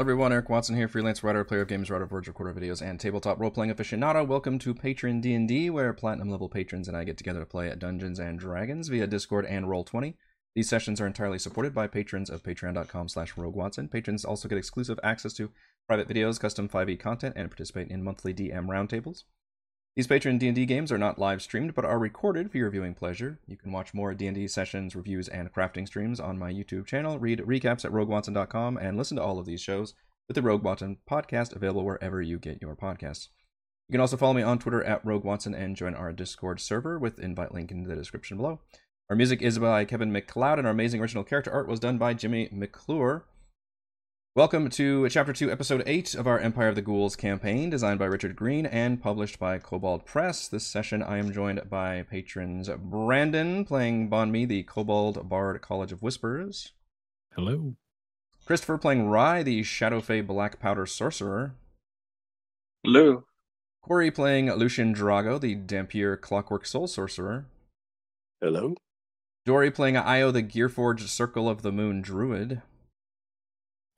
everyone, Eric Watson here, freelance writer, player of games, writer of words, recorder videos, and tabletop role-playing aficionado. Welcome to Patron D&D, where platinum level patrons and I get together to play at Dungeons and Dragons via Discord and Roll20. These sessions are entirely supported by patrons of patreon.com slash roguewatson. Patrons also get exclusive access to private videos, custom 5e content, and participate in monthly DM roundtables. These Patron D&D games are not live streamed, but are recorded for your viewing pleasure. You can watch more D&D sessions, reviews, and crafting streams on my YouTube channel, read recaps at roguewatson.com, and listen to all of these shows with the Rogue Watson podcast available wherever you get your podcasts. You can also follow me on Twitter at Rogue Watson and join our Discord server with invite link in the description below. Our music is by Kevin MacLeod, and our amazing original character art was done by Jimmy McClure. Welcome to Chapter 2, Episode 8 of our Empire of the Ghouls campaign, designed by Richard Green and published by Kobold Press. This session, I am joined by patrons Brandon, playing Bonmi, the Kobold Bard College of Whispers. Hello. Christopher, playing Rye, the Shadowfey Black Powder Sorcerer. Hello. Corey, playing Lucian Drago, the Dhampir Clockwork Soul Sorcerer. Hello. Dory, playing Io, the Gearforged Circle of the Moon Druid.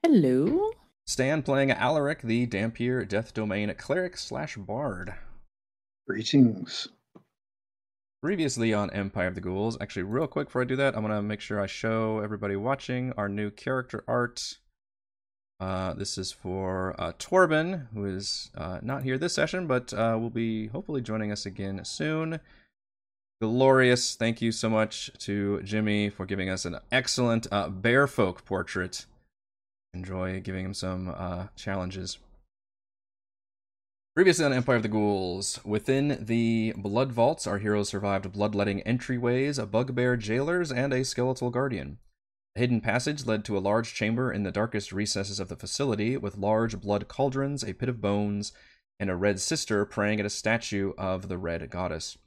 Hello. Stan playing Alaric, the Dhampir Death Domain cleric slash bard. Greetings. Previously on Empire of the Ghouls, actually, real quick before I do that, I'm gonna make sure I show everybody watching our new character art. Uh, this is for uh, Torben, who is uh, not here this session, but uh, will be hopefully joining us again soon. Glorious! Thank you so much to Jimmy for giving us an excellent uh, bear folk portrait enjoy giving him some uh, challenges. Previously on Empire of the Ghouls, within the Blood Vaults, our heroes survived bloodletting entryways, a bugbear jailers, and a skeletal guardian. A hidden passage led to a large chamber in the darkest recesses of the facility, with large blood cauldrons, a pit of bones, and a red sister praying at a statue of the red goddess.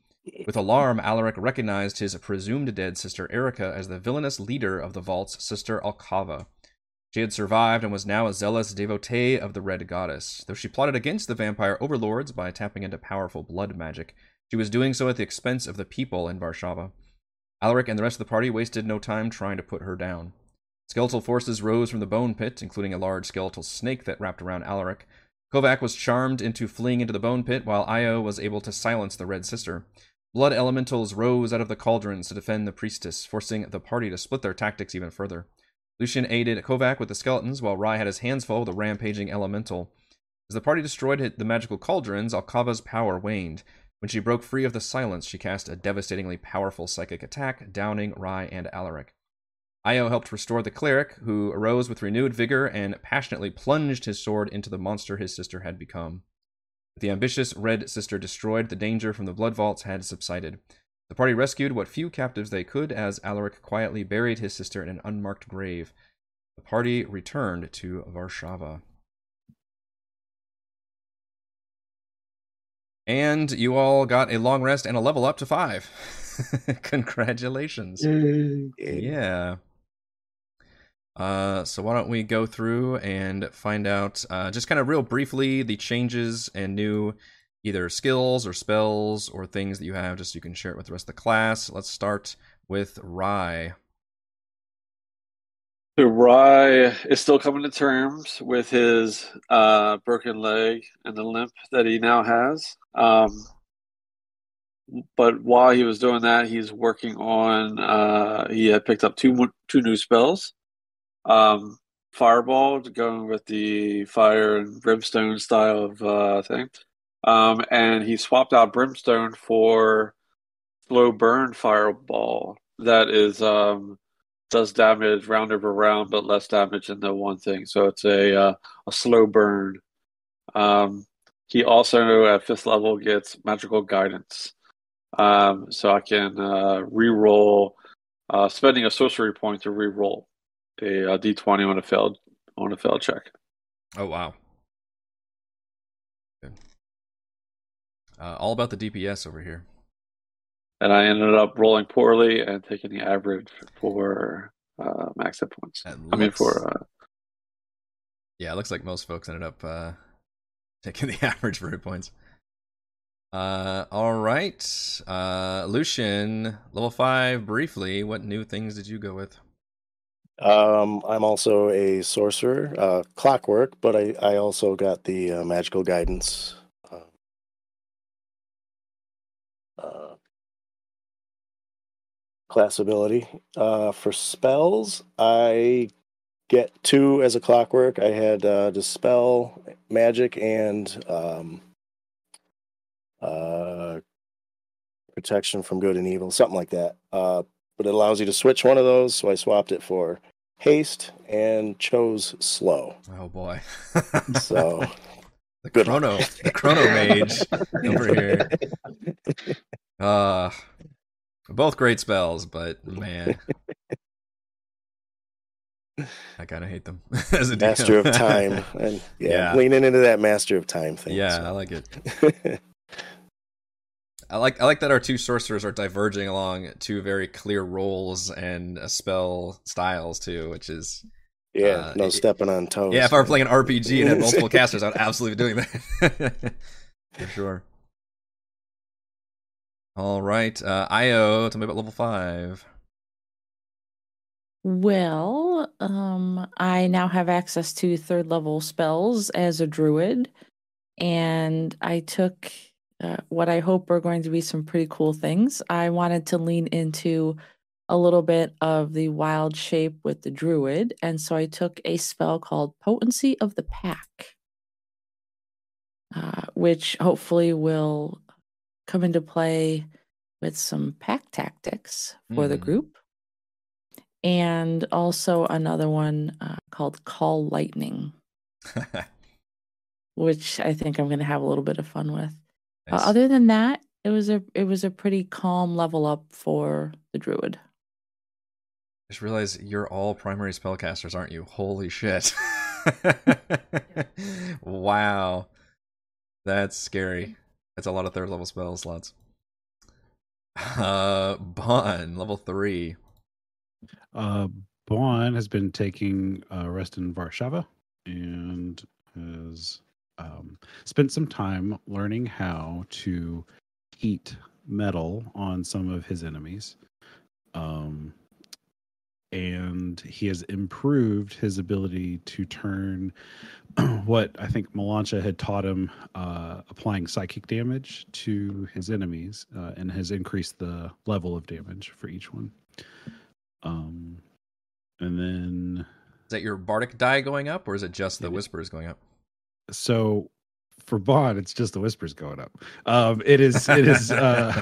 With alarm, Alaric recognized his presumed dead sister Erica as the villainous leader of the vault's sister Alcava. She had survived and was now a zealous devotee of the Red Goddess. Though she plotted against the vampire overlords by tapping into powerful blood magic, she was doing so at the expense of the people in Varshava. Alaric and the rest of the party wasted no time trying to put her down. Skeletal forces rose from the bone pit, including a large skeletal snake that wrapped around Alaric. Kovac was charmed into fleeing into the bone pit, while Io was able to silence the Red Sister. Blood elementals rose out of the cauldrons to defend the priestess, forcing the party to split their tactics even further. Lucian aided Kovac with the skeletons, while Rai had his hands full with a rampaging elemental. As the party destroyed the magical cauldrons, Alcava's power waned. When she broke free of the silence, she cast a devastatingly powerful psychic attack, downing Rai and Alaric. Io helped restore the cleric, who arose with renewed vigor and passionately plunged his sword into the monster his sister had become. The ambitious Red Sister destroyed, the danger from the Blood Vaults had subsided. The party rescued what few captives they could as Alaric quietly buried his sister in an unmarked grave. The party returned to Varshava. And you all got a long rest and a level up to five. Congratulations. Yeah. Uh, so why don't we go through and find out, uh, just kind of real briefly, the changes and new either skills or spells or things that you have, just so you can share it with the rest of the class. Let's start with Rye. So Rye is still coming to terms with his uh, broken leg and the limp that he now has. Um, but while he was doing that, he's working on. Uh, he had picked up two two new spells. Um, Fireball, going with the fire and brimstone style of uh, thing, um, and he swapped out Brimstone for Slow Burn Fireball. That is um, does damage round over round, but less damage in the one thing. So it's a uh, a slow burn. Um, he also at fifth level gets magical guidance, um, so I can uh, re-roll, uh, spending a sorcery point to re-roll a a d20 on a failed on a failed check. Oh wow. Uh, all about the DPS over here. and I ended up rolling poorly and taking the average for uh, max hit points. That I mean, for uh, Yeah, it looks like most folks ended up uh, taking the average for hit points. Uh, all right, uh, Lucian, level five. Briefly, what new things did you go with? Um, I'm also a sorcerer, uh, clockwork, but I, I also got the uh, magical guidance. Class ability. Uh, for spells, I get two as a clockwork. I had uh, dispel, magic, and um, uh, protection from good and evil, something like that. Uh, but it allows you to switch one of those, so I swapped it for haste and chose slow. Oh boy. So the Good chrono, the chrono mage over here. Uh both great spells, but man. I kind of hate them as a master of time, and yeah, Yeah. leaning into that master of time thing. yeah, I like it. I like I like that our two sorcerers are diverging along two very clear roles and uh, spell styles too, which is yeah, Uh, no it- stepping on toes. yeah. If I were playing an RPG and had multiple casters, I'd absolutely be doing that for sure. All right, uh, Io, tell me about level five. Well, um, I now have access to third level spells as a druid, and I took uh, what I hope are going to be some pretty cool things. I wanted to lean into a little bit of the wild shape with the druid, and so I took a spell called Potency of the Pack, uh, which hopefully will come into play with some pack tactics for the Mhm. group and also another one uh, called Call Lightning, which I think I'm going to have a little bit of fun with. Uh, other than that, it was a it was a pretty calm level up for the druid. just realize you're all primary spellcasters, aren't you? Holy shit. wow. That's scary. That's a lot of third level spell slots. Uh Bon, level three. Uh, Bon has been taking uh, rest in Varshava and has um, spent some time learning how to heat metal on some of his enemies. Um, and he has improved his ability to turn what I think Melancha had taught him, uh, applying psychic damage to his enemies, uh, and has increased the level of damage for each one. Um, and then Is that your bardic die going up, or is it just the It is. whispers going up? so for Bond, it's just the whispers going up. Um, it is it is uh,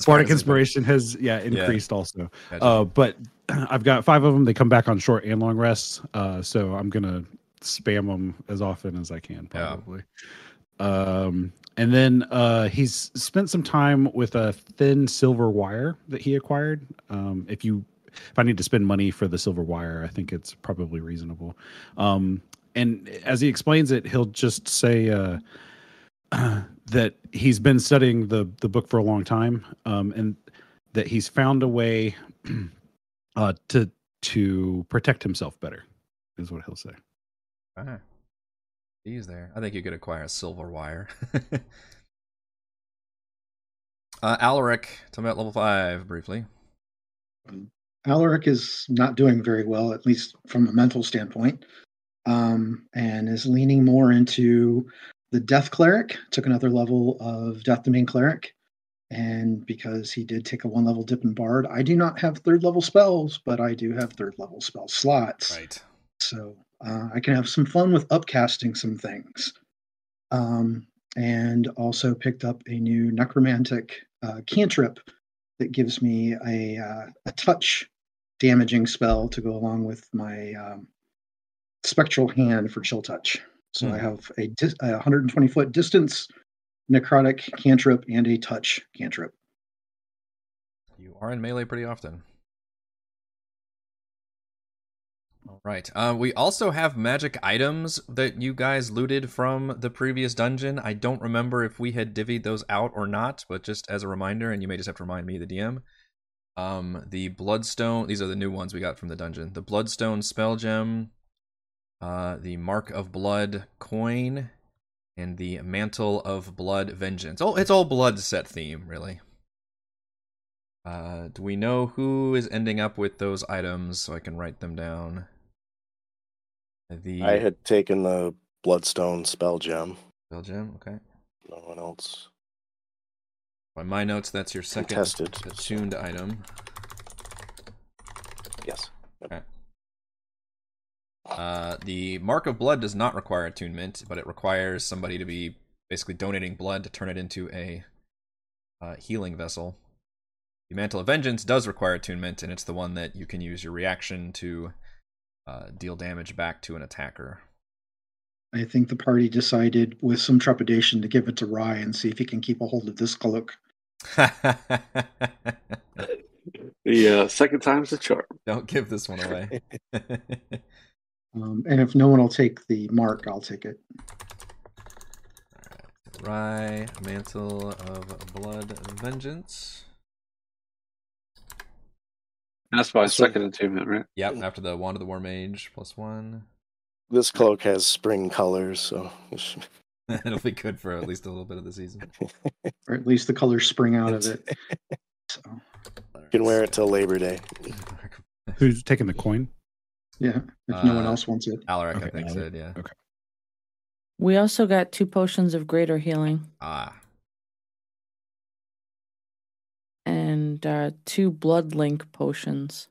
Bardic inspiration has yeah increased also. Gotcha. Uh, but I've got five of them. They come back on short and long rests. Uh, so I'm gonna spam them as often as I can, Yeah. probably. Um, and then uh, he's spent some time with a thin silver wire that he acquired. Um, if you, if I need to spend money for the silver wire, I think it's probably reasonable. Um, and as he explains it, he'll just say uh, that he's been studying the the book for a long time, um, and that he's found a way uh, to to protect himself better. Is what he'll say. Ah. He's there. I think you could acquire a silver wire. uh, Alaric, tell me about level five briefly. Alaric is not doing very well, at least from a mental standpoint, um, and is leaning more into the Death Cleric. Took another level of Death Domain Cleric, and because he did take a one level dip in Bard, I do not have third level spells, but I do have third level spell slots. Right. So uh, I can have some fun with upcasting some things. Um, and also picked up a new necromantic uh, cantrip that gives me a, uh, a touch damaging spell to go along with my um, spectral hand for chill touch. So I Hmm. have a, dis- a 120 foot distance necrotic cantrip and a touch cantrip. You are in melee pretty often. All right. Uh, we also have magic items that you guys looted from the previous dungeon. I don't remember if we had divvied those out or not, but just as a reminder, and you may just have to remind me, the DM. Um, the Bloodstone. These are the new ones we got from the dungeon. The Bloodstone spell gem, uh, the Mark of Blood coin, and the Mantle of Blood vengeance. Oh, it's all blood set theme, really. Uh, do we know who is ending up with those items so I can write them down? The I had taken the Bloodstone spell gem. spell gem. Okay. No one else. By my notes, that's your second Contested. attuned item. Yes. Uh, the Mark of Blood does not require attunement, but it requires somebody to be basically donating blood to turn it into a uh, healing vessel. The Mantle of Vengeance does require attunement, and it's the one that you can use your reaction to uh, deal damage back to an attacker. I think the party decided with some trepidation to give it to Rye and see if he can keep a hold of this cloak. The uh, second time's the charm. Don't give this one away. Um, and if no one will take the mark, I'll take it. Rye, Mantle of Blood Vengeance. That's my So- second attunement, right? Yep, after the Wand of the War Mage, plus one. This cloak has spring colors, so It'll be good for at least a little bit of the season. Or at least the colors spring out of it. So, you can wear it till Labor Day. Who's taking the coin? Yeah, if no one Uh, else wants it. Alaric, I think, Alaric. said, yeah. Okay. We also got two potions of greater healing Ah, and uh, two blood link potions.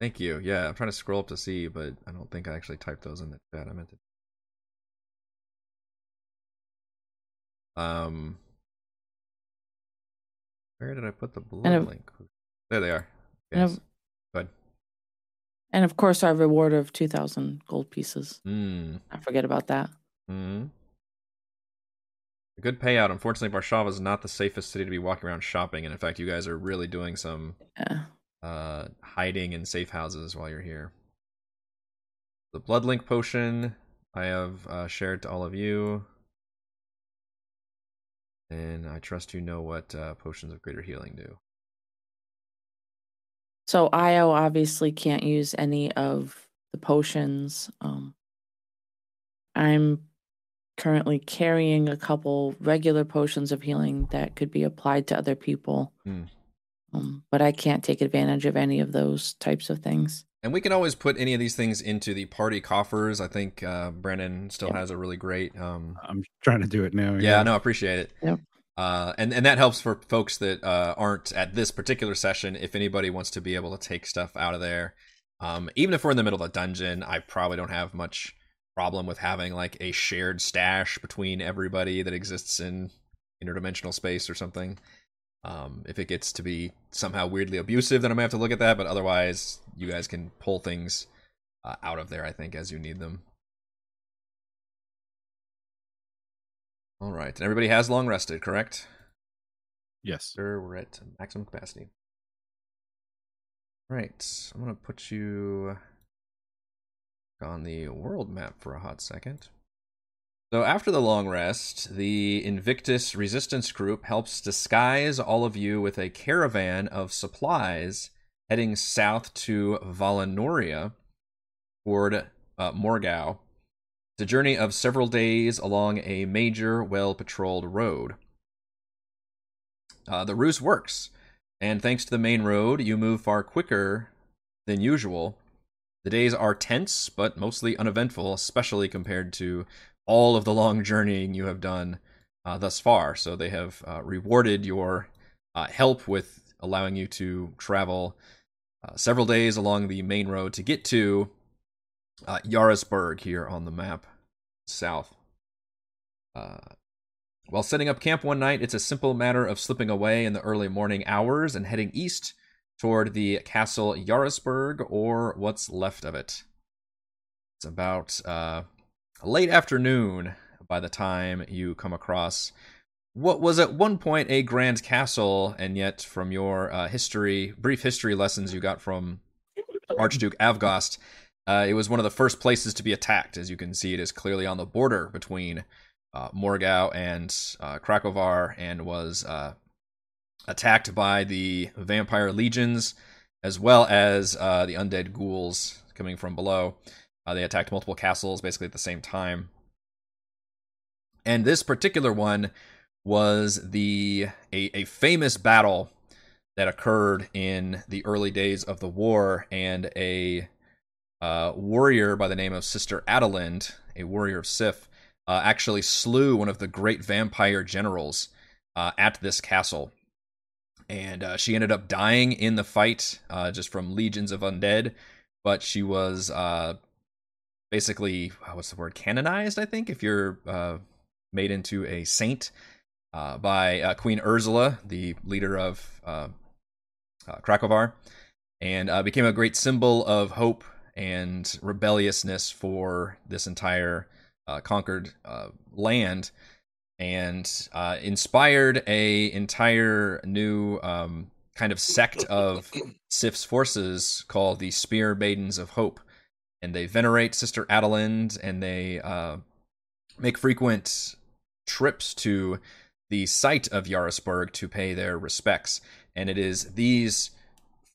thank you. Yeah, I'm trying to scroll up to see, but I don't think I actually typed those in the chat. I meant to. Um, where did I put the blood of- link? There they are. And Yes. of- Good. And of course, our reward of 2,000 gold pieces. Mm. I forget about that. hmm A good payout. Unfortunately, Varshava is not the safest city to be walking around shopping, and in fact, you guys are really doing some Yeah. uh, hiding in safe houses while you're here. The blood link potion I have uh, shared to all of you, and I trust you know what uh, potions of greater healing do. So Io obviously can't use any of the potions. Um, I'm currently carrying a couple regular potions of healing that could be applied to other people. Hmm. Um, but I can't take advantage of any of those types of things. And we can always put any of these things into the party coffers. I think uh, Brennan still Yeah. has a really great um, I'm trying to do it now. Yeah, no, I appreciate it. Yep. Uh, and and that helps for folks that uh, aren't at this particular session. If anybody wants to be able to take stuff out of there, um, even if we're in the middle of a dungeon, I probably don't have much problem with having like a shared stash between everybody that exists in interdimensional space or something. Um, if it gets to be somehow weirdly abusive, then I might have to look at that. But otherwise, you guys can pull things uh, out of there. I think as you need them. All right, and everybody has long rested, correct? Yes. Sure, we're at maximum capacity. Right, I'm gonna put you on the world map for a hot second. So after the long rest, the Invictus Resistance Group helps disguise all of you with a caravan of supplies heading south to Valenoria toward uh, Morgau. A journey of several days along a major, well patrolled road. Uh, the ruse works, and thanks to the main road, you move far quicker than usual. The days are tense, but mostly uneventful, especially compared to all of the long journeying you have done uh, thus far. So they have uh, rewarded your uh, help with allowing you to travel uh, several days along the main road to get to uh, Yarisburg here on the map, south. Uh, while setting up camp one night, it's a simple matter of slipping away in the early morning hours and heading east toward the castle Yarisburg, or what's left of it. It's about uh, late afternoon by the time you come across what was at one point a grand castle, and yet from your uh, history, brief history lessons you got from Archduke Avgost, uh, it was one of the first places to be attacked. As you can see, it is clearly on the border between uh, Morgau and uh, Krakovar, and was uh, attacked by the vampire legions as well as uh, the undead ghouls coming from below. Uh, they attacked multiple castles basically at the same time. And this particular one was the a, a famous battle that occurred in the early days of the war, and a uh, warrior by the name of Sister Adelind, a warrior of Sif, uh, actually slew one of the great vampire generals uh, at this castle. And uh, she ended up dying in the fight uh, just from legions of undead, but she was uh, basically, what's the word, canonized, I think, if you're made into a saint by Queen Ursula, the leader of Krakovar, and became a great symbol of hope and rebelliousness for this entire uh, conquered uh, land, and uh, inspired a entire new um, kind of sect of Sif's forces called the Spear Maidens of Hope, and they venerate Sister Adalind, and they uh, make frequent trips to the site of Yarisburg to pay their respects. And it is these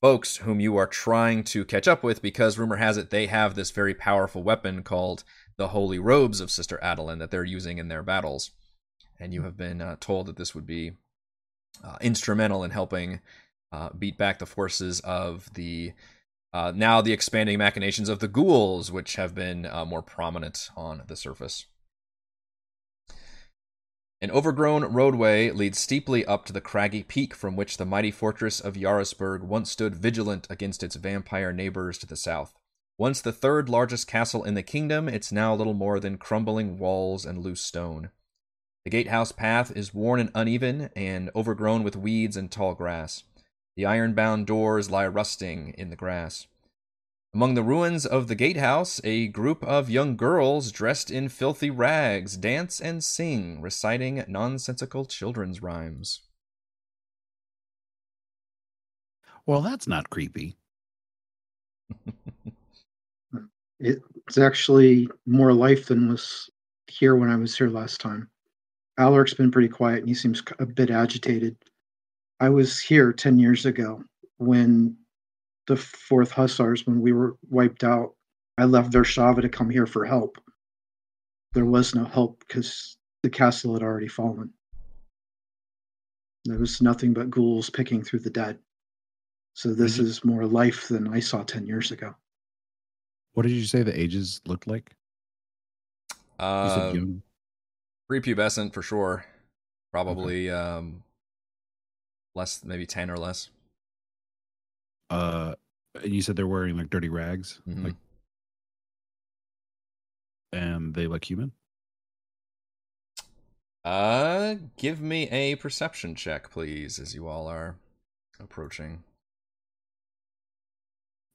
folks whom you are trying to catch up with because rumor has it they have this very powerful weapon called the Holy Robes of Sister Adalind that they're using in their battles. And you have been uh, told that this would be uh, instrumental in helping uh, beat back the forces of the uh, now the expanding machinations of the ghouls, which have been uh, more prominent on the surface. An overgrown roadway leads steeply up to the craggy peak from which the mighty fortress of Yarisburg once stood vigilant against its vampire neighbors to the south. Once the third largest castle in the kingdom, it's now little more than crumbling walls and loose stone. The gatehouse path is worn and uneven and overgrown with weeds and tall grass. The iron bound doors lie rusting in the grass. Among the ruins of the gatehouse, a group of young girls dressed in filthy rags dance and sing, reciting nonsensical children's rhymes. Well, that's not creepy. It's actually more life than was here when I was here last time. Alaric's been pretty quiet and he seems a bit agitated. I was here 10 years ago when the 4th Hussars, when we were wiped out, I left Varshava to come here for help. There was no help because the castle had already fallen. There was nothing but ghouls picking through the dead. So this Mhm. is more life than I saw 10 years ago. What did you say the ages looked like? Uh, young. prepubescent for sure. Probably um, less, maybe 10 or less. Uh, and you said they're wearing like dirty rags, Mhm. like, and they look human. Uh, give me a perception check, please, as you all are approaching.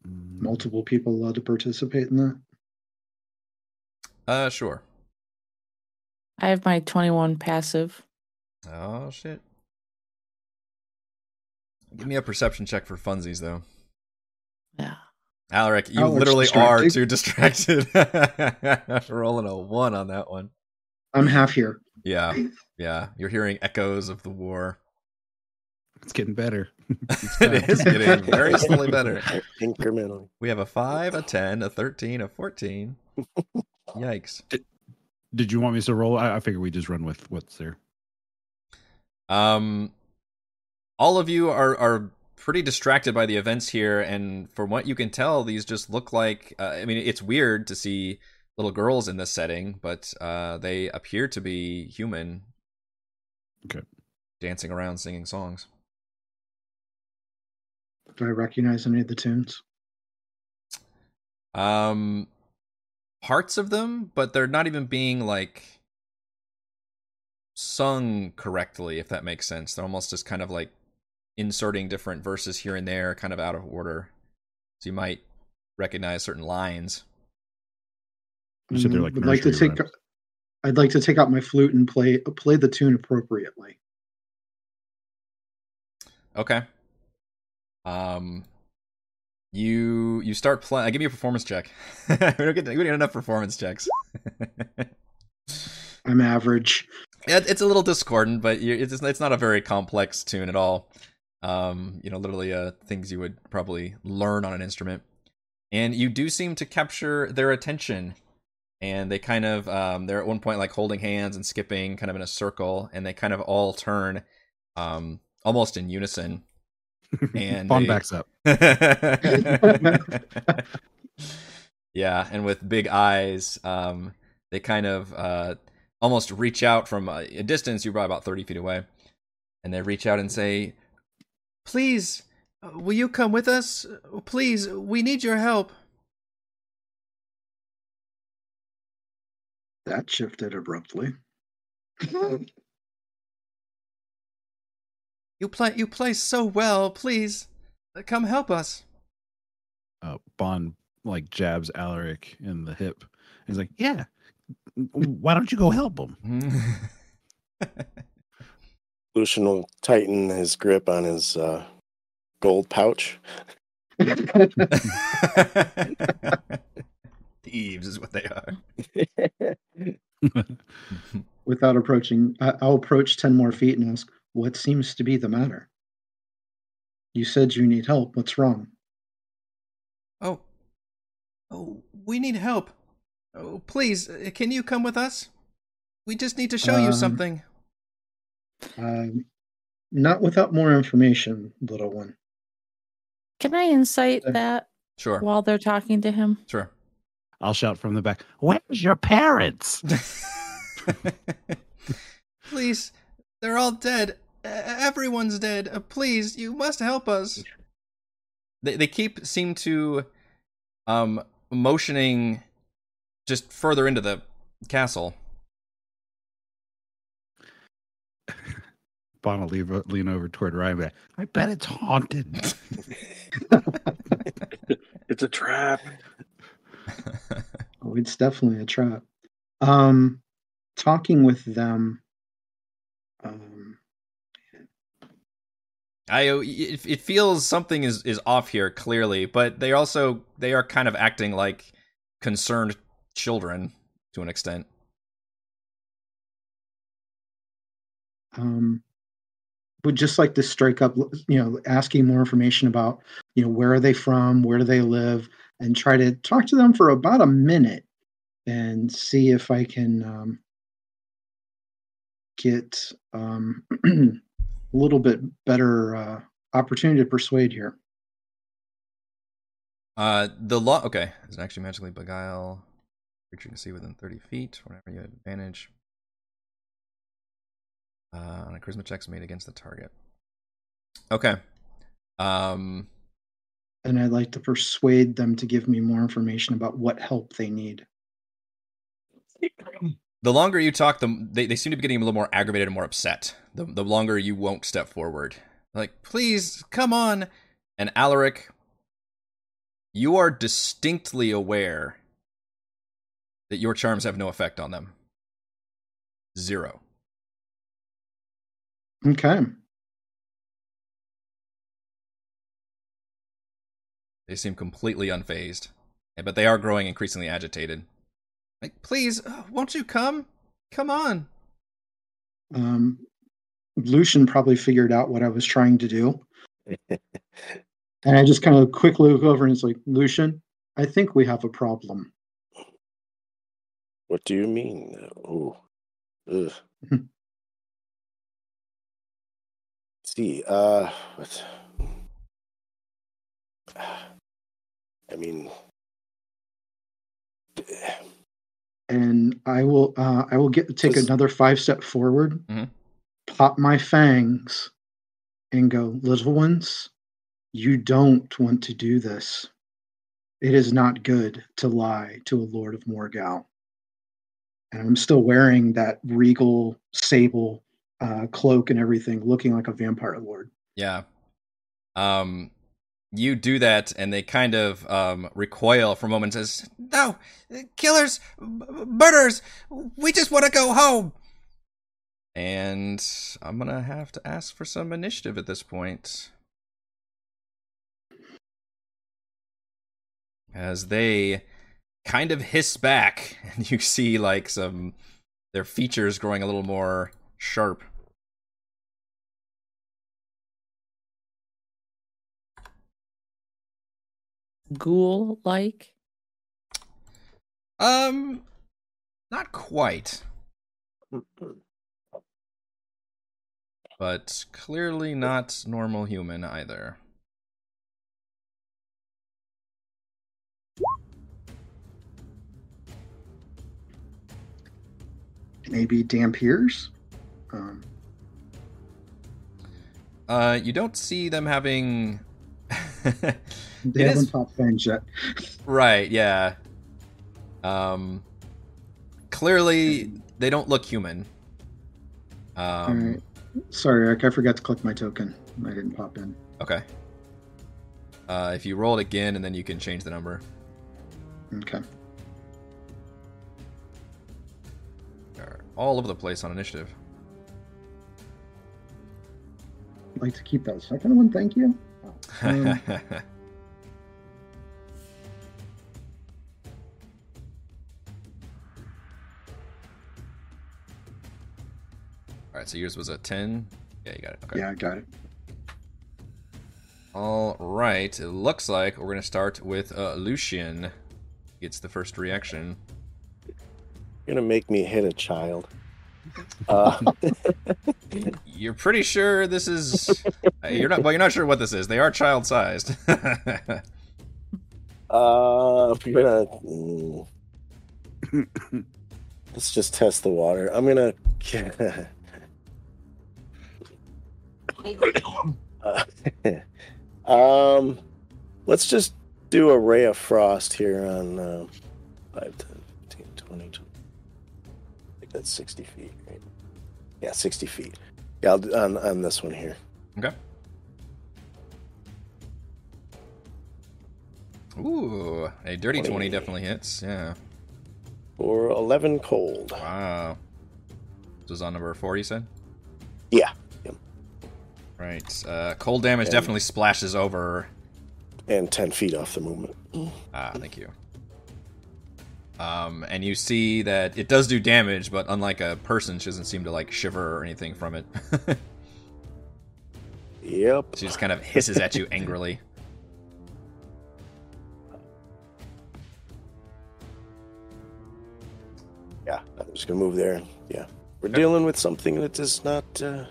Mm, Multiple people allowed to participate in that. Uh, sure. I have my 21 passive. Oh, shit. Give me a perception check for funsies, though. Yeah. Alaric, you Alaric's literally are distracted. too distracted. Rolling a one on that one. I'm half here. Yeah, yeah. You're hearing echoes of the war. It's getting better. it is getting very slowly better. Incrementally. We have a 5, a 10, a 13, a 14. Yikes. Did you want me to roll? I, I figure we just run with what's there. Um, all of you are are pretty distracted by the events here, and from what you can tell, these just look like. Uh, I mean, it's weird to see little girls in this setting, but uh, they appear to be human. Okay. Dancing around, singing songs. Do I recognize any of the tunes? Um, parts of them, but they're not even being like sung correctly, if that makes sense. They're almost just kind of like inserting different verses here and there, kind of out of order. So you might recognize certain lines. You said they're Mm, like would like to take. rhymes. I'd like to take out my flute and play play the tune appropriately. Okay. Um, you you start playing. Give me a performance check. we don't get we don't get enough performance checks. I'm average. Yeah, it's a little discordant, but you, it's it's not a very complex tune at all. Um, you know, literally uh, things you would probably learn on an instrument, and you do seem to capture their attention. And they kind of um, they're at one point like holding hands and skipping, kind of in a circle, and they kind of all turn, um, almost in unison. And Fawn they- backs up. Yeah, and with big eyes, um, they kind of uh, almost reach out from a, a distance. You're probably about thirty feet away, and they reach out and say, "Please, will you come with us? Please, we need your help." That shifted abruptly. You play, you play so well. Please, come help us. Uh, Bond like jabs Alaric in the hip. He's like, "Yeah, why don't you go help him?" Lucian will tighten his grip on his uh, gold pouch. Thieves is what they are. Without approaching, I- I'll approach 10 more feet and ask, What seems to be the matter? You said you need help. What's wrong? Oh, oh, we need help. Oh, please, uh, can you come with us? We just need to show you Um, something. Um, not without more information, little one. Can I insight Uh, that Sure, while they're talking to him? sure. I'll shout from the back, "Where's your parents?" please, they're all dead. Everyone's dead. Uh, Please, you must help us. They they keep seem to um motioning just further into the castle. Bond will leave, lean over toward Ryan. and I bet it's haunted. It's a trap. Oh, it's definitely a trap. Um, talking with them. Um, I it, it feels something is is off here clearly, but they also they are kind of acting like concerned children to an extent. um, would just like to strike up, you know, asking more information about, you know, where are they from, where do they live, and try to talk to them for about a minute and see if I can um, get um, a little bit better uh, opportunity to persuade here. Uh, the law. Okay, is it actually magically beguile? Creature you can see within thirty feet. Whenever you have advantage. Uh, on a charisma checks made against the target. Okay. Um. And I'd like to persuade them to give me more information about what help they need. The longer you talk, the they, they seem to be getting a little more aggravated and more upset. The the longer you won't step forward. Like, please, come on. And Alaric, you are distinctly aware that your charms have no effect on them. Zero. Okay. They seem completely unfazed. But they are growing increasingly agitated. Like, please, uh, won't you come? Come on. Um, Lucian probably figured out what I was trying to do. And I just kind of quickly look over and it's like, Lucian, I think we have a problem. What do you mean? Oh, ugh. See, uh, what? I mean, And I will uh, I will get take Does- another five step forward, Mhm. pop my fangs, and go, little ones, you don't want to do this. It is not good to lie to a Lord of Morgau. And I'm still wearing that regal sable uh, cloak and everything, looking like a vampire lord. Yeah. Um, you do that, and they kind of um, recoil for a moment and says, No, killers, b- murderers, we just want to go home. And I'm to have to ask for some initiative at this point. As they kind of hiss back, and you see like some their features growing a little more sharp. Ghoul like? Um, not quite. But clearly not normal human either. Maybe Dhampirs? Um, Uh, you don't see them having. they haven't is- popped fangs yet. right. Yeah. Um. Clearly, they don't look human. Um. Alright. Sorry, Eric, I forgot to click my token. I didn't pop in. Okay. Uh, if you roll it again, and then you can change the number. Okay. They're all over the place on initiative. I'd like to keep that second one, thank you. Um, All right, so yours was a 10. Yeah, you got it. Okay. Yeah, I got it. All right. It looks like we're going to start with uh, Lucian. Gets the first reaction. You're gonna make me hit a child. Uh, You're pretty sure this is. uh, you're not. Well, you're not sure what this is. They are child-sized. uh, if you're gonna, mm. let's just test the water. I'm gonna. Uh, um, let's just do a ray of frost here on uh, 5, 10, 15, 20, 20. I think that's 60 feet, right? Yeah, 60 feet. Yeah, I'll, on, on this one here. okay. Ooh, a dirty 20 20. definitely hits. Yeah. For 11 cold. Wow. This was on number four, you said? Yeah. Right. Uh, cold damage And- definitely splashes over. And 10 feet off the movement. Ah, thank you. Um, and you see that it does do damage, but unlike a person, she doesn't seem to like shiver or anything from it. Yep. she just kind of hisses at you angrily. Yeah, I'm just gonna move there. Yeah, we're dealing with something that is not uh,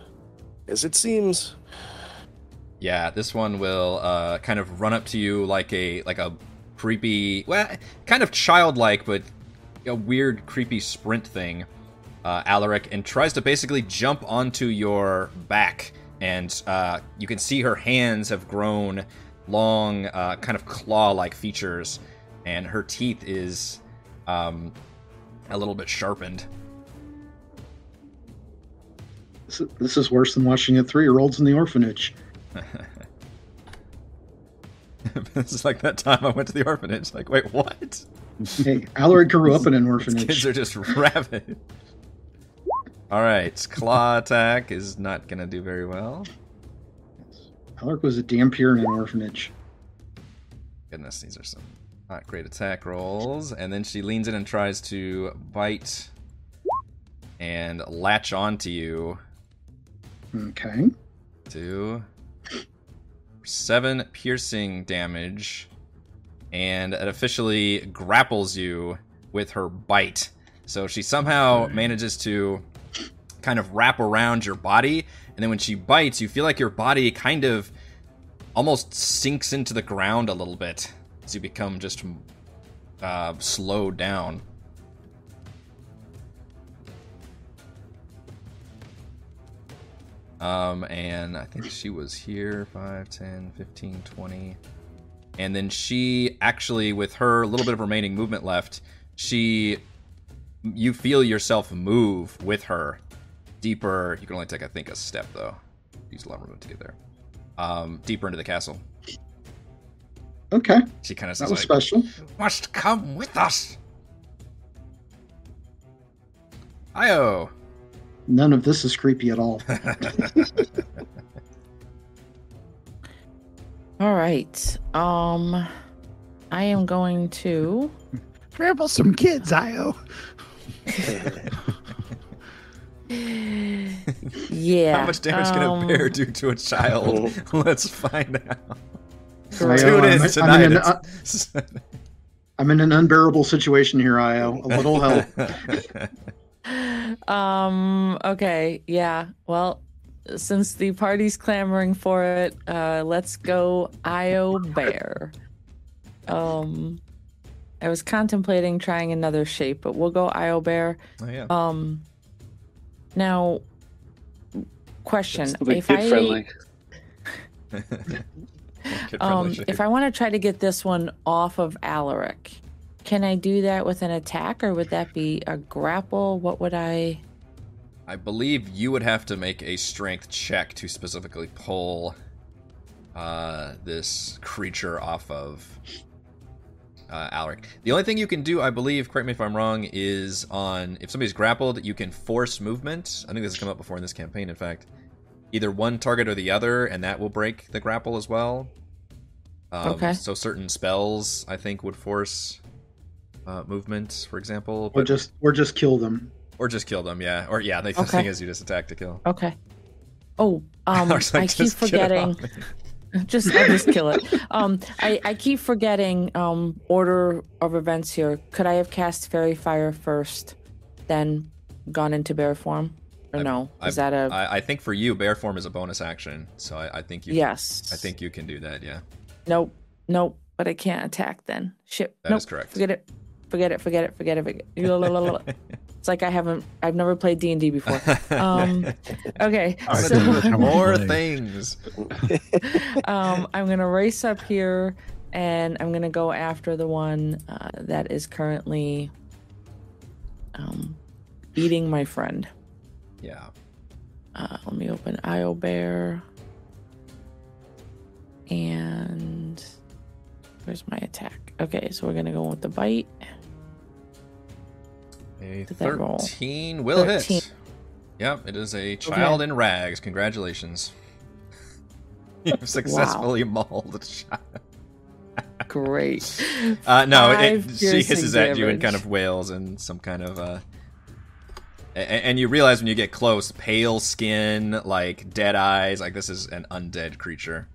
as it seems. Yeah, this one will uh, kind of run up to you like a like a creepy, well, kind of childlike, but a weird, creepy sprint thing, uh, Alaric, and tries to basically jump onto your back. And uh, you can see her hands have grown long, uh, kind of claw-like features, and her teeth is um, a little bit sharpened. This is, worse than watching a three-year-olds in the orphanage. this is like that time I went to the orphanage. Like, wait, what? Hey, Alaric grew up in an These kids are just rabid. All right, claw attack is not gonna do very well. Alaric was a damn Dhampir in an orphanage. Goodness, these are some not great attack rolls. And then she leans in and tries to bite and latch onto you. Okay. to seven piercing damage, and it officially grapples you with her bite. So she somehow manages to kind of wrap around your body, and then when she bites, you feel like your body kind of almost sinks into the ground a little bit as you become just uh, slowed down. Um, and I think she was here 5, 10, 15, 20. And then she actually, with her little bit of remaining movement left, she. You feel yourself move with her deeper. You can only take, I think, a step, though. Use a lot of movement to get there. Um, deeper into the castle. Okay. She kind of That says, was like, special. must come with us. Io. None of this is creepy at all. All right. Um, I am going to. Trample some kids, Io. Yeah. How much damage can a um, bear do to a child? Let's find out. I, Tune in I'm- I'm tonight. in an- I'm in an unbearable situation here, Io. A little help. Um okay yeah. Well since the party's clamoring for it uh let's go io bear. Um i was contemplating trying another shape but we'll go io bear. Oh, yeah. um Now, question: If I friendly. Um, if I want to try to get this one off of Alaric, can I do that with an attack, or would that be a grapple? What would I? I believe you would have to make a strength check to specifically pull uh, this creature off of uh, Alaric. The only thing you can do, I believe, correct me if I'm wrong, is on if somebody's grappled, you can force movement. I think this has come up before in this campaign, in fact. Either one target or the other, and that will break the grapple as well. Um, Okay. So certain spells, I think, would force uh, movement, for example. Or just or just kill them. or just kill them, yeah. Or yeah, the Okay. thing is, you just attack to kill. Okay. Oh, um, Alaric's like, I keep "Just get it forgetting. just I'll just kill it. Um, I I keep forgetting um order of events here. Could I have cast faerie fire first, then gone into bear form, or I- no? I- Is that a I, I think for you, bear form is a bonus action, so I, I think you. yes? I think you can do that. Yeah, Nope. Nope. But I can't attack then. Shit. that nope. is correct. Forget it. Forget it. Forget it. Forget it. Forget it's like I haven't. I've never played D and D before. Um, okay. All right, so- then let's have More things. um, I'm gonna race up here, and I'm gonna go after the one uh, that is currently um, eating my friend. Yeah. Uh, let me open IO Bear, and where's my attack? Okay, so we're gonna go with the bite. A Did that roll? thirteen will 13. hit. Yep, it is a child in rags. Congratulations. You've successfully mauled a child. Great. Uh, no, it, she hisses at you and kind of wails and some kind of. Uh, and you realize when you get close, pale skin, like dead eyes, like this is an undead creature.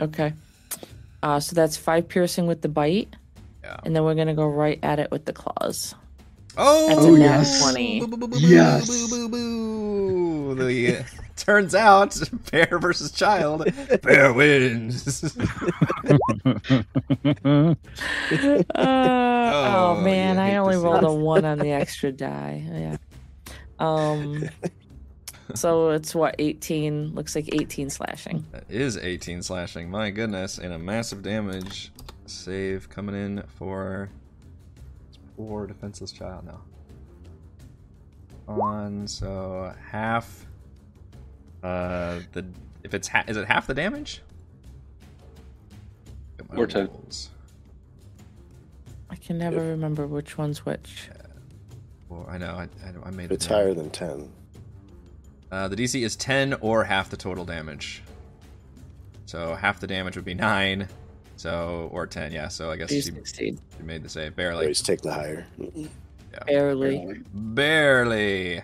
Okay. Uh, so that's five piercing with the bite, Yeah. and then we're gonna go right at it with the claws. Oh, That's a nat yes. 20. Boo, boo, boo, boo, Yes. boo, boo, boo. The, turns out, bear versus child, bear wins. Uh, oh, Oh, man, you I only rolled a one on the extra die. Yeah. Um. So it's what eighteen? Looks like eighteen slashing. that is 18 slashing. My goodness, and a massive damage save coming in for poor defenseless child now. On so half. Uh, the if it's ha- is it half the damage? Look at my Or 10. I can never remember which one's which. Well, I know I, I, I made If it's it. now. higher than 10. Uh, the DC is 10 or half the total damage. So half the damage would be 9. So, or 10, yeah. So I guess she, she made the save. Barely. Always take the higher. barely. Barely.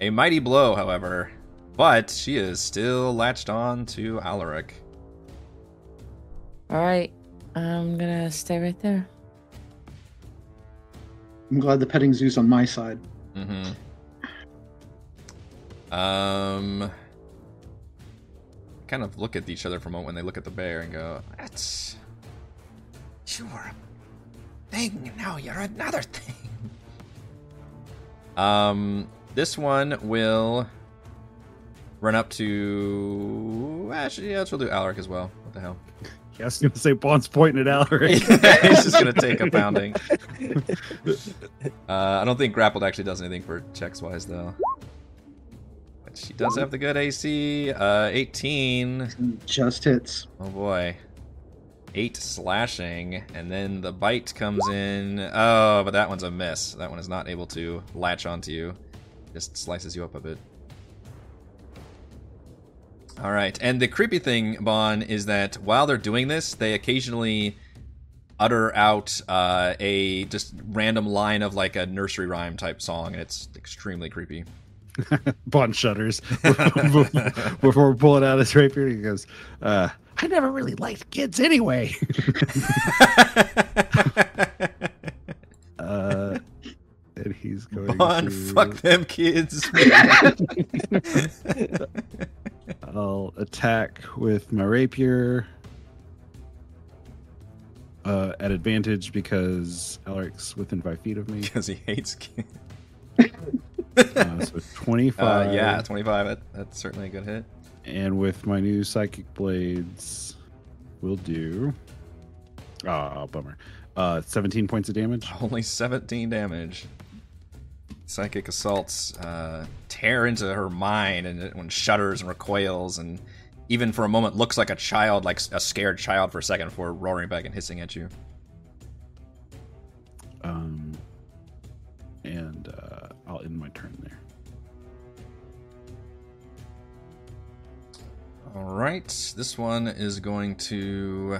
A mighty blow, however. But she is still latched on to Alaric. All right, I'm gonna stay right there. I'm glad the petting zoo's on my side. Mm-hmm. Um, kind of look at each other for a moment when they look at the bear and go, "That's you were a thing, now you're another thing." Um, this one will run up to. Actually, yeah, we'll do Alaric as well. What the hell? Yeah, I was going to say Bond's pointing at Alaric. He's just gonna take a pounding. Uh, I don't think grappled actually does anything for checks wise though. She does have the good AC. Uh, 18. Just hits. Oh boy. Eight slashing, and then the bite comes in. Oh, but that one's a miss. That one is not able to latch onto you. Just slices you up a bit. All right, and the creepy thing, Bon, is that while they're doing this, they occasionally utter out uh, a just random line of like a nursery rhyme type song, and it's extremely creepy. Bond shudders before pulling out his rapier. He goes, uh, "I never really liked kids anyway." uh, and he's going Bon, to. fuck them kids. I'll attack with my rapier uh, at advantage because Alaric's within five feet of me. because he hates kids. Uh, so 25. Uh, yeah, 25. That, that's certainly a good hit. And with my new psychic blades, we'll do. Ah, bummer. Uh, 17 points of damage. Only 17 damage. Psychic assaults uh, tear into her mind, and it shudders and recoils, and even for a moment looks like a child, like a scared child for a second before roaring back and hissing at you. Um, and uh, I'll end my turn there. All right, this one is going to.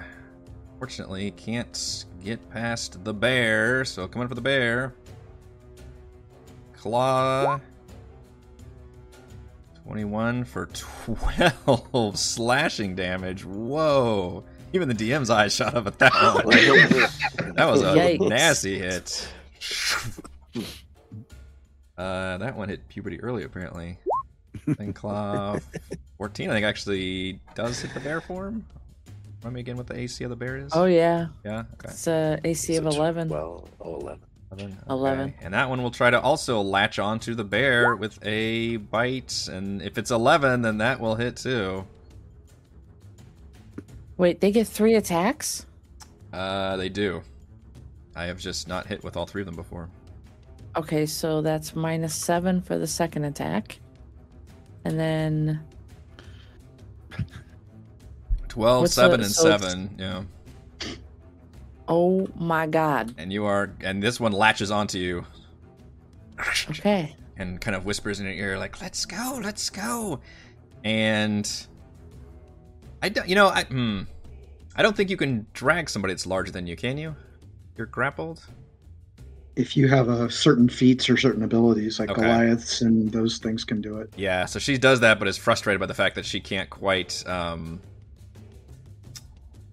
Fortunately, can't get past the bear, so coming for the bear. Claw. 21 for 12 slashing damage. Whoa. Even the DM's eyes shot up at that one. that was a Yikes. nasty hit. Uh, that one hit puberty early, apparently. Then claw 14, I think, actually does hit the bear form. Remind me again what the AC of the bear is? Oh yeah, yeah. Okay. it's a AC of So tw- eleven. Well, oh, 11. 11. 11. Okay. And that one will try to also latch onto the bear with a bite. And if it's 11, then that will hit too. Wait, they get three attacks. Uh, they do. I have just not hit with all three of them before. Okay, so that's minus seven for the second attack, and then 12, What's 7, the- and so it's- 7. Yeah. oh my god. And you are. And this one latches onto you. Okay. and kind of whispers in your ear like let's go let's go and i don't you know i hmm i don't think you can drag somebody that's larger than you can you you're grappled If you have a certain feats or certain abilities, like Okay. Goliaths and those things can do it. yeah so she does that but is frustrated by the fact that she can't quite um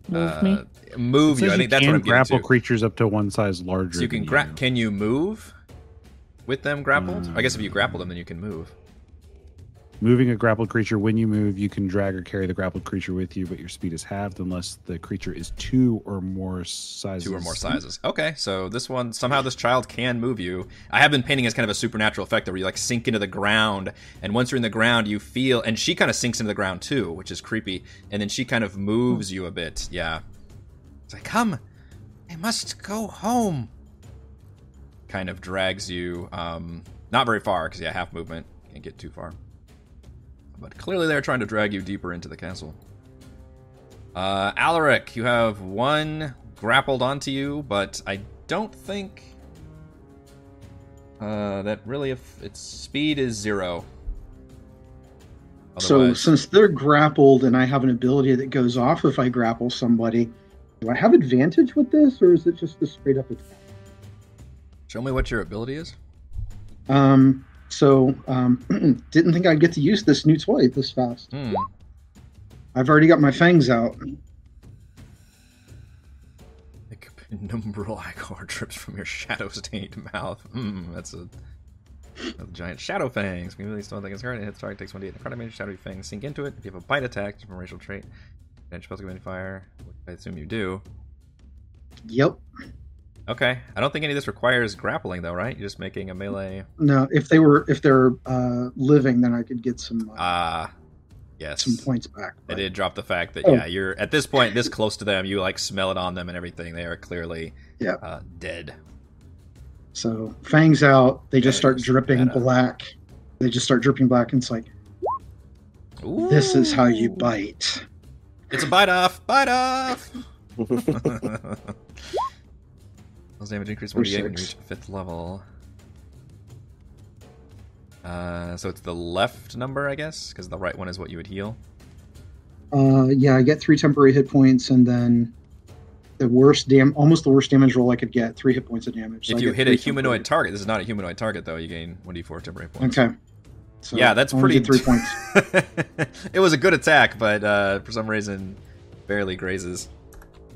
Move uh, me. move you i think that's what i'm grapple to. creatures up to one size larger. so you can than gra- you. can you move with them grappled i guess if you Um, grapple them then you can move Moving a grappled creature, when you move, you can drag or carry the grappled creature with you, but your speed is halved unless the creature is two or more sizes. two or more sizes. Okay, so this one somehow this child can move you. I have been painting as kind of a supernatural effect where you like sink into the ground, and once you're in the ground, you feel, and she kind of sinks into the ground too, which is creepy. And then she kind of moves you a bit. Yeah, it's like come, I must go home. Kind of drags you, um, not very far because yeah, half movement can't get too far. But clearly they're trying to drag you deeper into the castle. Uh, Alaric, you have one grappled onto you, but I don't think uh, that really if its speed is zero. So since they're grappled and I have an ability that goes off if I grapple somebody, do I have advantage with this, or is it just a straight up attack? show me what your ability is. Um, so um, didn't think I'd get to use this new toy this fast. Hmm. I've already got my fangs out. Penumbral ichor drips from your shadow-stained mouth. Hmm, that's a, a giant shadow fangs. Can you really still think it's hard? It hits target takes one d8. The card damage shadowy fangs sink into it. If you have a bite attack, different racial trait, and spells any fire, which I assume you do. Yep. Okay, I don't think any of this requires grappling though, right? You're just making a melee. No, if they were if they're uh, living, then I could get some uh, Ah, yes. some points back. I did drop the fact that Oh. yeah, you're at this point this close to them. You like smell it on them and everything. They are clearly Yeah. uh, dead. So fangs out, they just Yeah, start just dripping bad. black. They just start dripping black, and it's like this is how you bite. It's a bite off. Bite off. Those damage increase Or 1d8 when you reach fifth level. Uh, so it's the left number, I guess, because the right one is what you would heal. Uh, yeah, I get three temporary hit points, and then the worst dam, almost the worst damage roll I could get, three hit points of damage. So if I you hit a humanoid temporary- target, this is not a humanoid target though. You gain 1d4 temporary points. Okay. So yeah, that's pretty. three points. it was a good attack, but uh, for some reason, barely grazes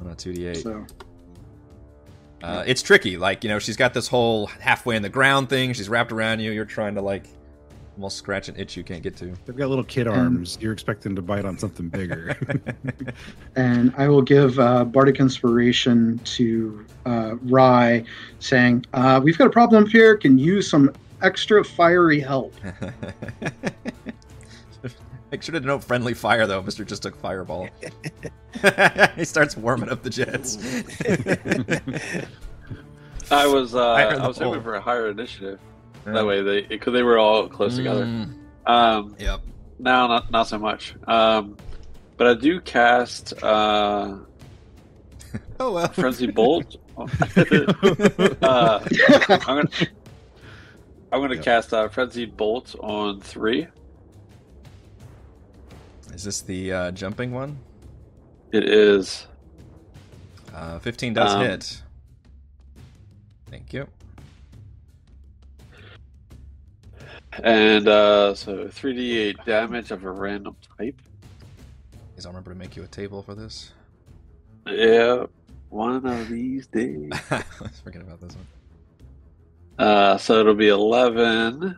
on a 2d8. So Uh, it's tricky. Like, you know, she's got this whole halfway in the ground thing. She's wrapped around you. You're trying to, like, almost scratch an itch you can't get to. They've got little kid arms. You're expecting to bite on something bigger. and I will give uh, Bardic Inspiration to uh, Rye, saying, uh, "We've got a problem up here. Can use some extra fiery help. Make sure to note friendly fire though. Mister just took fireball. he starts warming up the jets. I was uh, I was hoping for a higher initiative. That way they because they were all close together. Mm, Um, Yep. now not not so much. Um, but I do cast uh, Oh well. frenzy bolt. uh, I'm gonna I'm gonna Yep. cast uh, frenzy bolt on three. Is this the uh, jumping one? It is Uh, Fifteen does Um, hit. Thank you. and uh, so three d eight damage of a random type. Please, I'll remember to make you a table for this. Yeah, one of these days. Let's forget about this one. Uh, so it'll be eleven.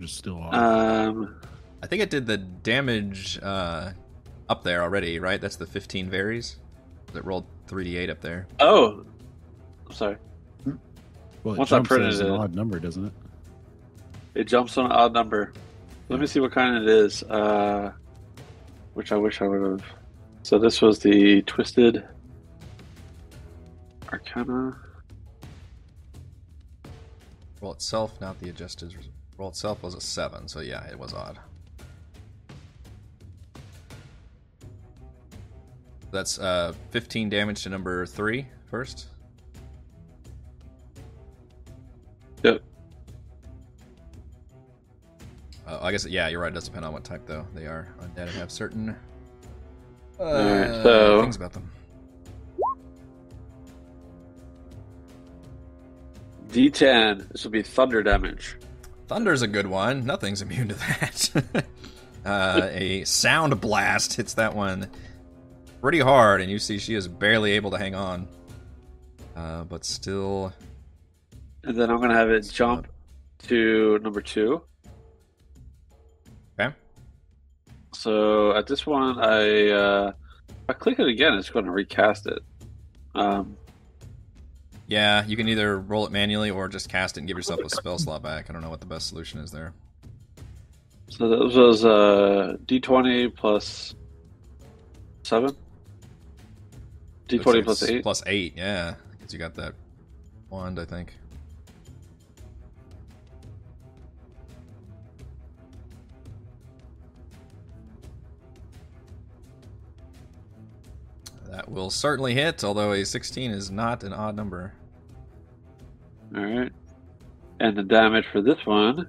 Just still on. Um, I think it did the damage uh, up there already, right? That's the 15 varies. It rolled 3d8 up there. oh, I'm sorry. well, it once I jumps printed as an it- odd number, doesn't it? It jumps on an odd number. Let me see what kind it is. Uh, which I wish I would have. So this was the twisted arcana. Roll itself, not the adjusted. Roll itself was a 7, so yeah, it was odd. That's uh, 15 damage to number 3 first. Yep. Uh, I guess, yeah, you're right. It does depend on what type, though. They are undead and have certain uh, Alright, so- things about them. D10. This will be thunder damage. Thunder's a good one. Nothing's immune to that. uh, a sound blast hits that one pretty hard, and you see she is barely able to hang on. Uh, but still, And then I'm going to have it jump to number two. okay. So at this one, I uh, I click it again, it's going to recast it. Um, Yeah, you can either roll it manually or just cast it and give yourself a spell slot back. I don't know what the best solution is there. so this was uh, D20 plus seven. D20 plus eight. Plus eight, yeah. Because you got that wand, I think. That will certainly hit, although a 16 is not an odd number. All right. And the damage for this one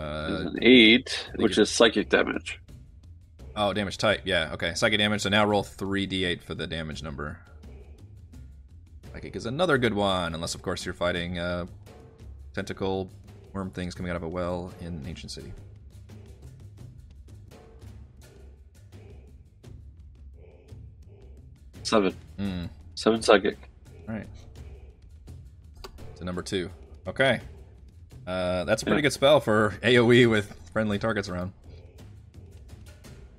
Uh, an eight, which is psychic damage. oh, damage type. Yeah, okay. Psychic damage. So now roll 3d8 for the damage number. Psychic is another good one, unless, of course, you're fighting uh, tentacle worm things coming out of a well in Ancient City. Seven. Hmm. Seven psychic. All right. To number two. Okay. Uh, that's a pretty Yeah. good spell for AOE with friendly targets around.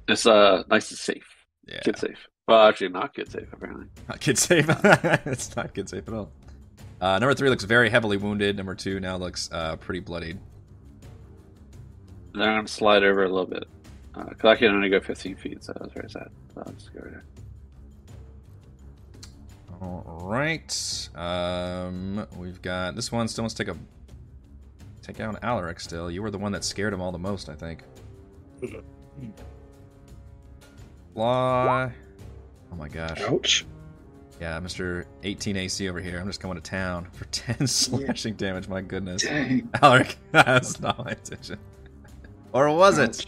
It's uh nice and safe. Yeah. Kid safe. Well, actually, not kid safe apparently. Not kid safe. it's not kid safe at all. Uh, number three looks very heavily wounded. Number two now looks uh, pretty bloodied. And I'm gonna slide over a little bit because I can only go 15 feet, so that's very sad. So I'll just go right there. All right. Um, we've got this one still wants to take a take out Alaric. Still, you were the one that scared him all the most, I think. Fly. Oh my gosh. Ouch. Yeah, Mr. 18 AC over here. I'm just going to town for 10 slashing damage. My goodness. Dang. Alaric, that's not my intention. Or was it?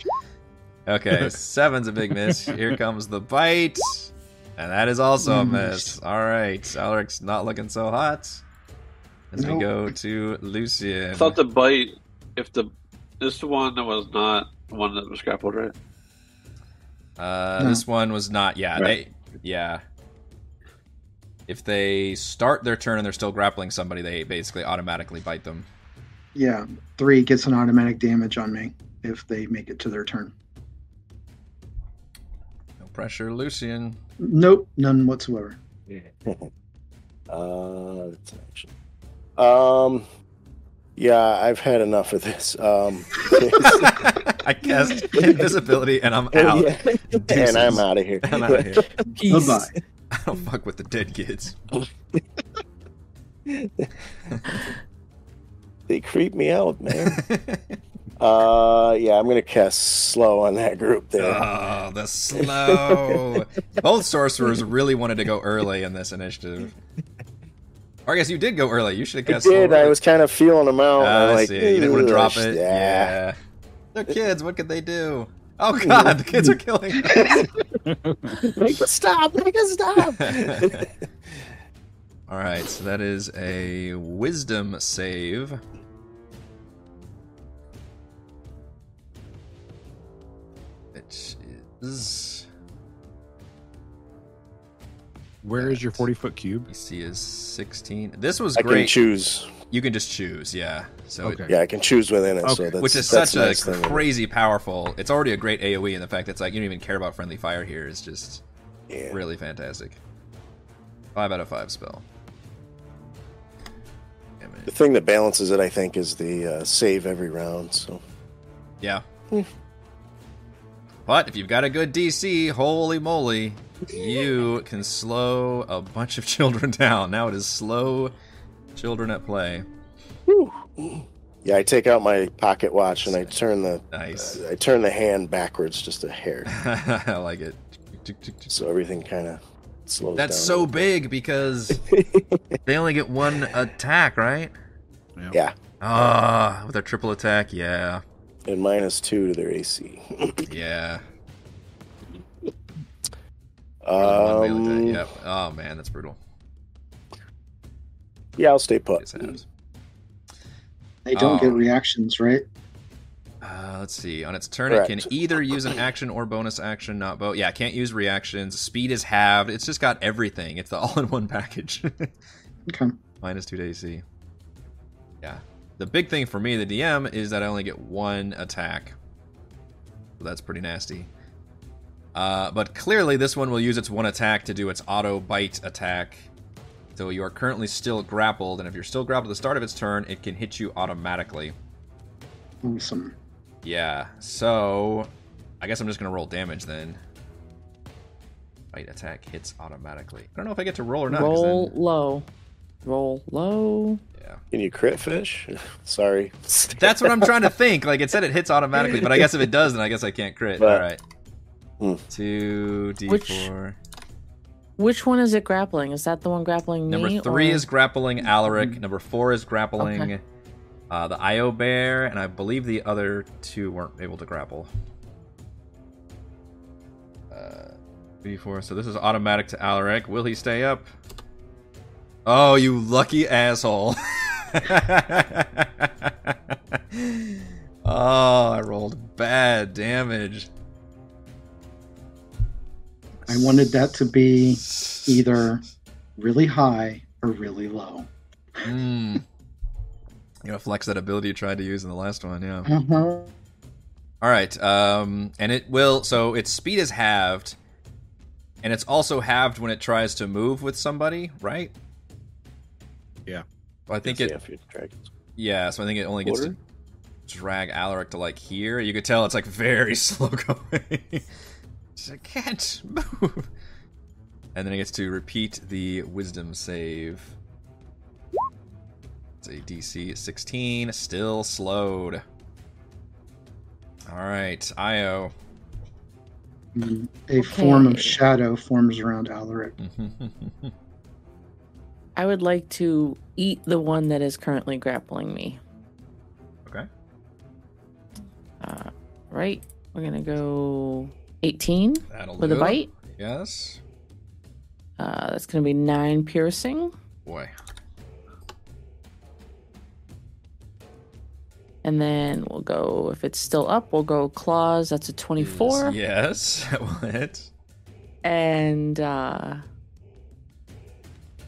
Okay, seven's a big miss. Here comes the bite. And that is also a miss. All right, Alaric's not looking so hot. As we go to Lucian. I thought the bite, if the this the one that was not the one that was grappled, right? Uh, No. This one was not. Yeah, Right. they. Yeah. If they start their turn and they're still grappling somebody, they basically automatically bite them. Yeah, three gets an automatic damage on me if they make it to their turn. No pressure, Lucian. Nope, none whatsoever. Yeah. uh, that's an action. Um, yeah, I've had enough of this. Um, I cast invisibility and I'm out. yeah, and I'm out of here. I'm out of here. Peace. Bye-bye. I don't fuck with the dead kids. they creep me out, man. Uh, yeah, I'm gonna cast slow on that group there. oh, the slow. Both sorcerers really wanted to go early in this initiative. Or I guess you did go early. You should have guessed. I cast slow. did. I was kind of feeling them out. and Ah, I'm like, see. You didn't want to drop it. Yeah. Yeah. They're kids. What could they do? Oh God, the kids are killing. us. Make it stop! Make it stop! All right, so that is a wisdom save. Which is Where is your 40 foot cube? DC is 16. This was great. I can choose. you can just choose, yeah. So it- Okay. Yeah, I can choose within it. So that's, which is that's such the a nice thing crazy powerful. It's already a great AOE, and the fact that it's like you don't even care about friendly fire here is just Yeah. really fantastic. Five out of five spell. Damn it. The thing that balances it, I think, is the uh, save every round. So Yeah. Hmm. But if you've got a good DC, holy moly, you can slow a bunch of children down. Now it is slow children at play. yeah, I take out my pocket watch and I turn the Nice. I turn the hand backwards just a hair, I like it. so everything kind of slows That's down. so big because they only get one attack, right? yeah, Ah, with a triple attack, yeah. and minus two to their AC. Yeah. One melee um, Yep. Oh man, that's brutal. Yeah, I'll stay put. They don't Oh. get reactions, right? Uh, let's see. On its turn, it can either use an action or bonus action, not both. Yeah, can't use reactions. Speed is halved. It's just got everything. It's the all-in-one package. Okay. Minus two to AC. Yeah. The big thing for me, the DM, is that I only get one attack. So that's pretty nasty. Uh, but clearly, this one will use its one attack to do its auto bite attack. So you are currently still grappled, and if you're still grappled at the start of its turn, it can hit you automatically. Awesome. Yeah, so I guess I'm just gonna roll damage then. Bite attack hits automatically. I don't know if I get to roll or not. Roll then- low. Roll low. yeah. Can you crit fish? Sorry. That's what I'm trying to think. Like it said it hits automatically, but I guess if it does, then I guess I can't crit. But- All right. Hmm. Two D Which- four. Which one is it grappling? Is that the one grappling Number me? three or- is grappling Alaric. Number four is grappling Okay. uh, the Io Bear, and I believe the other two weren't able to grapple. Uh, three, four. So this is automatic to Alaric. Will he stay up? Oh, you lucky asshole! oh, I rolled bad damage. I wanted that to be either really high or really low. Hmm. You gotta flex that ability you tried to use in the last one, yeah. Uh-huh. All right, um, and it will. So its speed is halved, and it's also halved when it tries to move with somebody, right? Yeah. Well, I think Yeah, it. if. Yeah, so I think it only gets to drag Alaric to like here. You could tell it's like very slow going. Just, I can't move. And then it gets to repeat the Wisdom save. It's a DC 16, still slowed. All right, Io. A form of shadow forms around Alaric. I would like to eat the one that is currently grappling me. okay. Uh, right. We're gonna go 18 That'll with a bite. Yes. Uh, that's gonna be nine piercing, Boy. and then we'll go. If it's still up, we'll go claws. That's a 24, Yes. That will hit. and uh,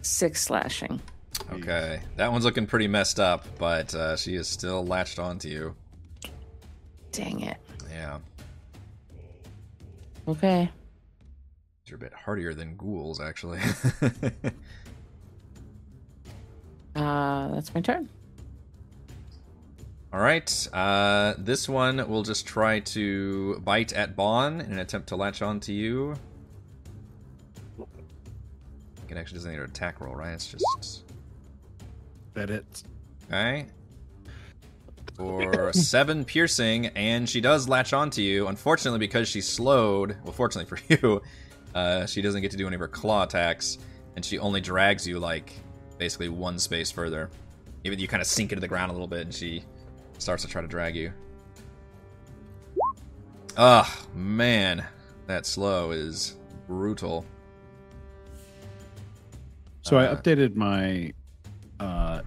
six slashing. Okay. That one's looking pretty messed up, but uh, she is still latched onto you. Dang it. Yeah. Okay. These are a bit hardier than ghouls, actually. Uh, that's my turn. All right. Uh, this one will just try to bite at Bon in an attempt to latch on to you. It actually doesn't need an attack roll, right? It's just That it. okay. For seven piercing, and she does latch onto you. Unfortunately, because she's slowed. Well, fortunately for you, uh, she doesn't get to do any of her claw attacks, and she only drags you like basically one space further. Even you kind of sink into the ground a little bit, and she starts to try to drag you. Ugh, man, that slow is brutal. So I Uh, updated my uh,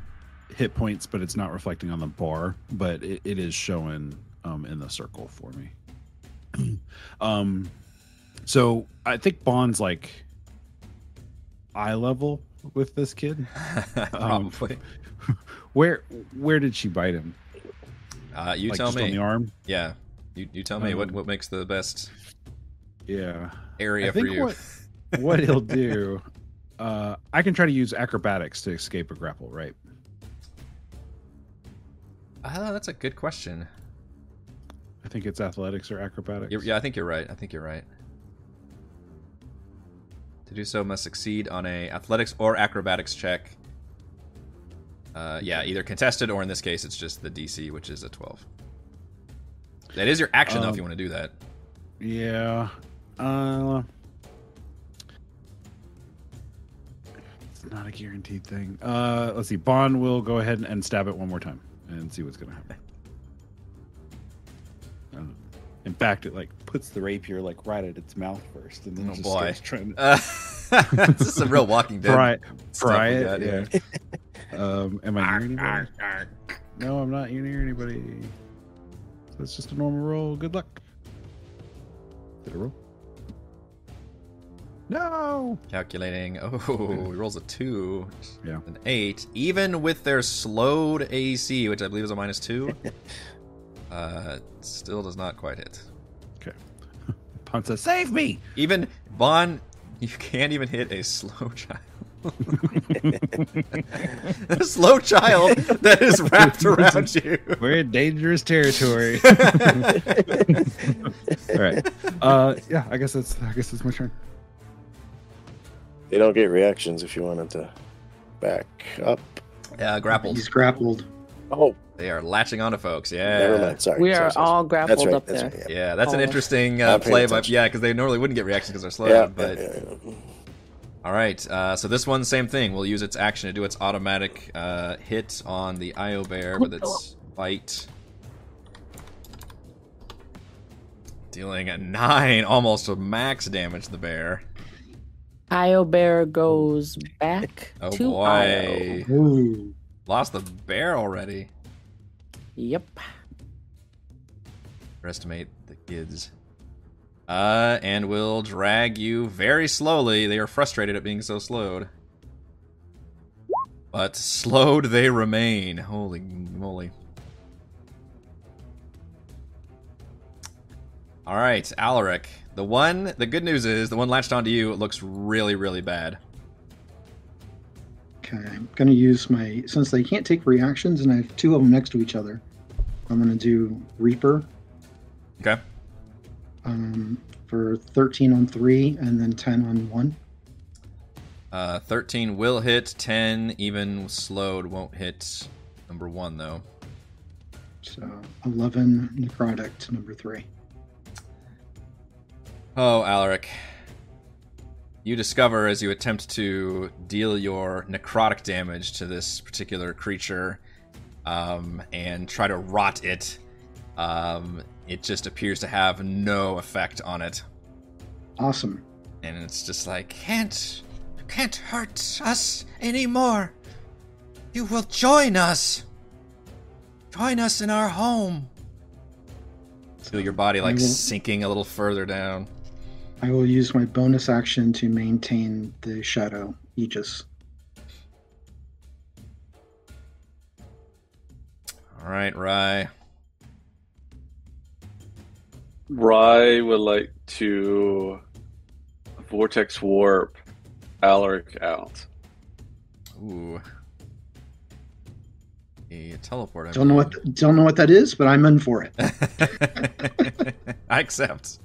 hit points, but it's not reflecting on the bar, but it, it is showing um, in the circle for me. um, so I think Bond's like eye level with this kid. Um, Probably. Where where did she bite him? Uh, you like tell just on me. the arm? Yeah, you, you tell me what Um, what makes the best Yeah. area I think for you. what what he'll do. Uh, I can try to use acrobatics to escape a grapple, right? Ah, that's a good question. I think it's athletics or acrobatics. You're, yeah, I think you're right. I think you're right. To do so, must succeed on a athletics or acrobatics check. Uh, yeah, either contested or in this case, it's just the DC, which is a 12. That is your action, though, if Um, you want to do that. Yeah. Uh, it's not a guaranteed thing. Uh, let's see. Bond will go ahead and stab it one more time and see what's going to happen. Uh, in fact, it like puts the rapier like right at its mouth first, and then Oh, just boy. starts trying to Uh, this is some real Walking Dead. pry, stuff pry it. got yeah. um, am I near anybody? No, I'm not near anybody. So it's just a normal roll. Good luck. Did I roll? No. Calculating. Oh, he rolls a two. Yeah. An eight. Even with their slowed AC, which I believe is a minus two, uh, still does not quite hit. Okay. Pon says, "Save me!" Even Bon, you can't even hit a slow child. a slow child that is wrapped around you. We're in dangerous territory. All right. Uh, yeah. I guess that's. I guess that's my turn. They don't get reactions if you wanted to back up. Yeah, grappled. He's grappled. Oh, They are latching onto folks. Yeah. never mind. Sorry. we sorry, are sorry, all sorry. grappled right. up That's there. right. Yeah. Yeah, that's an interesting uh, play. By, yeah, because they normally wouldn't get reactions because they're slow. Yeah, but yeah, yeah. all right, uh, so this one, same thing. We'll use its action to do its automatic uh, hit on the Io Bear with its bite, dealing a nine, almost a max damage to the bear. Io Bear goes back Oh to boy, Io. Ooh. lost the bear already. Yep. Underestimate the kids. Uh, and will drag you very slowly. They are frustrated at being so slowed. But slowed they remain. Holy moly. Alright, Alaric. The one, the good news is, the one latched onto you looks really, really bad. Okay, I'm gonna use my since they can't take reactions, and I have two of them next to each other. I'm gonna do Reaper Okay? um, for 13 on three, and then 10 on one. Uh, 13 will hit, 10, even slowed, won't hit number one, though. So 11 necrotic to number three. Oh, Alaric. You discover as you attempt to deal your necrotic damage to this particular creature um, and try to rot it, um, it just appears to have no effect on it. Awesome. And it's just like, can't, can't hurt us anymore. You will join us. Join us in our home. Feel your body like will- sinking a little further down. I will use my bonus action to maintain the shadow aegis. All right, Rye. Rye would like to vortex warp Alaric out. Ooh. A teleport. I Don't know what believe. don't know what that is, but I'm in for it. I accept.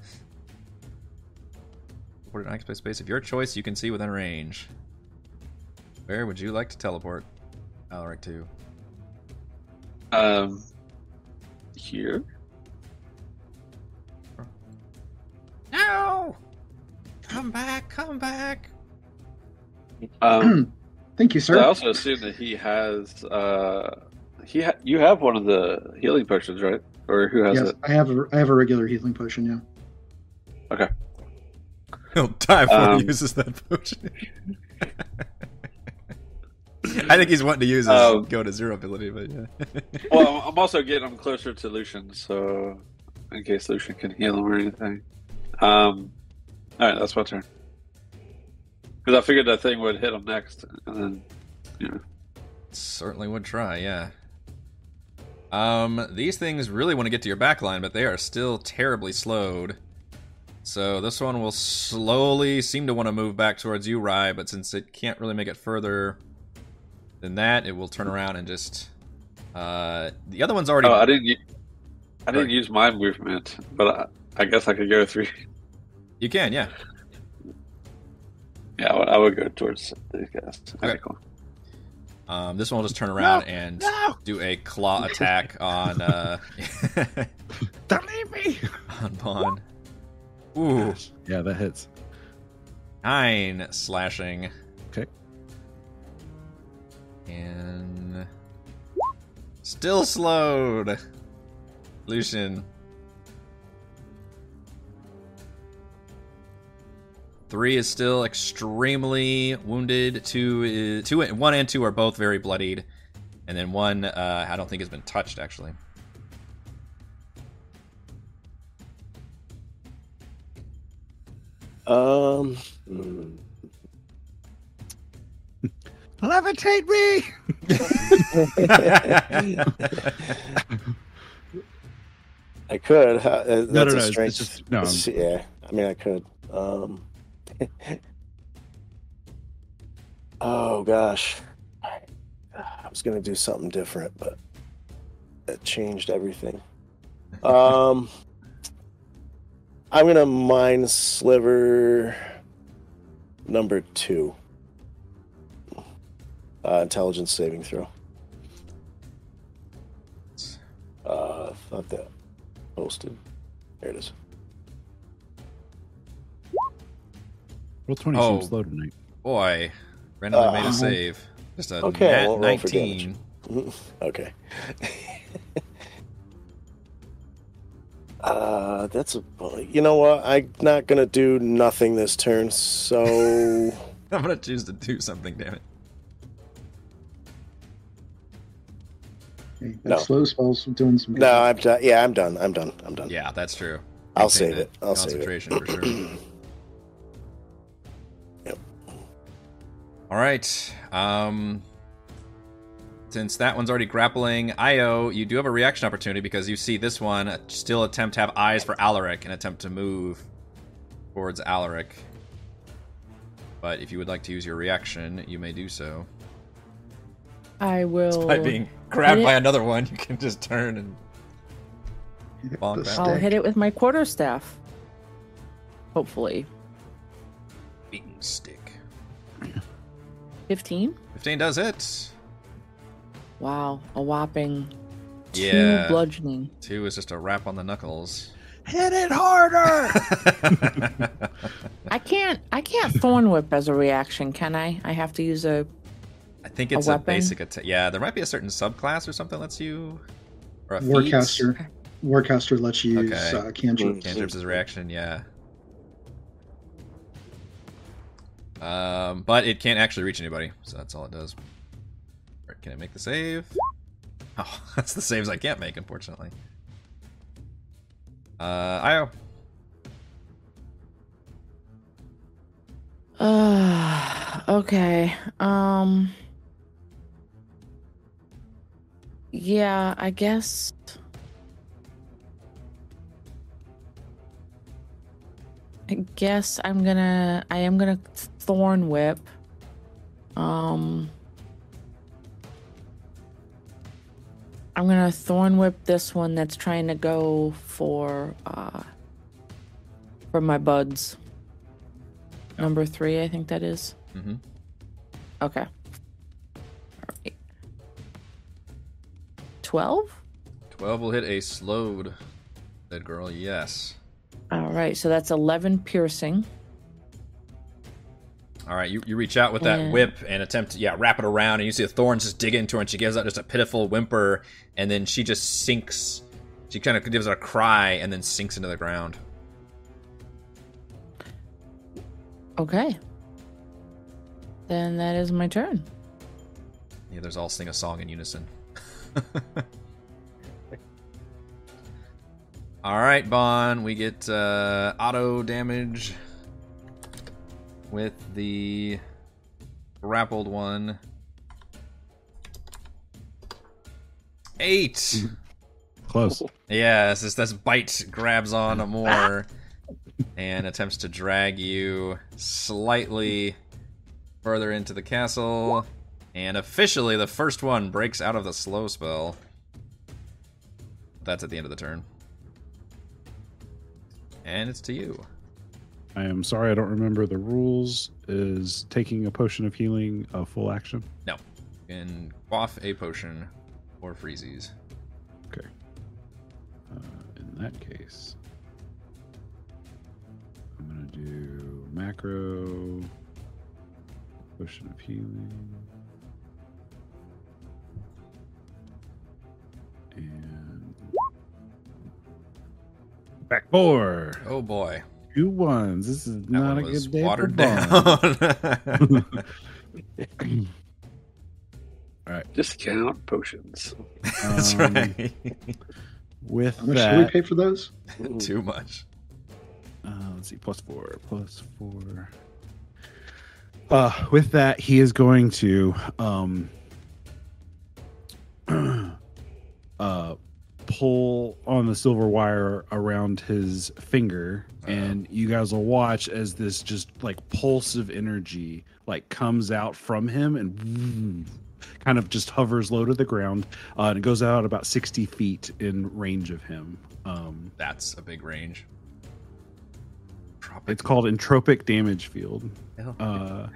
Teleport an occupied space of your choice you can see within range. Where would you like to teleport? Alaric to. Um, here. No! Come back, come back. Um, Thank you, sir. I also assume that he has. Uh, he ha- you have one of the healing potions, right? Or who has Yes, it? I have a I have a regular healing potion. Yeah. He'll die before Um, he uses that potion. I think he's wanting to use his Um, go to zero ability, but yeah. Well, I'm also getting him closer to Lucian, so in case Lucian can heal him or anything. Um, all right, that's my turn. Because I figured that thing would hit him next, and then you know. Certainly would try, yeah. Um, these things really want to get to your backline, but they are still terribly slowed. So this one will slowly seem to want to move back towards you, Rye, but since it can't really make it further than that, it will turn around and just. Uh, the other one's already. Oh, I didn't. u- I didn't use my movement, but I, I guess I could go three. You can, yeah. Yeah, I would, I would go towards these guys. Okay. Okay, cool. Um, this one will just turn around and No! do a claw attack on uh, Don't leave me! on Bond. Ooh, Gosh. Yeah, that hits. nine slashing. Okay. And still slowed. Lucian. Three is still extremely wounded. Two, is, two, one and two are both very bloodied, and then one uh, I don't think has been touched actually. Um. Levitate me! I could. uh, That's no, a no, it's- strange. it's just- no, it's- yeah, I mean, I could. Um, oh gosh, I was gonna do something different, but it changed everything. Um, I'm gonna mind sliver number two. Uh, intelligence saving throw. Uh, thought that posted. There it is. Roll 20 Oh. seems slow tonight. Boy, randomly made Uh, a save. Just a okay, nat we'll roll for damage. 19. okay. uh, that's a. bully. You know what? I'm not gonna do nothing this turn. So I'm gonna choose to do something. Damn it. Okay, that No. slow spell's doing some. good. no, I'm done. Yeah, I'm done. I'm done. I'm done. Yeah, that's true. I'll Maintain save that it. I'll save it. concentration for sure. Yep. All right. Um, since that one's already grappling Io, you do have a reaction opportunity because you see this one still attempt to have eyes for Alaric and attempt to move towards Alaric. But if you would like to use your reaction, you may do so. I will. By being grabbed by another one, you can just turn and Hit bonk back. I'll hit it with my quarterstaff. Hopefully, beating stick. fifteen. 15 does hit. Wow, a whopping two Yeah. bludgeoning. Two is just a rap on the knuckles. Hit it harder! I can't. I can't thorn whip as a reaction, can I? I have to use a. I think it's a, weapon? basic attack. Yeah, there might be a certain subclass or something that lets you. Or a feat. Warcaster. Warcaster lets you use Okay. uh, cantrip. Cantrips is reaction, yeah. Um, but it can't actually reach anybody, so that's all it does. Can I make the save? Oh, that's the saves I can't make, unfortunately. Uh, Io. Uh, okay. Um. Yeah, I guess. I guess I'm gonna. I am gonna thorn whip. Um. I'm gonna thorn whip this one that's trying to go for uh for my buds. Number three, I think that is. Mm-hmm. Okay. Twelve? 12 will hit a slowed. Dead girl, yes. Alright, so that's eleven piercing. All right, you, you reach out with that And- whip and attempt to, yeah, wrap it around, and you see the thorns just dig into her, and she gives out just a pitiful whimper, and then she just sinks. She kind of gives out a cry and then sinks into the ground. Okay. Then that is my turn. The others all sing a song in unison. all right, Bon, we get uh, auto damage with the grappled one. Eight. Close. Yes, this this bite grabs on more and attempts to drag you slightly further into the castle. And officially, the first one breaks out of the slow spell. That's at the end of the turn. And it's to you. I am sorry, I don't remember the rules. Is taking a potion of healing a full action? No. You can quaff a potion or freezies. Okay. Uh, in that case, I'm gonna do macro potion of healing, and back four. Oh boy. Two ones. This is That not a good day for watered Bond. down. Discount potions. That's Um, right. With How much do we pay for those? Too much. Uh, let's see, plus four, plus four. Uh, with that, he is going to um, pull on the silver wire around his finger, and you guys will watch as this just like pulse of energy like comes out from him and kind of just hovers low to the ground, uh, and it goes out about sixty feet in range of him. Um, That's a big range. Tropic. it's called entropic damage field. Hell. Uh,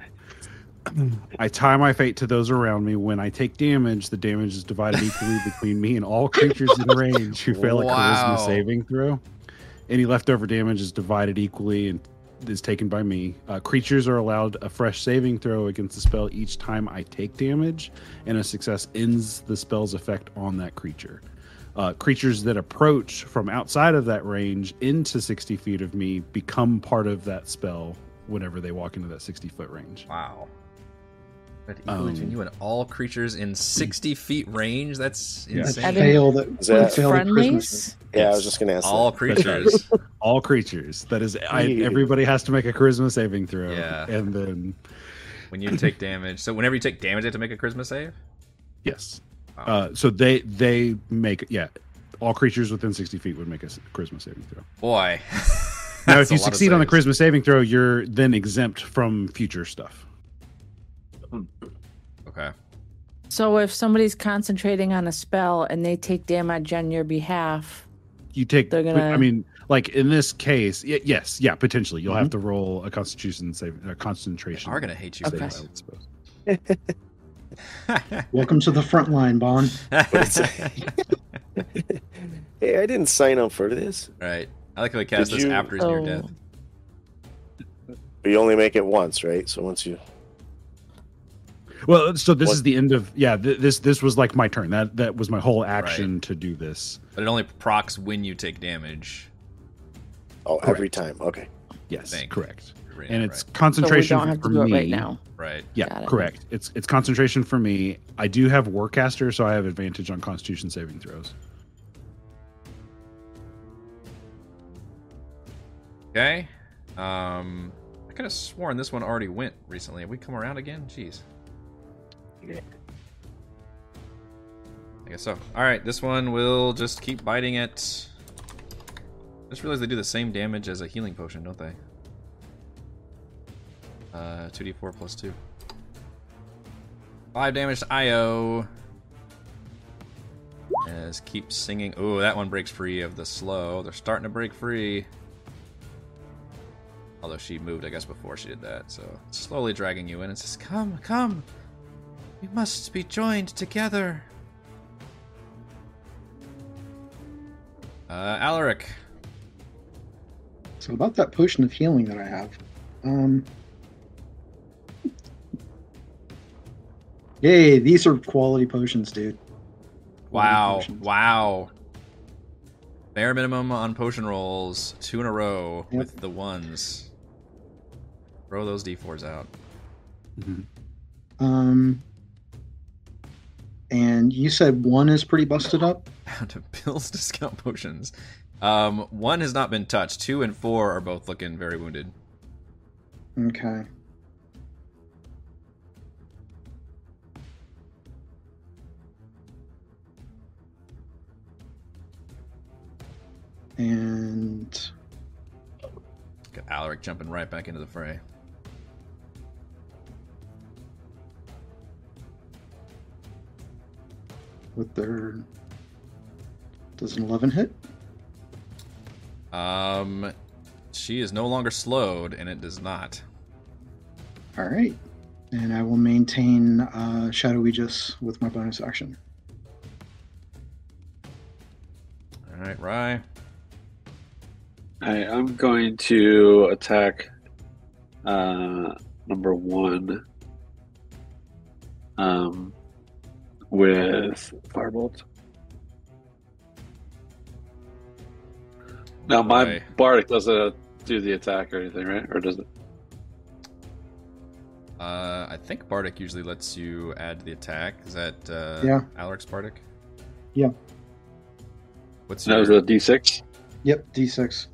I tie my fate to those around me. When I take damage, the damage is divided equally between me and all creatures in range who fail a charisma saving throw. Any leftover damage is divided equally and is taken by me. Uh, creatures are allowed a fresh saving throw against the spell each time I take damage, and a success ends the spell's effect on that creature. Uh, creatures that approach from outside of that range into 60 feet of me become part of that spell whenever they walk into that 60 foot range. Wow. But equally between Um, you and all creatures in 60 feet range? That's Yeah. That insane. I didn't- fail that- fail the Christmas. Friendlies? Yeah, I was just gonna ask. all that. creatures. All creatures. That is, I, everybody has to make a charisma saving throw. Yeah. And then, when you take damage. So whenever you take damage, you have to make a charisma save? yes. Wow. Uh, so they they make, yeah, all creatures within 60 feet would make a charisma saving throw. Boy. Now, if you a lot of succeed on the saves. charisma saving throw, you're then exempt from future stuff. Okay. So if somebody's concentrating on a spell and they take damage on your behalf, You take, They're gonna- I mean, like in this case, y- yes, yeah, potentially. You'll Mm-hmm. have to roll a constitution save, a concentration. They are going to hate you Okay. I would suppose. Welcome to the front line, Bond. Hey, I didn't sign up for this. right. I like how they cast Did this you- after his near Oh. death. But you only make it once, right? So once you Well, so this What- is the end of yeah. Th- this this was like my turn. That that was my whole action to do this. But it only procs when you take damage. oh every time. Okay. Yes, Think. correct. Right, And it's so we concentration don't have for to do me. it right now. Right. Yeah, it. correct. It's it's concentration for me. I do have Warcaster, so I have advantage on Constitution saving throws. Okay. Um, I could have sworn this one already went recently. Have we come around again? Jeez. I guess so. All right, this one will just keep biting it. Just realized they do the same damage as a healing potion, don't they? Uh, 2d4 plus 2. 5 damage to Io. As keep singing. Oh, that one breaks free of the slow. They're starting to break free. Although she moved, I guess, before she did that. So slowly dragging you in and says, Come, come. We must be joined together. Uh, Alaric. So about that potion of healing that I have. Um Yay, these are quality potions, dude. Quality Wow. potions. Wow. Bare minimum on potion rolls. Two in a row Yep. with the ones. Throw those d4s out. Mhm. Um and you said one is pretty busted up? Down to Bill's discount potions. Um, one has not been touched. Two and four are both looking very wounded. Okay. And Got Alaric jumping right back into the fray. With their does an 11 hit? Um, she is no longer slowed, and it does not. All right. And I will maintain uh, Shadow Aegis with my bonus action. All right, Rye. I, I'm going to attack uh, number one um, with Firebolt. Now, my Boy. Bardic doesn't do the attack or anything, right? Or does it? Uh, I think Bardic usually lets you add the attack. Is that uh, Yeah. Alaric's Bardic? Yeah. What's That was your a D6. Yep, D6.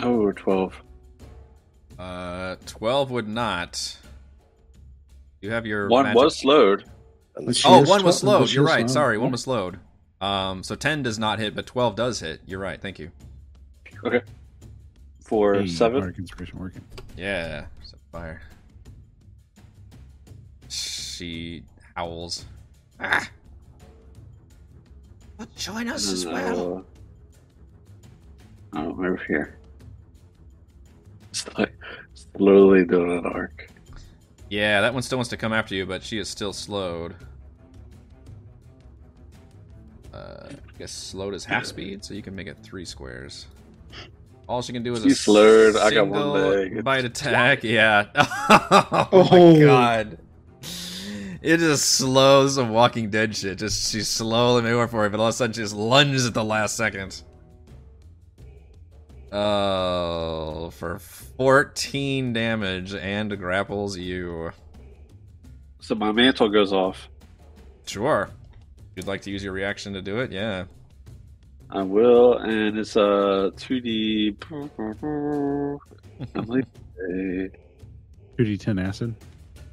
Oh, 12. uh twelve? Would not. You have your One magic- was slowed. But she Oh, is one was slowed. You're right. slowed. Sorry, one was slowed. Um, so ten does not hit, but twelve does hit. You're right. Thank you. Okay. For Hey, seven. Bardic inspiration working. Yeah. So fire. She howls. Ah. But join us as well. then I'll- Oh, over here. Sli- Slowly doing an arc. Yeah, that one still wants to come after you, but she is still slowed. Uh, I guess slowed is half speed, so you can make it three squares. All she can do is a slurred. I got one single leg. bite attack. Yeah. oh, Oh. my god. It just slows some Walking Dead shit. Just she's slowly moving for it, but all of a sudden she just lunges at the last second. Oh, for 14 damage and grapples you. So my mantle goes off. Sure. You'd like to use your reaction to do it? Yeah. I will, and it's a 2D. I'm like, eh, 2d10 acid,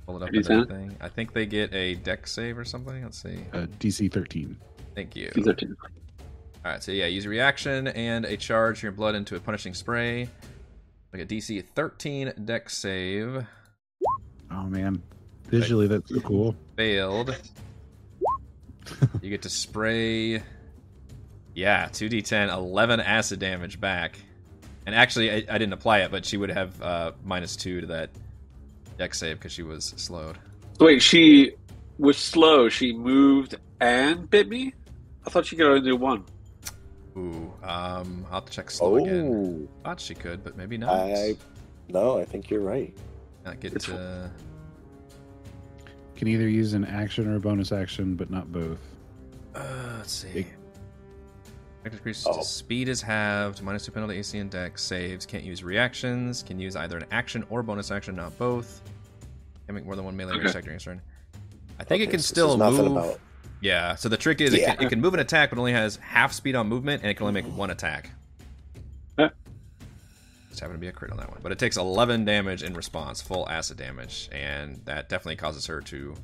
Pull it up Maybe and 10? everything. I think they get a dex save or something. Let's see. uh, DC 13. Thank you. 13. All right, so yeah, use a reaction and a charge your blood into a punishing spray. Like a DC 13 dex save. Oh man, visually that's so cool. Failed. you get to spray. Yeah, 2d10, 11 acid damage back. And actually, I, I didn't apply it, but she would have uh, minus two to that dex save because she was slowed. Wait, she was slow. She moved and bit me? I thought she could only do one. Ooh, um, I'll have to check slow again. Oh, Thought she could, but maybe not. I no, I think you're right. Not get It's- uh, Can either use an action or a bonus action, but not both. uh, let's see. Big- Effect Oh. speed is halved, minus two penalty AC and dex saves. Can't use reactions. Can use either an action or bonus action, not both. Can make more than one melee Okay. attack during its turn. I think it can so still move. about Yeah. So the trick is it, can, it can move an attack, but only has half speed on movement, and it can only make one attack. Yeah. Just happened to be a crit on that one, but it takes 11 damage in response, full acid damage, and that definitely causes her to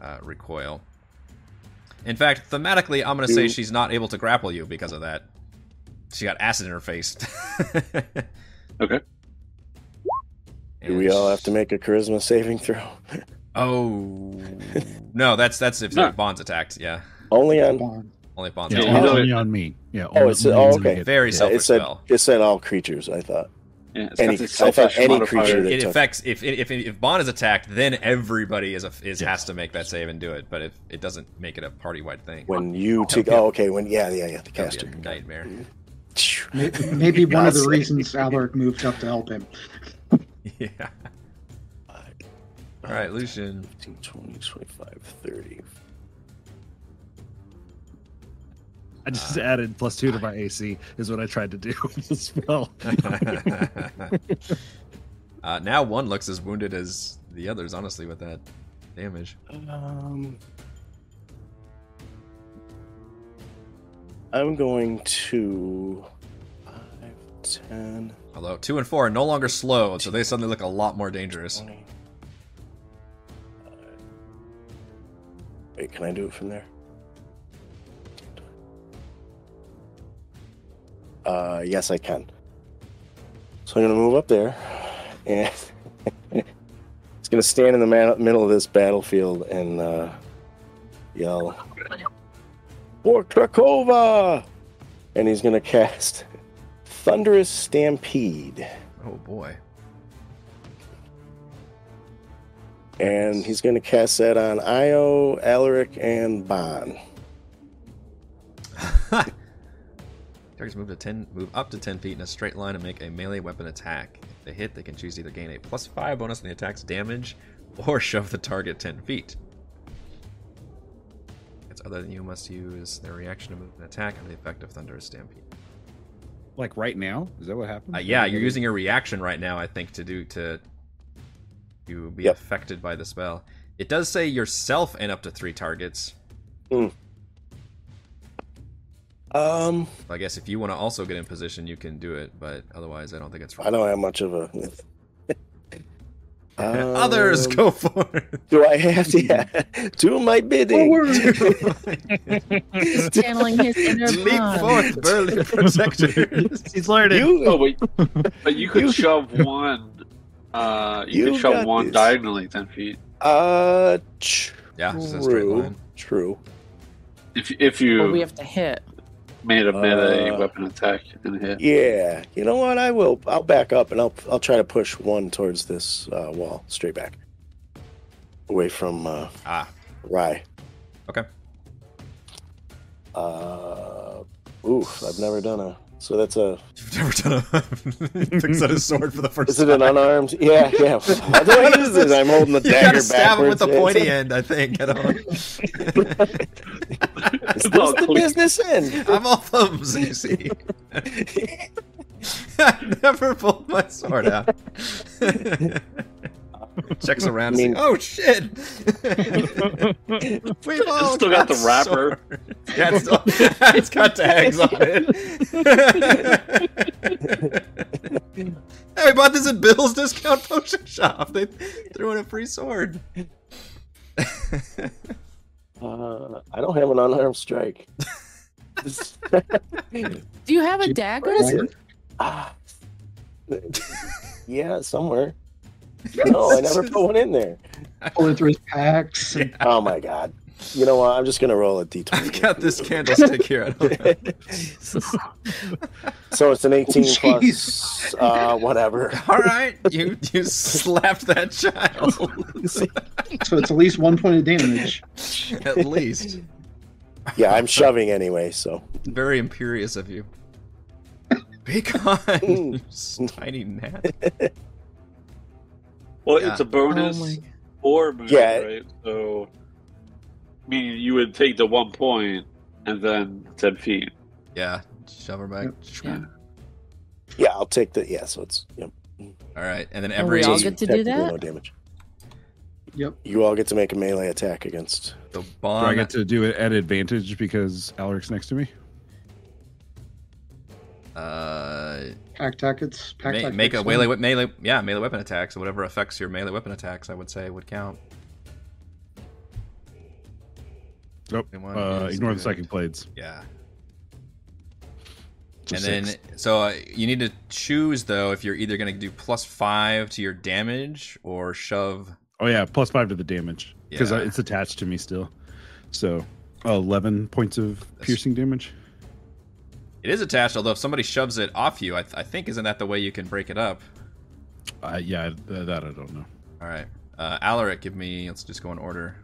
uh, recoil. In fact, thematically, I'm going to say she's not able to grapple you because of that. She got acid in her face. Okay. Do we all have to make a charisma saving throw? Oh no, that's that's if No. Bond's attacked. Yeah, Only on. Bond. only if Bond's Yeah, Yeah, attacked. only oh, on me. Yeah. Oh, it's- oh, okay. Very yeah. self- It said spell. it said all creatures. I thought. Yeah, it's Any- I thought any modifier. creature that- It took- affects if if if Bond is attacked, then everybody is a, is has to make that save and do it. But if it doesn't make it a party wide thing, When you take. be Oh, okay. When yeah, yeah, yeah. The caster. be a nightmare. Mm-hmm. Maybe, maybe one of the reasons Alaric moved up to help him. yeah. All right, Lucian. 15, 20, 25, 30. I just added plus two to my AC is what I tried to do with the spell. uh, now one looks as wounded as the others. Honestly, with that damage. Um, I'm going to five, 10, Although two and four are no longer slow, so they suddenly look a lot more dangerous. 20. Wait, can I do it from there? Uh, yes, I can. So I'm going to move up there, and it's going to stand in the ma- middle of this battlefield and uh, yell, "For Krakova!" And he's going to cast Thunderous Stampede. Oh boy. And he's going to cast that on Io, Alaric, and Bon. Targets move to ten, move up to ten feet in a straight line and make a melee weapon attack. If they hit, they can choose to either gain a plus five bonus on the attack's damage, or shove the target ten feet. It's other than you must use their reaction to move an attack under the effect of Thunderous Stampede. like right now? Is that what happened? Uh, yeah, you're using your reaction right now, I think, to do to to be Yep. affected by the spell. It does say yourself and up to three targets. Um, I guess if you want to also get in position, you can do it, but otherwise, I don't think it's. I don't have much of a. Others Um, go for it. Do I have to? Yeah, do my bidding. He's channeling his inner Leap Bond. forth, burly protectors. He's learning. You, Oh, wait, but you could You- shove one. Uh, you, You could shove one this. diagonally ten feet. uh, true. Yeah, it's a straight line. True. If if you But we have to hit. made a melee Uh, weapon attack and hit. Yeah. You know what? I will. I'll back up and I'll I'll try to push one towards this uh, wall, straight back, away from uh, Ah, Rye. okay. Uh, oof. I've never done a. So that's a. You've never done a picks out his sword for the first Is it time. an unarmed? Yeah, yeah. How do I use this? I'm holding the You dagger gotta stab him with the pointy end, I think. I don't know. Is It's all this the clean. business end? I'm all thumbs, you see. I never pulled my sword out. Checks around. I mean- oh shit! We've all still got the wrapper. Yeah, it's, still, it's got tags on it. hey, we bought this at Bill's Discount Potion Shop. They threw in a free sword. Uh, I don't have an unarmed strike. Do you have a dagger? Ah. yeah, somewhere. No, I never put one in there. Pulling through his packs. and- Oh my god. You know what? I'm just gonna roll a d20. I've got this candlestick here. I don't know. so it's an 18 Jeez. plus uh, whatever. All right, you you slapped that child. So it's at least one point of damage. At least, Yeah, I'm shoving anyway. So very imperious of you. Be kind, you tiny gnat. Well, Yeah. it's a oh bonus Oh or move, Yeah. right? So, meaning you would take the one point and then ten feet. Yeah, shove her back. Yeah. yeah, I'll take the yeah. So it's yep. All right, and then And every we all get to do that? No damage. Yep. You all get to make a melee attack against. the Do I get to do it at advantage because Alaric's next to me? Uh, Pack tactics. Pack ma- tactics. make a melee, melee, yeah, melee weapon attacks. So whatever affects your melee weapon attacks, I would say would count. Nope. Uh, is ignore the good. psychic blades. Yeah. So and then, so uh, you need to choose though if you're either going to do plus five to your damage or shove Oh yeah, plus five to the damage because Yeah. it's attached to me still. So, eleven points of piercing damage. It is attached, although if somebody shoves it off you, I, th- I think isn't that the way you can break it up? Uh, yeah, th- that I don't know. All right, uh, Alaric, give me. Let's just go in order.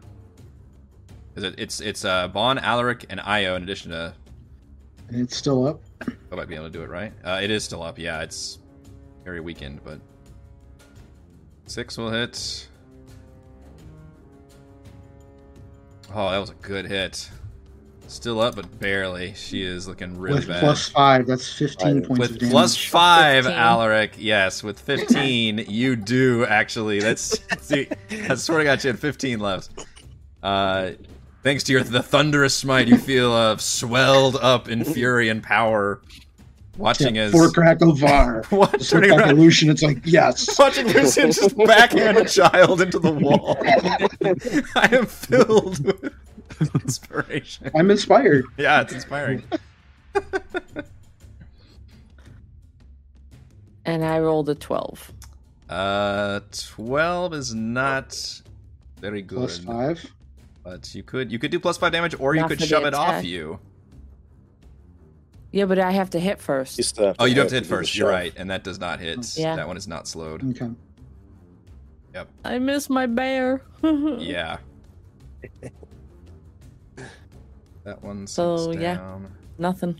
Is it? It's it's uh, Bon, Alaric, and Io in addition to. And it's still up. I might be able to do it right. Uh, it is still up. Yeah, it's very weakened, but six will hit. Oh, that was a good hit. Still up, but barely. She is looking really with bad. plus five, that's 15 Right. points of with damage. plus five, 15. Alaric. Yes, with fifteen, you do actually. That's see, I swear to God, you had fifteen left. Uh, thanks to your the thunderous smite, you feel uh, swelled up in fury and power. Watching yeah, as for Krakova. What? Turning around, Lucian, it's like, yes. watching Lucian just backhand a child into the wall. I am filled with inspiration. I'm inspired. Yeah, it's inspiring. And I rolled a 12. Uh, twelve is not very good. Plus five. But you could you could do plus five damage, or you could shove it off you. Yeah, but I have to hit first. You still have Oh, you do have to hit first. You're right, and that does not hit. Yeah. That one is not slowed. Okay. Yep. I miss my bear. Yeah. That one So, sinks yeah. down. Nothing.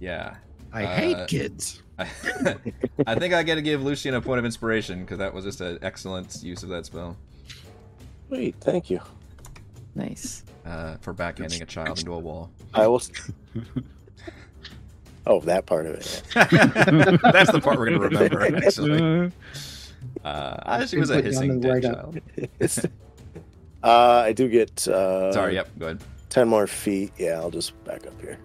Yeah. I Uh, hate kids. I think I got to give Lucian a point of inspiration because that was just an excellent use of that spell Wait, thank you. Nice. uh, for backhanding a child into a wall. I will. oh, that part of it. That's the part we're gonna remember. Actually, Uh, uh, she was a hissing dead child. Uh, I do get. Uh, Sorry. Yep. Go ahead. Ten more feet. Yeah, I'll just back up here.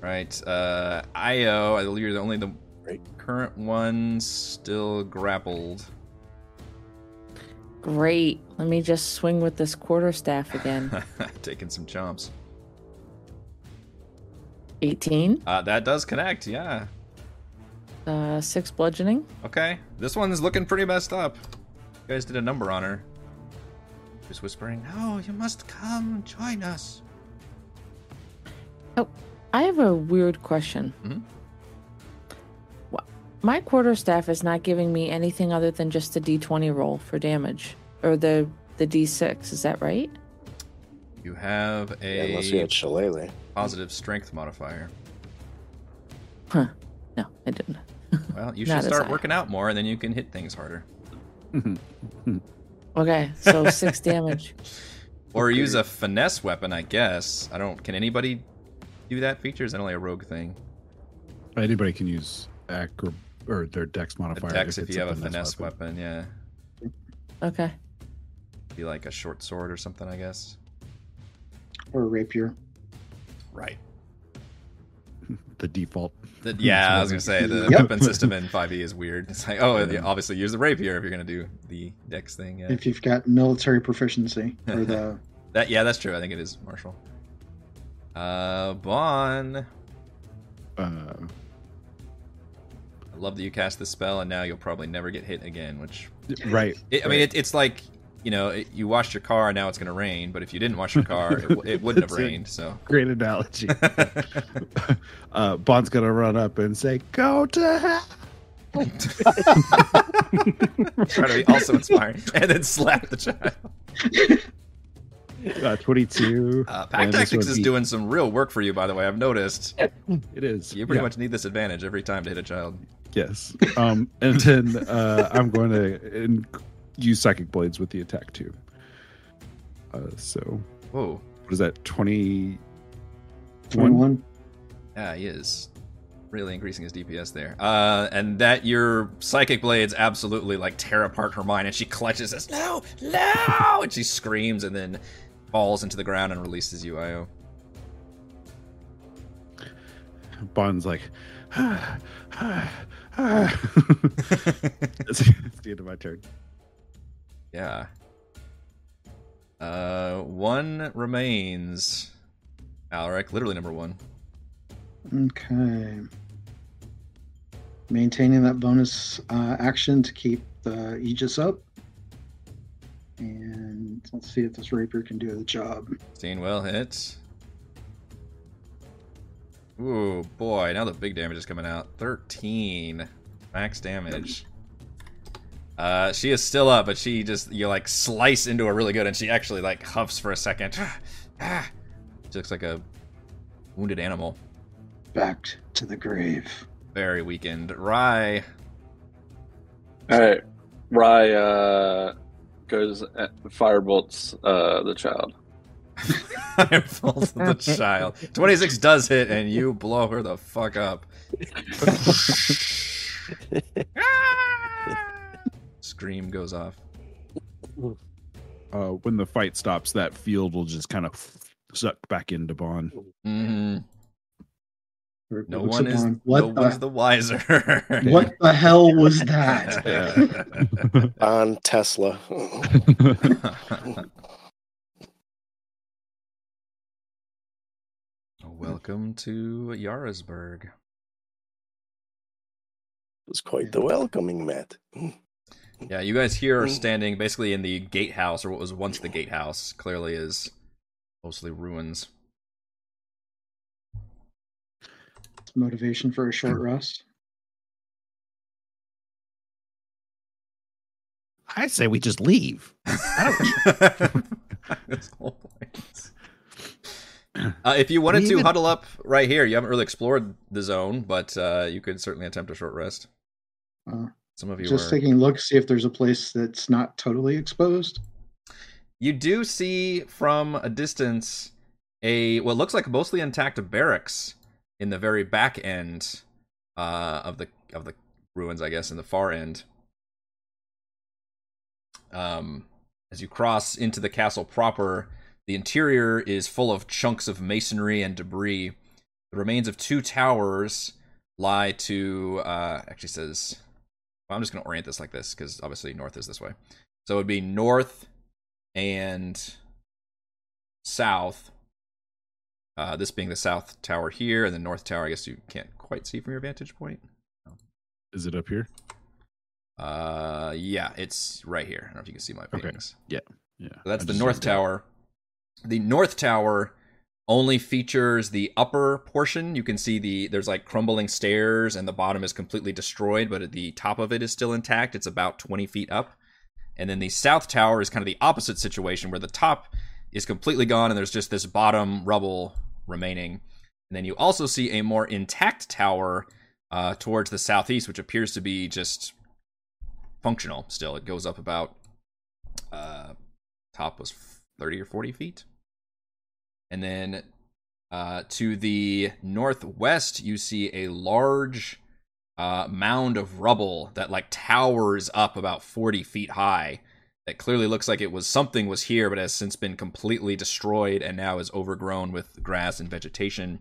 Right. Uh, Io, I believe you're the only the Right. current one still grappled. Great. Let me just swing with this quarterstaff again. Taking some chomps. 18. Uh, that does connect. Yeah. Uh, 6 bludgeoning. Okay. This one's looking pretty messed up. You guys did a number on her. Just whispering, "No, you must come join us." Oh, I have a weird question. Mhm. My quarterstaff is not giving me anything other than just a d20 roll for damage, or the the d6. Is that right? You have Yeah, a unless you had Shillelagh. positive strength modifier. Huh? No, I didn't. Well, you should start working out more, and then you can hit things harder. Okay, so six damage. Or use a finesse weapon, I guess. I don't. Can anybody do that feature? Is that only a rogue thing? Anybody can use ac or, or their dex A modifier. dex if it's you have a finesse weapon. yeah. Okay. Be like a short sword or something, I guess. Or a rapier. Right. The default. The, yeah, I was gonna say the Yep. weapon system in 5e is weird. It's like, oh, yeah, obviously use the rapier if you're gonna do the dex thing. Yeah, If you've got military proficiency or the that yeah, that's true. I think it is martial. Uh, Bon. Uh, I love that you cast this spell, and now you'll probably never get hit again. Which right. it, I mean, it, it's like you know, it, you washed your car, and now it's gonna rain. But if you didn't wash your car, it, it wouldn't have rained. So. Great analogy. uh, Bond's gonna run up and say, "Go to hell." Try to be also inspiring, and then slap the child. Uh, Twenty-two. Uh, Pack Tactics is doing some real work for you, by the way. I've noticed. It is. You pretty Yeah. much need this advantage every time to hit a child. Yes. Um, and then uh, I'm going to in- use psychic blades with the attack too. Uh, so Whoa. what is that? Twenty. 21. Yeah, he is really increasing his DPS there. Uh, and that your psychic blades absolutely like tear apart her mind, and she clutches us. No, no, and she screams and then falls into the ground and releases you, Io. Bond's like. it's, it's the end of my turn. Yeah. Uh, one remains. Alaric, literally number one. Okay. maintaining that bonus uh, action to keep the Aegis up. And let's see if this rapier can do the job. 16 will hit. Ooh, boy, now the big damage is coming out. 13 max damage. Uh, she is still up, but she just, you like slice into her really good, and she actually like huffs for a second. she looks like a wounded animal. Back to the grave. Very weakened. Rye. All right, Rye uh, goes at, firebolts uh, the child. Fireballs the child. 26 does hit, and you blow her the fuck up. Scream goes off. Uh, when the fight stops, that field will just kind of suck back into Bond. hmm No one is What, no one's the, the wiser. what the hell was that? On Tesla. Welcome to Yarosbirg. It was quite the welcoming mat. Yeah, you guys here are Mm. standing basically in the gatehouse, or what was once the gatehouse. Clearly is mostly ruins. Motivation for a short rest. I say we just leave. This whole place. Uh, if you wanted We to even- huddle up right here, you haven't really explored the zone, but uh, you could certainly attempt a short rest. Uh, Some of you just are. taking a look, see if there's a place that's not totally exposed. You do see from a distance a what looks like mostly intact barracks in the very back end uh, of the of the ruins, I guess, in the far end. Um, as you cross into the castle proper, the interior is full of chunks of masonry and debris. The remains of two towers lie to uh, actually says. Well, I'm just going to orient this like this because obviously north is this way. So it would be north and south. Uh, this being the south tower here, and the north tower. I guess you can't quite see from your vantage point. Is it up here? Uh, yeah, it's right here. I don't know if you can see my Okay. Yeah, Yeah. So that's I the north tower. The north tower only features the upper portion. You can see the there's like crumbling stairs, and the bottom is completely destroyed, but the top of it is still intact. It's about 20 feet up. And then the south tower is kind of the opposite situation, where the top is completely gone, and there's just this bottom rubble remaining. And then you also see a more intact tower uh, towards the southeast, which appears to be just functional still. It goes up about uh, top was 30 or 40 feet. And then uh, to the northwest, you see a large uh, mound of rubble that like towers up about 40 feet high. That clearly looks like it was something was here, but has since been completely destroyed and now is overgrown with grass and vegetation.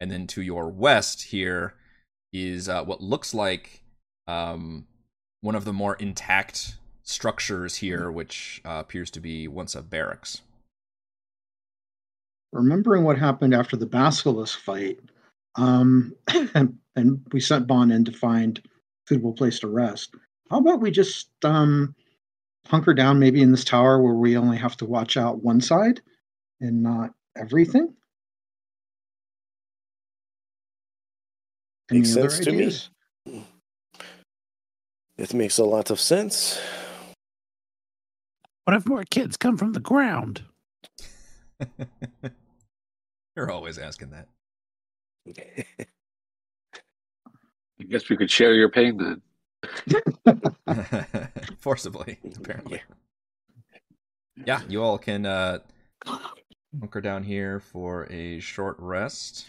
And then to your west here is uh, what looks like um, one of the more intact structures here, which uh, appears to be once a barracks. Remembering what happened after the basilisk fight, um, and, and we sent Bond in to find a suitable place to rest. How about we just um, hunker down maybe in this tower where we only have to watch out one side and not everything? Any Makes other sense to me. It makes a lot of sense. What if more kids come from the ground? You're always asking that. I guess we could share your pain then. Forcibly, apparently. Yeah, you all can uh, hunker down here for a short rest.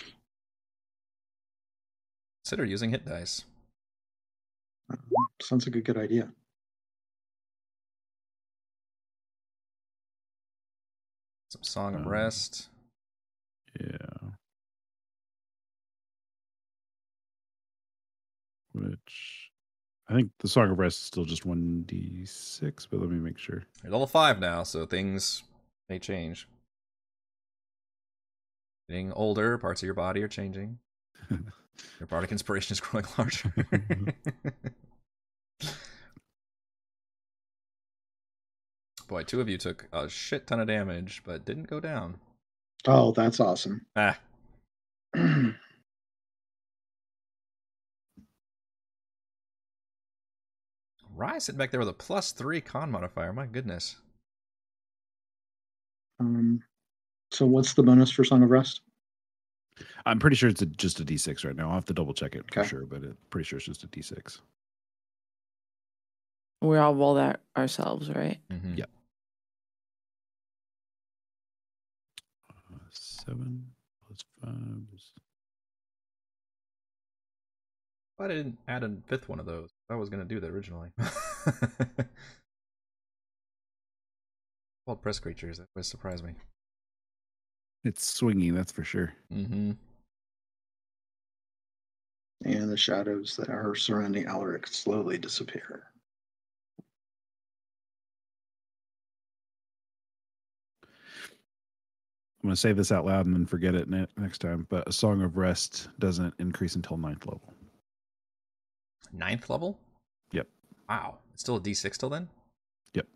Consider using hit dice. Sounds like a good idea. Some Song of Um, Rest. Yeah. Which I think the Song of Rest is still just 1d6, but let me make sure. You're level 5 now, so things may change. Getting older, parts of your body are changing. Your bardic inspiration is growing larger. Boy, two of you took a shit ton of damage, but didn't go down. Oh, that's awesome. Ah, Rye sitting back there with a plus three con modifier. My goodness. um, so what's the bonus for Song of Rest? I'm pretty sure it's a, just a D6 right now. I'll have to double check it for sure, but I'm pretty sure it's just a D6. We all roll that ourselves, right? hmm Yeah. Seven plus five is I didn't add a fifth one of those. I was going to do that originally. Called press creatures. That would surprise me. it's swinging, that's for sure. Mm-hmm. And the shadows that are surrounding Alaric slowly disappear. I'm going to say this out loud and then forget it ne- next time. But a Song of Rest doesn't increase until ninth level. Ninth level? Yep. Wow. It's still a D6 till then? Yep.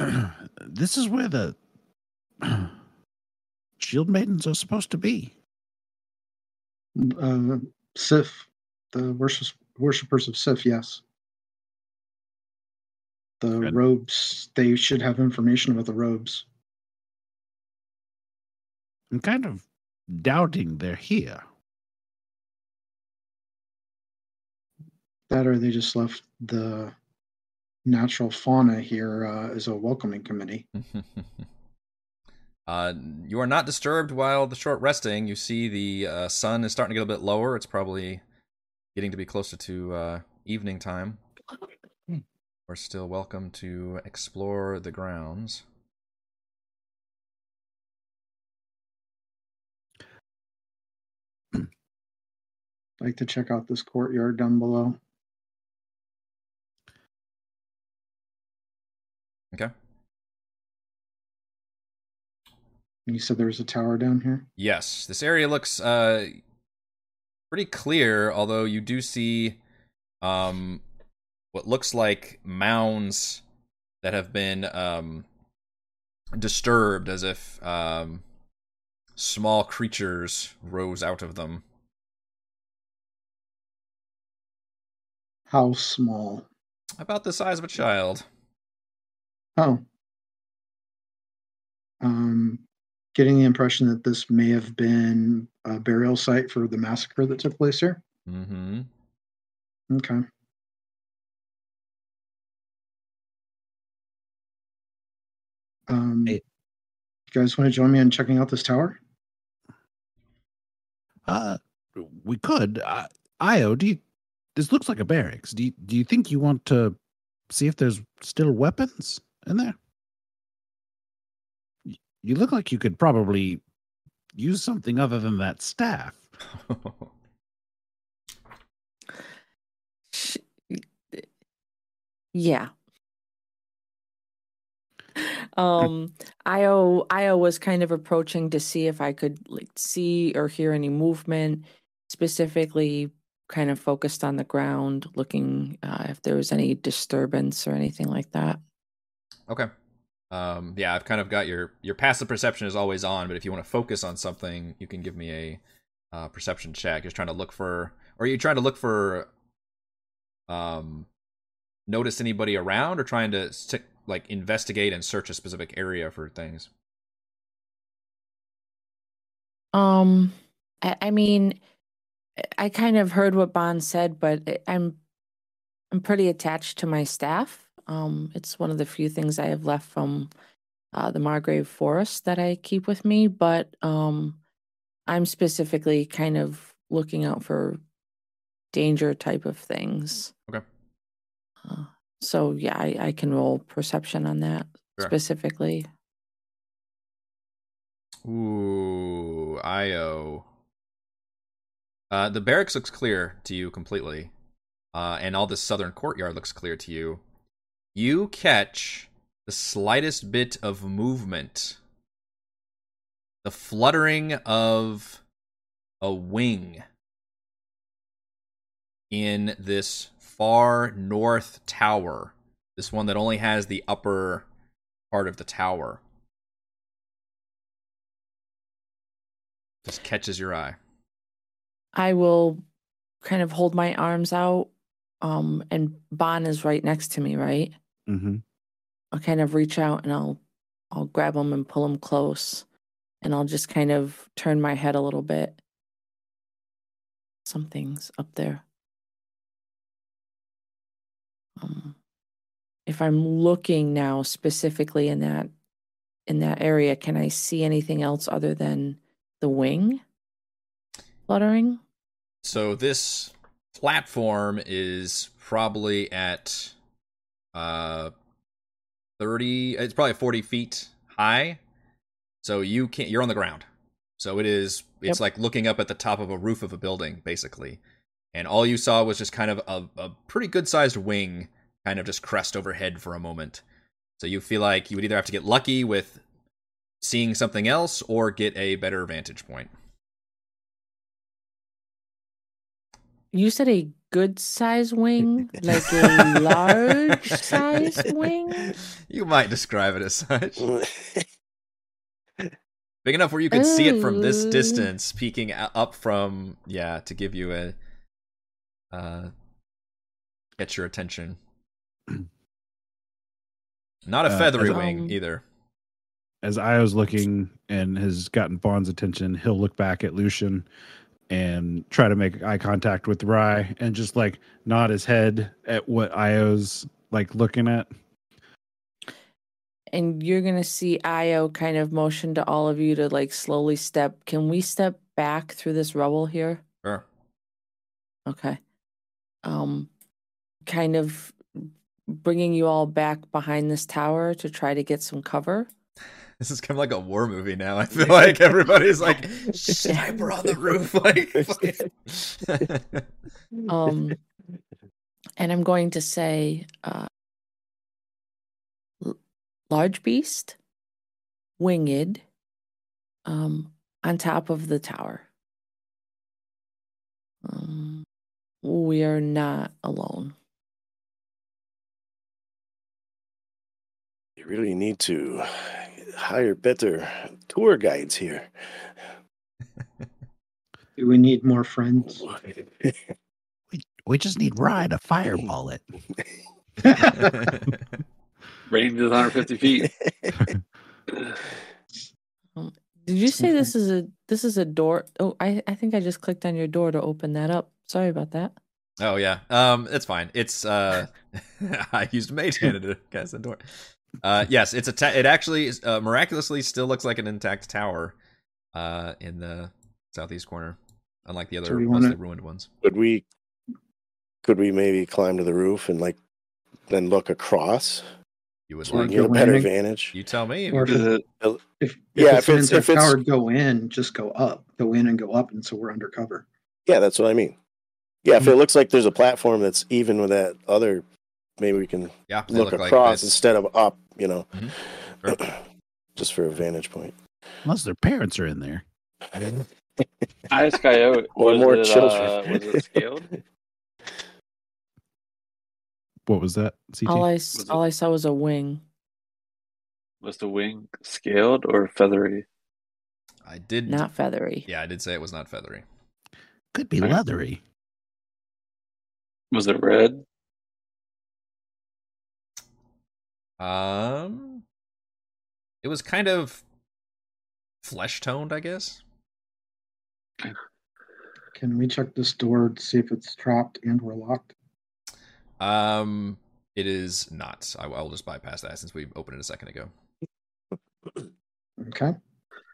Okay. this is where the Shield Maidens are supposed to be. Uh, Sif, the worship, worshippers of Sif, yes. The Good. robes, they should have information about the robes. I'm kind of doubting they're here. That or they just left the natural fauna here uh, as a welcoming committee. uh, you are not disturbed while the short resting. You see the uh, sun is starting to get a bit lower. It's probably getting to be closer to uh, evening time. We're still welcome to explore the grounds. I'd like to check out this courtyard down below. Okay. You said there was a tower down here. Yes, this area looks uh pretty clear, although you do see um what looks like mounds that have been um disturbed as if um small creatures rose out of them. How small? About the size of a child. Oh. Um, getting the impression that this may have been a burial site for the massacre that took place here. Mm-hmm. Okay. Um, Hey. you guys want to join me in checking out this tower? Uh, we could. Uh, Io, do you? This looks like a barracks. Do you, do you think you want to see if there's still weapons in there? You look like you could probably use something other than that staff. Yeah. Um, Io Io was kind of approaching to see if I could like see or hear any movement, specifically kind of focused on the ground, looking uh, if there was any disturbance or anything like that. okay. Um yeah, I've kind of got your your passive perception is always on, but if you want to focus on something, you can give me a uh, perception check. Just trying to look for or are you trying to look for um notice anybody around or trying to stick like investigate and search a specific area for things Um, I, I mean, I kind of heard what Bond said, but I'm I'm pretty attached to my staff. Um, it's one of the few things I have left from uh, the Margrave Forest that I keep with me. But um, I'm specifically kind of looking out for danger type of things. Okay. Uh, so yeah, I, I can roll perception on that Sure. specifically. ooh io uh the barracks looks clear to you completely uh and all this southern courtyard looks clear to you you catch the slightest bit of movement the fluttering of a wing in this far north tower. This one that only has the upper part of the tower. Just catches your eye. I will kind of hold my arms out. Um, and Bon is right next to me, right? Mm-hmm. I'll kind of reach out and I'll I'll grab him and pull him close. And I'll just kind of turn my head a little bit. Something's up there. Um, if I'm looking now specifically in that in that area, can I see anything else other than the wing fluttering? So this platform is probably at uh 30 it's probably 40 feet high so you can't you're on the ground so it is it's Yep. like looking up at the top of a roof of a building basically and all you saw was just kind of a, a pretty good sized wing kind of just crest overhead for a moment. So you feel like you would either have to get lucky with seeing something else or get a better vantage point. You said a good size wing, like a large size wing. you might describe it as such. Big enough where you can see it from this uh. distance peeking up from yeah to give you a uh get your attention not a Uh, feathery as- wing Um, either As Io's looking and has gotten Bond's attention, he'll look back at Lucian and try to make eye contact with Rye and just like nod his head at what Io's like looking at. And you're gonna see Io kind of motion to all of you to like slowly step. Can we step back through this rubble here? sure Okay. Um, kind of bringing you all back behind this tower to try to get some cover. this is kind of like a war movie now i feel like everybody's like sniper on the roof like Um, and I'm going to say, uh, large beast, winged, um, on top of the tower. Um, we are not alone. You really need to hire better tour guides here. Do we need more friends? We just need Rye to fireball it. Range is 150 feet. Um, did you say this is a this is a door? Oh, I I think I just clicked on your door to open that up. Sorry about that. oh yeah um it's fine it's uh i used mage hand to guess the door uh yes it's a ta- it actually is, uh, miraculously still looks like an intact tower uh in the southeast corner unlike the other we mostly wanna- ruined ones Could we could we maybe climb to the roof and like then look across you would so we like get a better landing? vantage? you tell me Or if, Is it- it- if, if Yeah, it's if an it's- if it's- tower, go in, just go up, go in and go up, and so we're undercover. Yeah, that's what I mean. Yeah, if Mm-hmm. it looks like there's a platform that's even with that other, maybe we can yeah look, look across it's- instead of up. You know, Mhm. Sure. just for a vantage point. Unless their parents are in there. I ISKIO, Or was more it, children. Uh, was it scaled? What was that? CT? All I s- Was it- all I saw was a wing. Was the wing scaled or feathery? i did Not feathery. yeah i did say it was not feathery Could be Right. leathery. Was it red? um it was kind of flesh toned i guess Can we check this door to see if it's trapped and we're locked? Um, it is not. I will just bypass that since we opened it a second ago. Okay.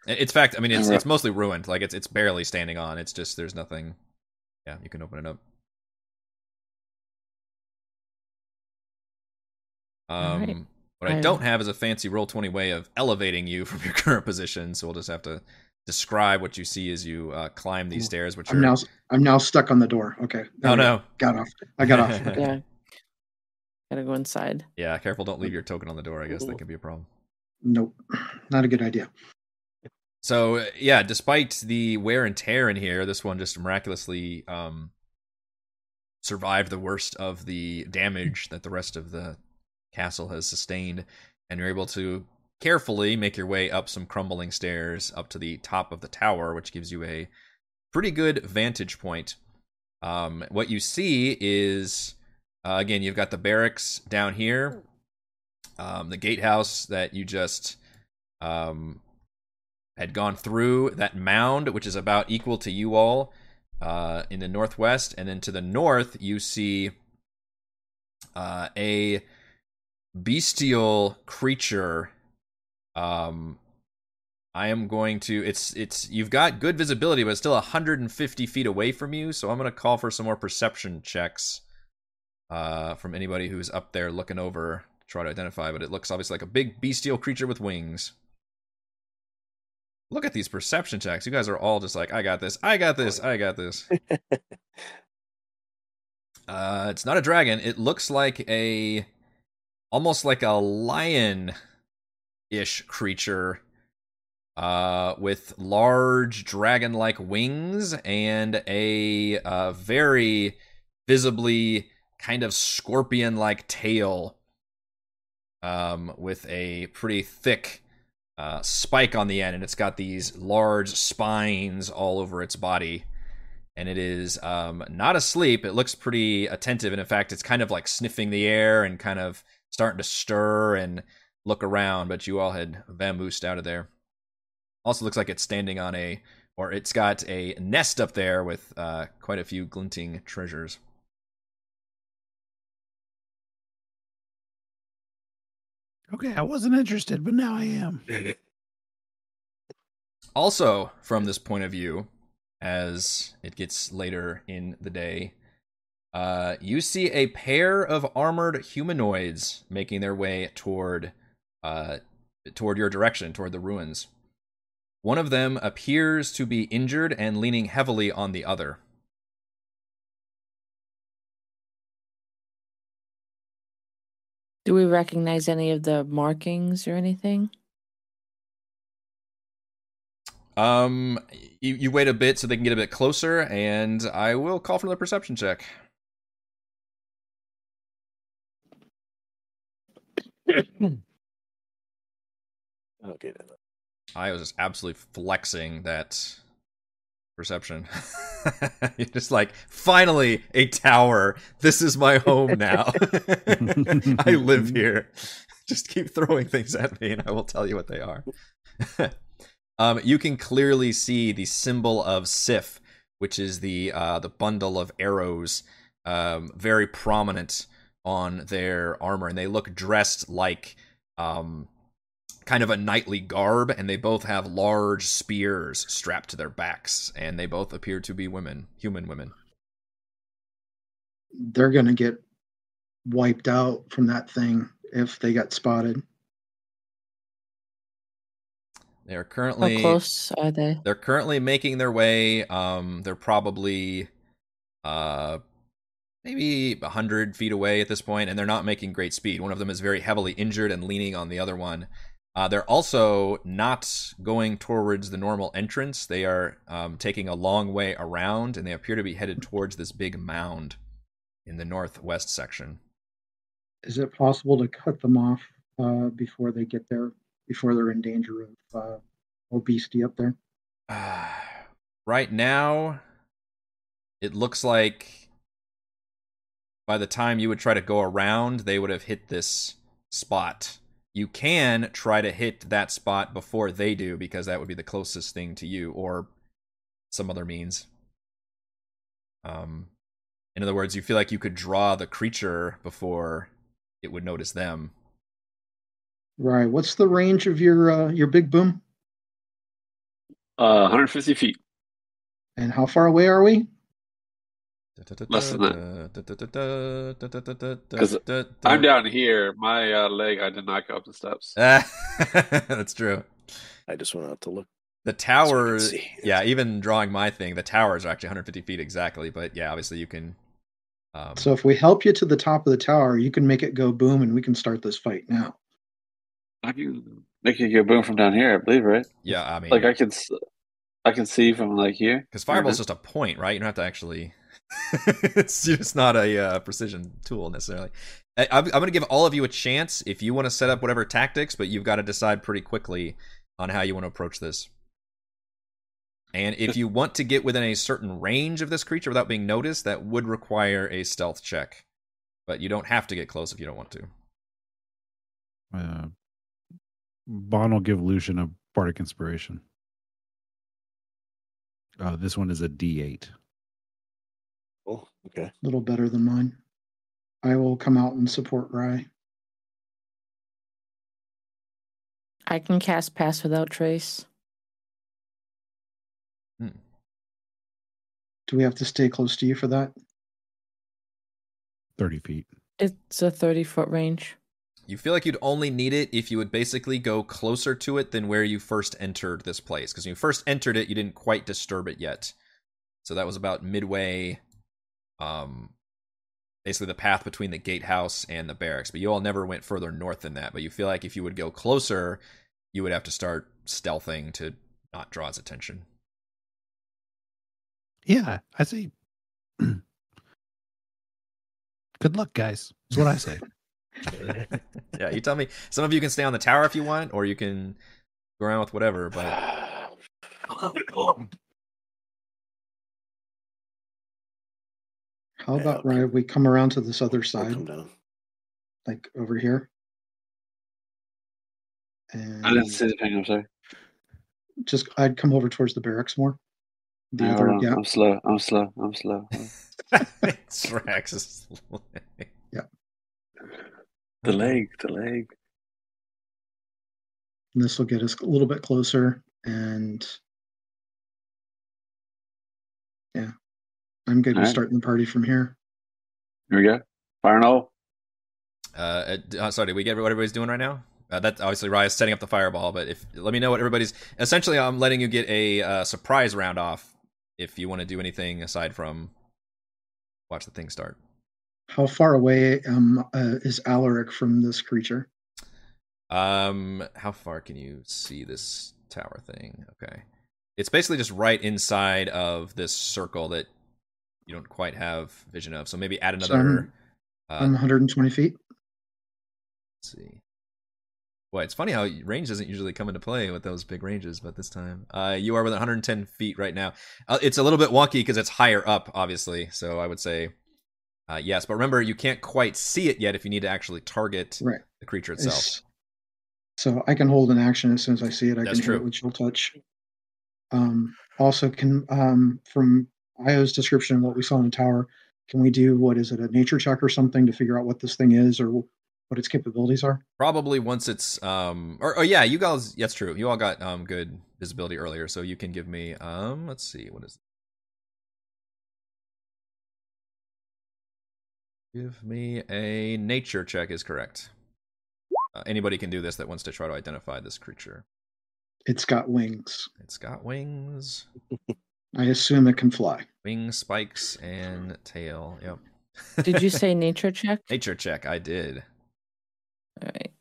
It's fact. I mean, it's Alright. it's mostly ruined. Like it's it's barely standing on. It's just there's nothing. Yeah, you can open it up. Um, Alright. what I I- don't have is a fancy roll twenty way of elevating you from your current position. So we'll just have to describe what you see as you uh, climb these Cool. stairs. Which I'm are now I'm now stuck on the door. Okay. there oh we go. no, Got off. I got off. Okay. Yeah. Gotta go inside. yeah, careful! Don't leave your token on the door. I guess that could be a problem. Nope. Not a good idea. So uh, yeah, despite the wear and tear in here, this one just miraculously um, survived the worst of the damage that the rest of the castle has sustained, and you're able to carefully make your way up some crumbling stairs up to the top of the tower, which gives you a pretty good vantage point. Um, what you see is uh, again, you've got the barracks down here, um, the gatehouse that you just um, had gone through, that mound, which is about equal to you all uh, in the northwest, and then to the north, you see uh, a bestial creature. Um, I am going to. It's it's. You've got good visibility, but it's still 150 feet away from you. So I'm going to call for some more perception checks uh, from anybody who's up there looking over to try to identify. But it looks obviously like a big bestial creature with wings. Look at these perception checks. You guys are all just like, I got this. I got this. I got this. Uh, it's not a dragon. It looks like a almost like a lion ish creature uh, with large dragon like wings and a uh, very visibly kind of scorpion like tail um, with a pretty thick uh, spike on the end. And it's got these large spines all over its body and it is um, not asleep. It looks pretty attentive, and in fact, it's kind of like sniffing the air and kind of starting to stir and look around. But you all had vamoosed out of there. Also, looks like it's standing on a, or it's got a nest up there with uh, quite a few glinting treasures. Okay, I wasn't interested, but now I am. Also, from this point of view, as it gets later in the day, uh, you see a pair of armored humanoids making their way toward uh, toward your direction, toward the ruins. One of them appears to be injured and leaning heavily on the other. Do we recognize any of the markings or anything? Um, you, you wait a bit so they can get a bit closer, and I will call for the perception check. Okay, then. I was just absolutely flexing that perception. You're just like, finally, a tower. This is my home now. I live here. Just keep throwing things at me, and I will tell you what they are. um, you can clearly see the symbol of Sif, which is the uh, the bundle of arrows, um, very prominent on their armor, and they look dressed like um, kind of a knightly garb, and they both have large spears strapped to their backs, and they both appear to be women, human women. They're going to get wiped out from that thing if they get spotted. They're currently How currently close are they? they're currently making their way. Um, they're probably uh maybe a hundred feet away at this point, and they're not making great speed. One of them is very heavily injured and leaning on the other one. Uh, they're also not going towards the normal entrance. They are um, taking a long way around, and they appear to be headed towards this big mound in the northwest section. Is it possible to cut them off uh, before they get there, before they're in danger of uh, obesity up there? right now, it looks like by the time you would try to go around, they would have hit this spot. You can try to hit that spot before they do because that would be the closest thing to you, or some other means. Um, in other words, you feel like you could draw the creature before it would notice them. Right. What's the range of your uh, your big boom? Uh, 150 feet. And how far away are we? 'Cause I'm down here. My uh, leg, I did not go up the steps. That's true. I just went out to look. The so I tower, see. yeah, even drawing my thing, the towers are actually 150 feet exactly. But yeah, obviously you can. Um, So if we help you to the top of the tower, you can make it go boom, and we can start this fight now. Have you make it go boom from down here. I believe, right? Yeah, I mean, Like I can, I can see from like here. because fireball's just a point, right? You don't have to actually. it's just not a uh, precision tool necessarily. I, I'm, I'm going to give all of you a chance if you want to set up whatever tactics, but you've got to decide pretty quickly on how you want to approach this. And if you want to get within a certain range of this creature without being noticed, that would require a stealth check. But you don't have to get close if you don't want to. Uh, Bond will give Lucian a bardic inspiration. Uh, this one is a D8. Oh, okay. A little better than mine. I will come out and support Rye. I can cast Pass Without Trace. Hmm. Do we have to stay close to you for that? 30 feet. It's a 30 foot range. You feel like you'd only need it if you would basically go closer to it than where you first entered this place. Because when you first entered it, you didn't quite disturb it yet. So that was about midway, um, basically the path between the gatehouse and the barracks. But you all never went further north than that. But you feel like if you would go closer, you would have to start stealthing to not draw its attention. Yeah, I see. Good luck, guys. That's what I say. yeah, you tell me. Some of you can stay on the tower if you want, or you can go around with whatever. But How Yeah, about okay. Rye? We come around to this other I'll side, come down. like over here. I didn't see the thing. I'm sorry. just I'd come over towards the barracks more. The Yeah, other hold on. gap. I'm slow. I'm slow. I'm slow. Strax is the leg. The leg. And this will get us a little bit closer. And I'm good with Alright. starting the party from here. Here we go. Fire and all. Uh, uh, uh, sorry, did we get what everybody's doing right now? Uh, that obviously Raya's setting up the fireball, but if let me know what everybody's. Essentially, I'm letting you get a uh, surprise round off if you want to do anything aside from watch the thing start. How far away um, uh, is Alaric from this creature? Um, how far can you see this tower thing? Okay, it's basically just right inside of this circle that you don't quite have vision of. So maybe add So another. uh, I'm 120 feet. Let's see. Boy, it's funny how range doesn't usually come into play with those big ranges, but this time uh, you are within 110 feet right now. Uh, it's a little bit wonky because it's higher up, obviously. So I would say uh, yes, but remember you can't quite see it yet if you need to actually target Right. the creature itself. It's- So I can hold an action as soon as I see it. I That's can hit it true. with chill touch. Um, also, can um, from Io's description of what we saw in the tower, can we do what is it a nature check or something to figure out what this thing is or what its capabilities are? Probably once it's um or, or yeah, you guys that's true. You all got um good visibility earlier, so you can give me um let's see, what is Give me a nature check is correct. Uh, anybody can do this that wants to try to identify this creature. It's got wings. It's got wings, I assume it can fly. wings, spikes, and tail. Yep. Did you say nature check? nature check? I did. All right.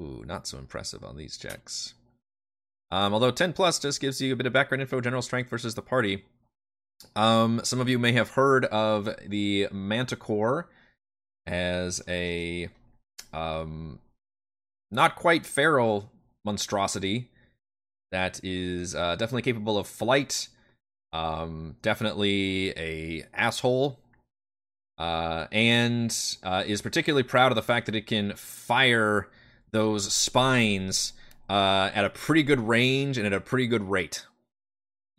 Ooh, not so impressive on these checks. Um, although 10 plus just gives you a bit of background info, general strength versus the party. Um, some of you may have heard of the Manticore as a um, not quite feral monstrosity that is uh, definitely capable of flight. Um, definitely a asshole uh, and uh, is particularly proud of the fact that it can fire those spines uh, at a pretty good range and at a pretty good rate.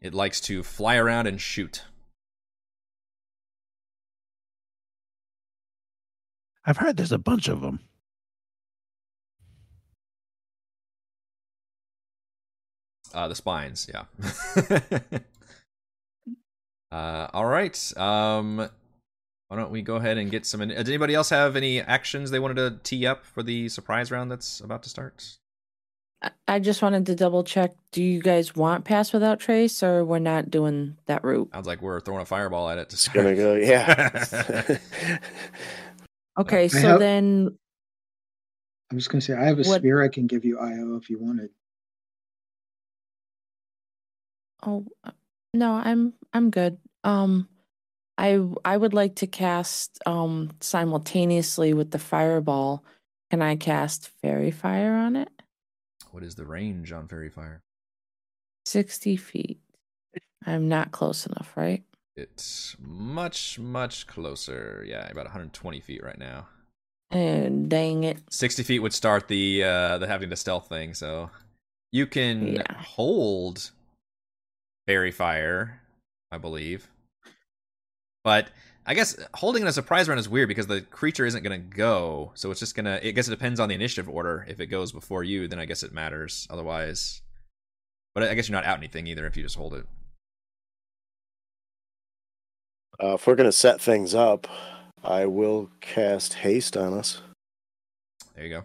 It likes to fly around and shoot. I've heard there's a bunch of them. Uh, the spines, yeah. uh, all right. Um, why don't we go ahead and get some? In- Does anybody else have any actions they wanted to tee up for the surprise round that's about to start? I- I just wanted to double check. Do you guys want Pass Without Trace or we're not doing that route? Sounds like we're throwing a fireball at it. To It's gonna go. Yeah. Okay, so have- then I'm just going to say I have a What- spear I can give you IO if you wanted. Oh no, I'm I'm good. Um, I I would like to cast um simultaneously with the fireball. Can I cast faerie fire on it? What is the range on faerie fire? Sixty feet. I'm not close enough, right? It's much, much closer. Yeah, about 120 feet right now. And dang it. 60 feet would start the uh the having to stealth thing, so you can Yeah. hold faerie fire, I believe. But I guess holding in a surprise round is weird because the creature isn't gonna go, so it's just gonna. I guess it depends on the initiative order. If it goes before you, then I guess it matters. Otherwise, but I guess you're not out anything either if you just hold it. Uh, if we're gonna set things up, I will cast haste on us, There you go.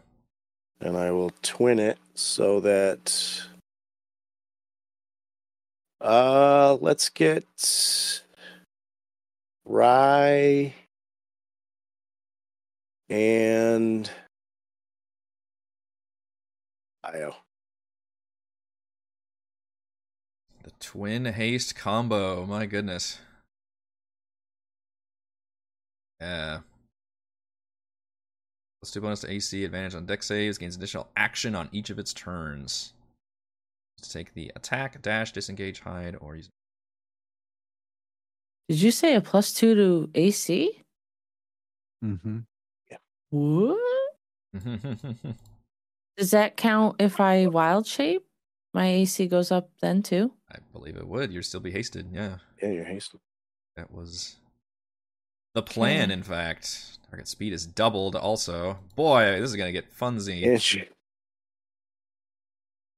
and I will twin it so that. Uh, let's get Rye and Io. The twin haste combo. My goodness. Yeah. Plus two bonus to AC, advantage on dex saves, gains additional action on each of its turns. To take the attack, dash, disengage, hide, or use. Did you say a plus two to AC? Mm-hmm. Yeah. What? Does that count if I wild shape? My AC goes up then too. I believe it would. You'd still be hasted. Yeah. Yeah, you're hasted. That was the plan, Okay. in fact. Target speed is doubled also. Boy, this is going to get funsy. Inch.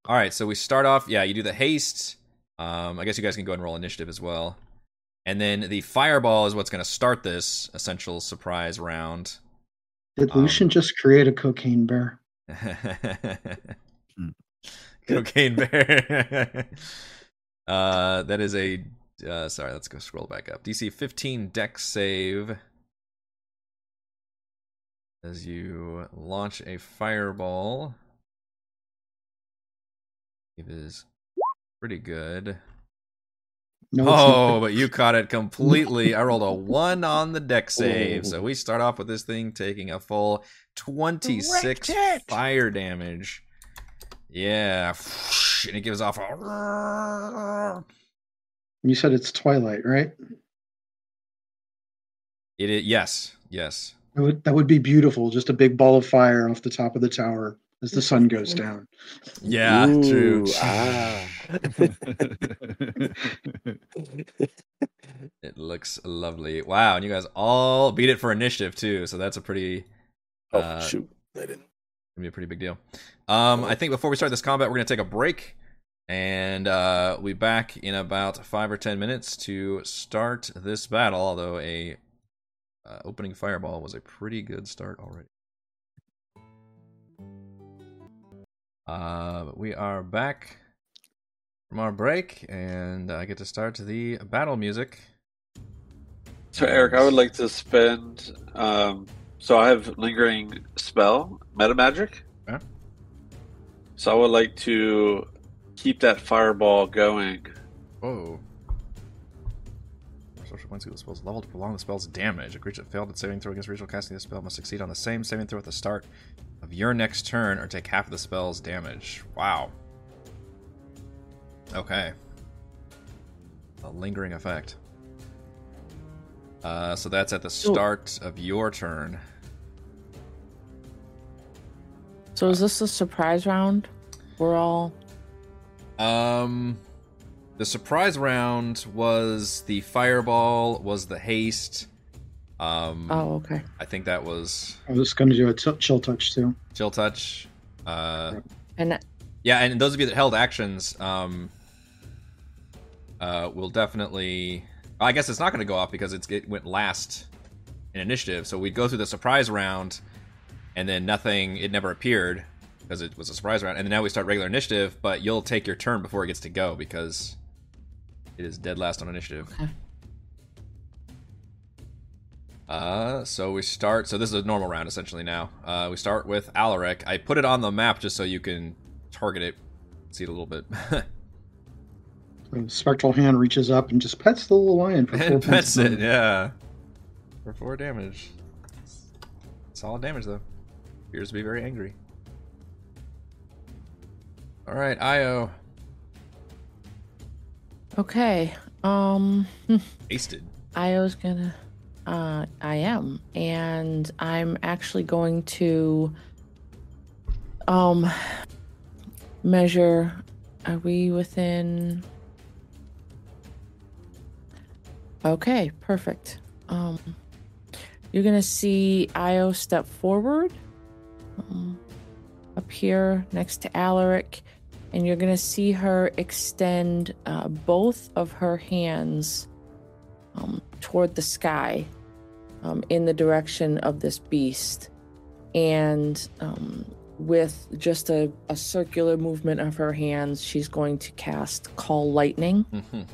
All right, so we start off. Yeah, you do the haste. Um, I guess you guys can go and roll initiative as well. And then the fireball is what's going to start this essential surprise round. Did Um, Lucian just create a cocaine bear? Cocaine bear. uh, that is a. Uh, sorry, let's go scroll back up. DC 15 dex save. As you launch a fireball. Is pretty good. No, Oh, but you caught it completely. I rolled a one on the dex save. So oh. we start off with this thing taking a full 26 fire damage. Yeah. And it gives off a. You said it's Twilight, right? It is, yes, yes. That would that would be beautiful. Just a big ball of fire off the top of the tower as the sun goes down. Yeah, true. Ah. It looks lovely. Wow, and you guys all beat it for initiative too, so that's a pretty Oh Uh, shoot! I didn't. gonna be a pretty big deal. Um, I think before we start this combat, we're gonna take a break, and uh, we'll be back in about five or ten minutes to start this battle. Although a uh, opening fireball was a pretty good start already. Uh, we are back from our break, and I get to start the battle music. So Eric, I would like to spend. Um, so I have lingering spell, meta magic. Okay. So I would like to keep that fireball going. Whoa. Sorcery points equal spells level to prolong the spell's damage. A creature that failed at saving throw against ritual casting the spell must succeed on the same saving throw at the start of your next turn or take half of the spell's damage. Wow. Okay. A lingering effect. Uh, so that's at the start of your turn. So is this a surprise round? We're all Um, the surprise round was the fireball, was the haste. Um, oh okay. I think that was I was going to do a t- chill touch too. chill touch. Uh, And yeah, and those of you that held actions, um, uh, will definitely. I guess it's not going to go off because it's, it went last in initiative. So we'd go through the surprise round, and then nothing. It never appeared because it was a surprise round, and then now we start regular initiative. But you'll take your turn before it gets to go because it is dead last on initiative. Okay. Uh, so we start. So this is a normal round essentially. Now, uh, we start with Alaric. I put it on the map just so you can target it, see it a little bit, The spectral hand reaches up and just pets the little lion for four and points. pets it. Yeah, for four damage. Solid damage though. Appears to be very angry. All right, Io, Okay. Um, hasted. Io's gonna. Uh, I am, and I'm actually going to. Um, measure. Are we within? Okay, perfect. Um, you're gonna see Io step forward, um, up here next to Alaric, and you're gonna see her extend uh, both of her hands um, toward the sky um, in the direction of this beast. And um, with just a, a circular movement of her hands, she's going to cast Call Lightning.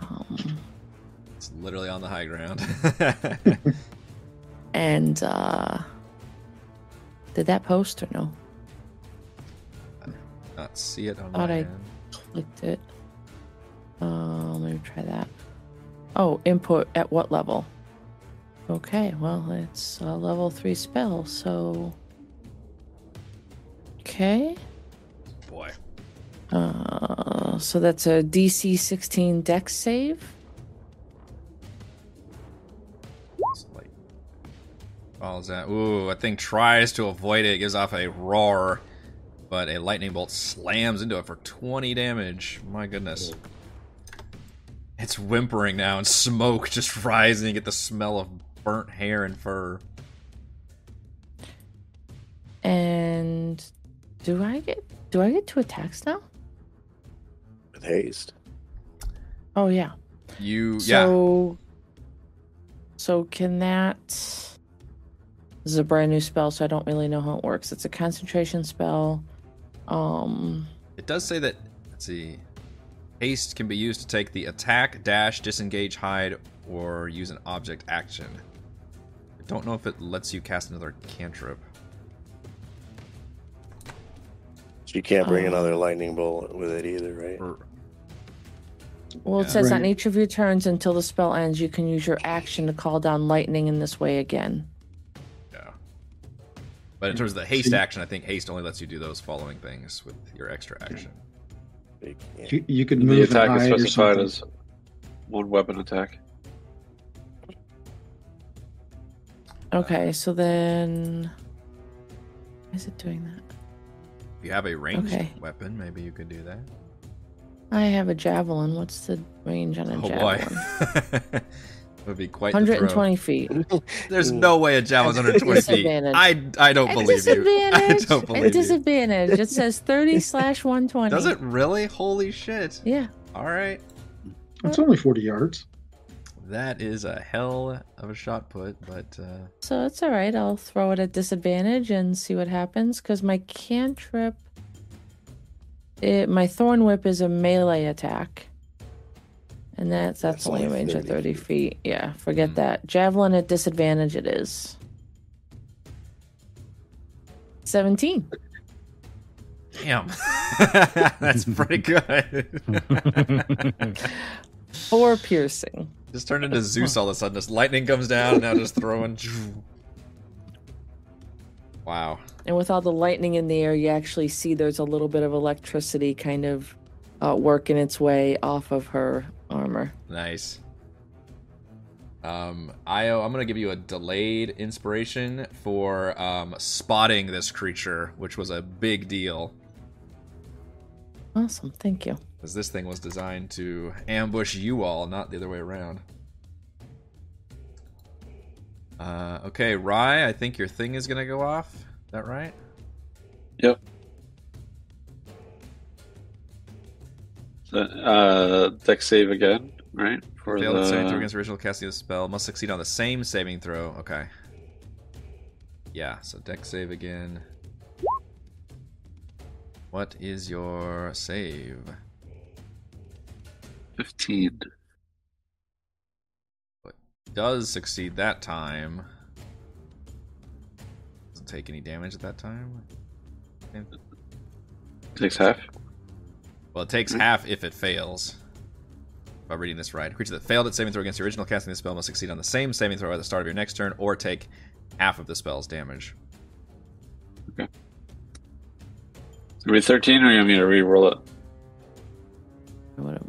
Um, it's literally on the high ground. and uh, did that post or no? I not see it on Thought my I- end. Clicked it. Uh, let me try that. Oh, input at what level? Okay, well, it's a level 3 spell, so. Okay. Boy. Uh, so that's a DC 16 dex save. It's like- Follows that. Ooh, that thing tries to avoid it, gives off a roar, but a lightning bolt slams into it for 20 damage. My goodness. It's whimpering now, and smoke just rising. You get the smell of burnt hair and fur. And do I get do I get two attacks now? With haste. Oh yeah. You, yeah. So, so can that? This is a brand new spell, so I don't really know how it works. It's a concentration spell. Um, It does say that. Let's see. Haste can be used to take the attack, dash, disengage, hide, or use an object action. I don't know if it lets you cast another cantrip. So you can't bring Oh. another lightning bolt with it either, right? Or well, it Yeah. says on each of your turns until the spell ends, you can use your action to call down lightning in this way again. Yeah. But in hmm. terms of the haste action, I think haste only lets you do those following things with your extra action. You can't. You, you could move and attack is hide or specified as one weapon attack. Okay, so then, why is it doing that? If you have a ranged Okay. weapon, maybe you could do that. I have a javelin. What's the range on a Oh javelin? boy. it would be quite the 120 feet. There's no way a javelin's At 120 feet. I, I don't At believe you. I disadvantage. don't At believe you. disadvantage. It says 30 slash 120. Does it really? Holy shit. Yeah. All right. It's only 40 yards. That is a hell of a shot put, but uh, So it's all right. I'll throw it at disadvantage and see what happens. Because my cantrip, it, my thorn whip is a melee attack, and that's that's, That's only a only range of 30 feet. feet. Yeah, forget Hmm. that. Javelin at disadvantage. It is seventeen. damn. That's pretty good. Four piercing. just turned into Zeus all of a sudden. This lightning comes down, and now just throwing. Wow. And with all the lightning in the air, you actually see there's a little bit of electricity kind of uh, working its way off of her armor. Nice. Um, Io, I'm gonna give you a delayed inspiration for um, spotting this creature, which was a big deal, Awesome. Thank you. because this thing was designed to ambush you all, not the other way around. Uh, okay, Rye, I think your thing is gonna go off. Is that right? Yep. Uh, dex save again, right? For Failed the saving throw against original casting of the spell. Must succeed on the same saving throw. Okay. Yeah, so dex save again. What is your save? fifteen. does succeed that time. Doesn't take any damage at that time. Takes half. Well, it takes half if it fails. If I'm reading this right. a Creature that failed its saving throw against the original casting of the spell must succeed on the same saving throw at the start of your next turn, or take half of the spell's damage. It's gonna be 13, or you want me to re-roll it? I would have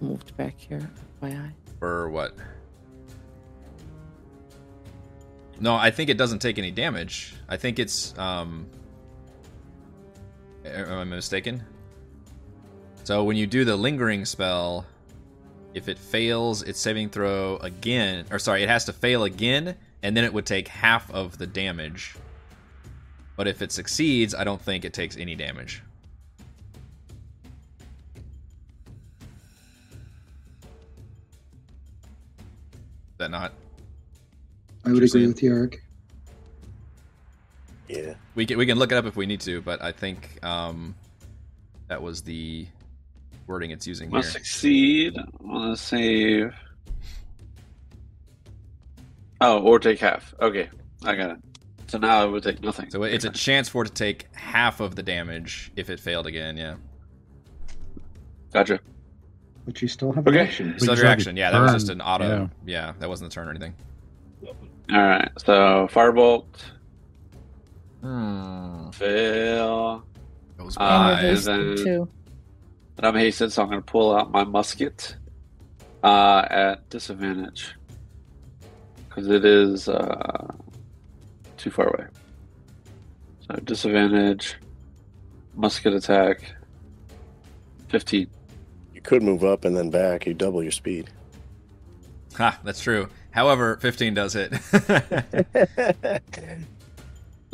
moved back here. FYI. For what? No, I think it doesn't take any damage. I think it's um am I mistaken? So when you do the lingering spell, if it fails its saving throw again, or sorry, it has to fail again, and then it would take half of the damage. But if it succeeds, I don't think it takes any damage. Is that not? I would agree with you, Eric. Yeah. We can we can look it up if we need to, but I think um, that was the wording it's using here. Must succeed on a save. Oh, or take half. Okay, I got it. So now it would take nothing. So it's a chance for it to take half of the damage if it failed again. Yeah, gotcha. But you still have Okay. an action. Still you your action. Yeah, that was just an auto. Yeah. Yeah. that wasn't a turn or anything. All right. So firebolt Hmm. fail. Goes Uh, and by. you're then- too. And I'm hasted, so I'm going to pull out my musket uh, at disadvantage because it is uh, too far away. So disadvantage, musket attack, fifteen. You could move up and then back. You double your speed. Ha, that's true. However, 15 does hit.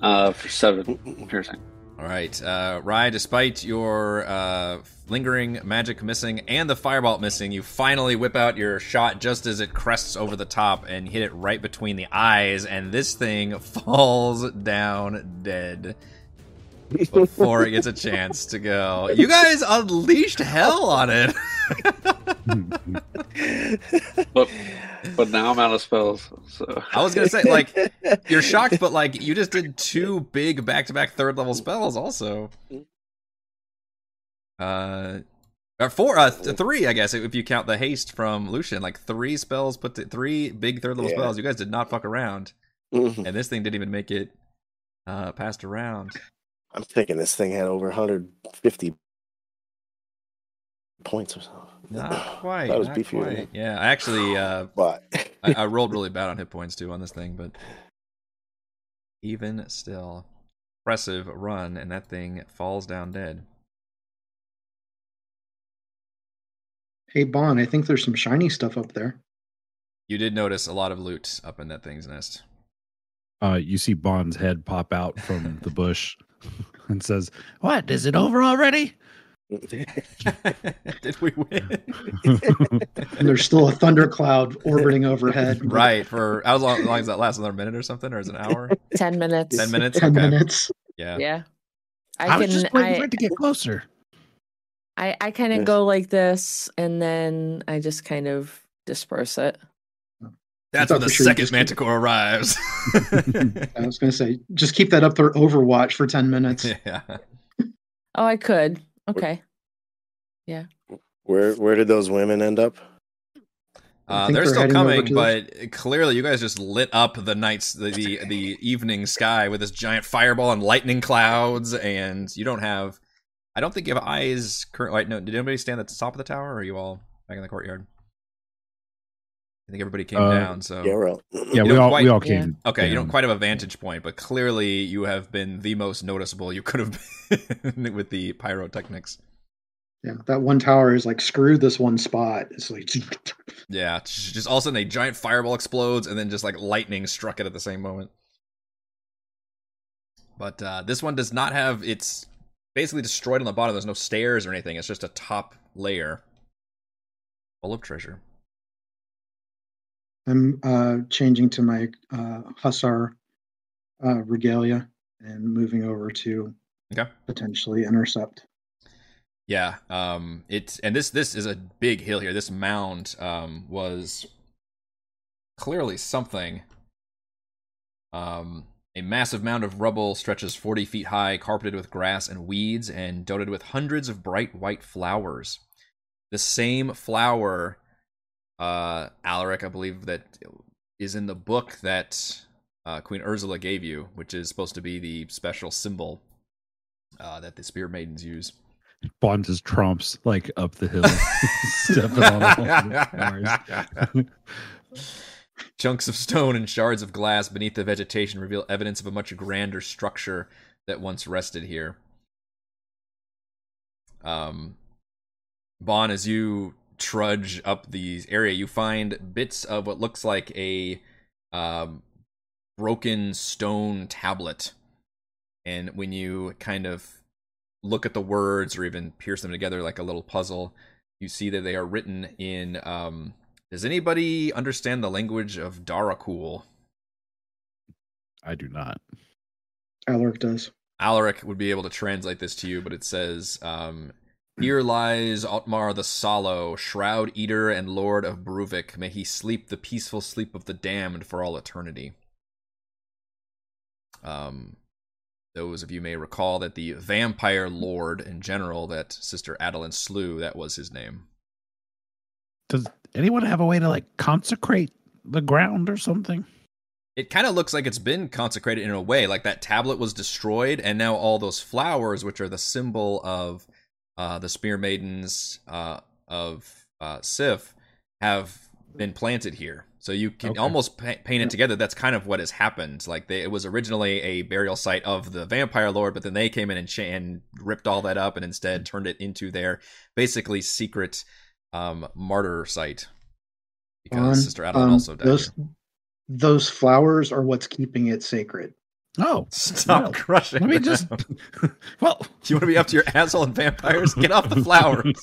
Uh, for seven piercing. All right, uh, Rye. Despite your uh, lingering magic missing and the firebolt missing, you finally whip out your shot just as it crests over the top and hit it right between the eyes, and this thing falls down dead before it gets a chance to go. You guys unleashed hell on it. But but now I'm out of spells. So I was gonna say, like, you're shocked, but like, you just did two big back-to-back third-level spells, also. Uh, or four, uh, th- three, I guess, if you count the haste from Lucian. Like three spells, put to, three big third-level Yeah. spells. You guys did not fuck around, Mhm. and this thing didn't even make it uh passed around. I'm thinking this thing had over 150 points or something. Not quite. That was not beefier, quite. Yeah, I actually, uh, But I, I rolled really bad on hit points too on this thing, but even still, impressive run, and that thing falls down dead. Hey, Bon, I think there's some shiny stuff up there. You did notice a lot of loot up in that thing's nest. Uh, you see Bond's head pop out from the bush and says, What? Is it over already? did we win? And there's still a thundercloud orbiting overhead. right. For how long, how long does that last? Another minute or something, or is it an hour? Ten minutes. Ten minutes. 10 okay. minutes. Yeah. Yeah. I, I, can. was just waiting I, for it to get closer. I, I kind of Yes. go like this, and then I just kind of disperse it. That's thought when the sure second just keep- arrives. I was going to say, just keep that up there Overwatch for 10 minutes. yeah. Oh, I could. Okay. Yeah. Where where did those women end up? Uh, they're they're still coming, to but clearly you guys just lit up the nights, the, the the evening sky with this giant fireball and lightning clouds, and you don't have. I don't think you have eyes. Current, like, no. Did anybody stand at the top of the tower, or are you all back in the courtyard? I think everybody came Uh, down. So Yeah, we're. Yeah, we all quite- we all Yeah. came. okay, you don't quite have a vantage point, but clearly you have been the most noticeable you could have been with the pyrotechnics. Yeah, that one tower is like, screw this one spot. It's like, Yeah, just all of a sudden a giant fireball explodes and then just like lightning struck it at the same moment. But uh, this one does not have it's basically destroyed on the bottom. There's no stairs or anything. It's just a top layer full of treasure. I'm uh, changing to my uh, Hussar uh, regalia and moving over to Okay. potentially intercept. Yeah, um, it's and this this is a big hill here. This mound um was clearly something. Um, a massive mound of rubble stretches 40 feet high, carpeted with grass and weeds, and dotted with hundreds of bright white flowers. The same flower, uh, Alaric, I believe, that is in the book that uh, Queen Ursula gave you, which is supposed to be the special symbol uh, that the Spear Maidens use. Bond just trumps like up the hill, stepping on the. Chunks of stone and shards of glass beneath the vegetation reveal evidence of a much grander structure that once rested here. Um, Bon, as you trudge up the area, you find bits of what looks like a um, broken stone tablet. And when you kind of look at the words or even pierce them together like a little puzzle, you see that they are written in. Um, does anybody understand the language of Darakhul? I do not. Alaric does. Alaric would be able to translate this to you, but it says, um, Here lies Otmar the Sallow, Shroud Eater and Lord of Bruvik. May he sleep the peaceful sleep of the damned for all eternity. Um, those of you may recall that the vampire lord in general that Sister Adeline slew, that was his name. Does anyone have a way to like consecrate the ground or something? It kind of looks like it's been consecrated in a way, like that tablet was destroyed, and now all those flowers, which are the symbol of uh, the Spear Maidens uh, of uh, Sif, have been planted here. So you can Okay. almost pa- paint it together. That's kind of what has happened. Like they, it was originally a burial site of the vampire lord, but then they came in and, and ripped all that up and instead turned it into their basically secret um, martyr site. Because On, Sister Adeline um, also died. those here. those flowers are what's keeping it sacred. Oh, Stop well, crushing. let me them. just. Well, You want to be up to your asshole and vampires? Get off the flowers.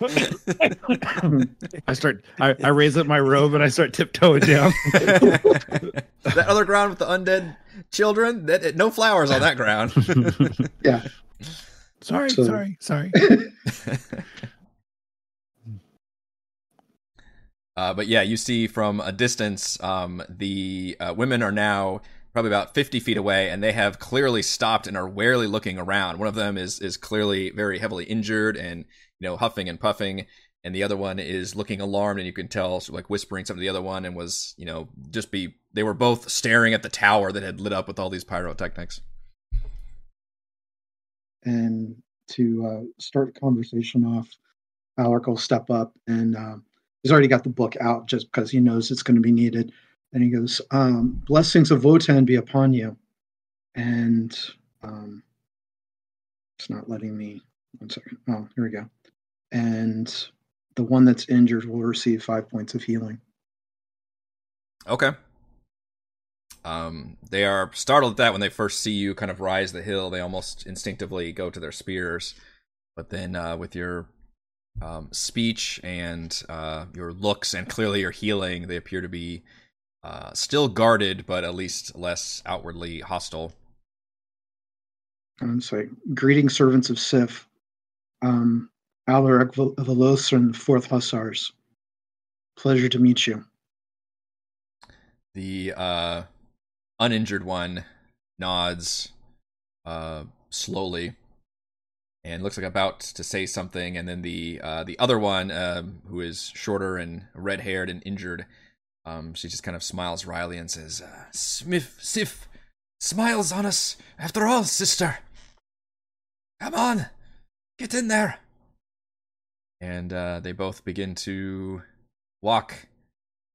I start. I, I raise up my robe and I start tiptoeing down. that other ground with the undead children, that no flowers on that ground. Yeah. sorry, So- sorry, sorry. Uh, but yeah, you see from a distance, um, the uh, women are now probably about 50 feet away, and they have clearly stopped and are warily looking around. One of them is is clearly very heavily injured and you know huffing and puffing, and the other one is looking alarmed, and you can tell like whispering something to the other one, and was you know just be they were both staring at the tower that had lit up with all these pyrotechnics. and to uh, start the conversation off, Alaric will step up and um, he's already got the book out just because he knows it's going to be needed. And he goes, um, "Blessings of Wotan be upon you." And um, it's not letting me. One second. Oh, here we go. And the one that's injured will receive five points of healing. Okay. Um, they are startled at that when they first see you kind of rise the hill. They almost instinctively go to their spears, but then uh, with your um, speech and uh, your looks and clearly your healing, they appear to be uh, still guarded, but at least less outwardly hostile. I'm sorry. Greeting servants of Sif. Um, Alaric Velosran, Fourth Hussars. Pleasure to meet you. The uh, uninjured one nods uh, slowly and looks like about to say something, and then the uh, the other one, um, who is shorter and red haired and injured, um, she just kind of smiles wryly and says, uh, "Smith, Sif, smiles on us after all, sister. Come on, get in there." And uh, they both begin to walk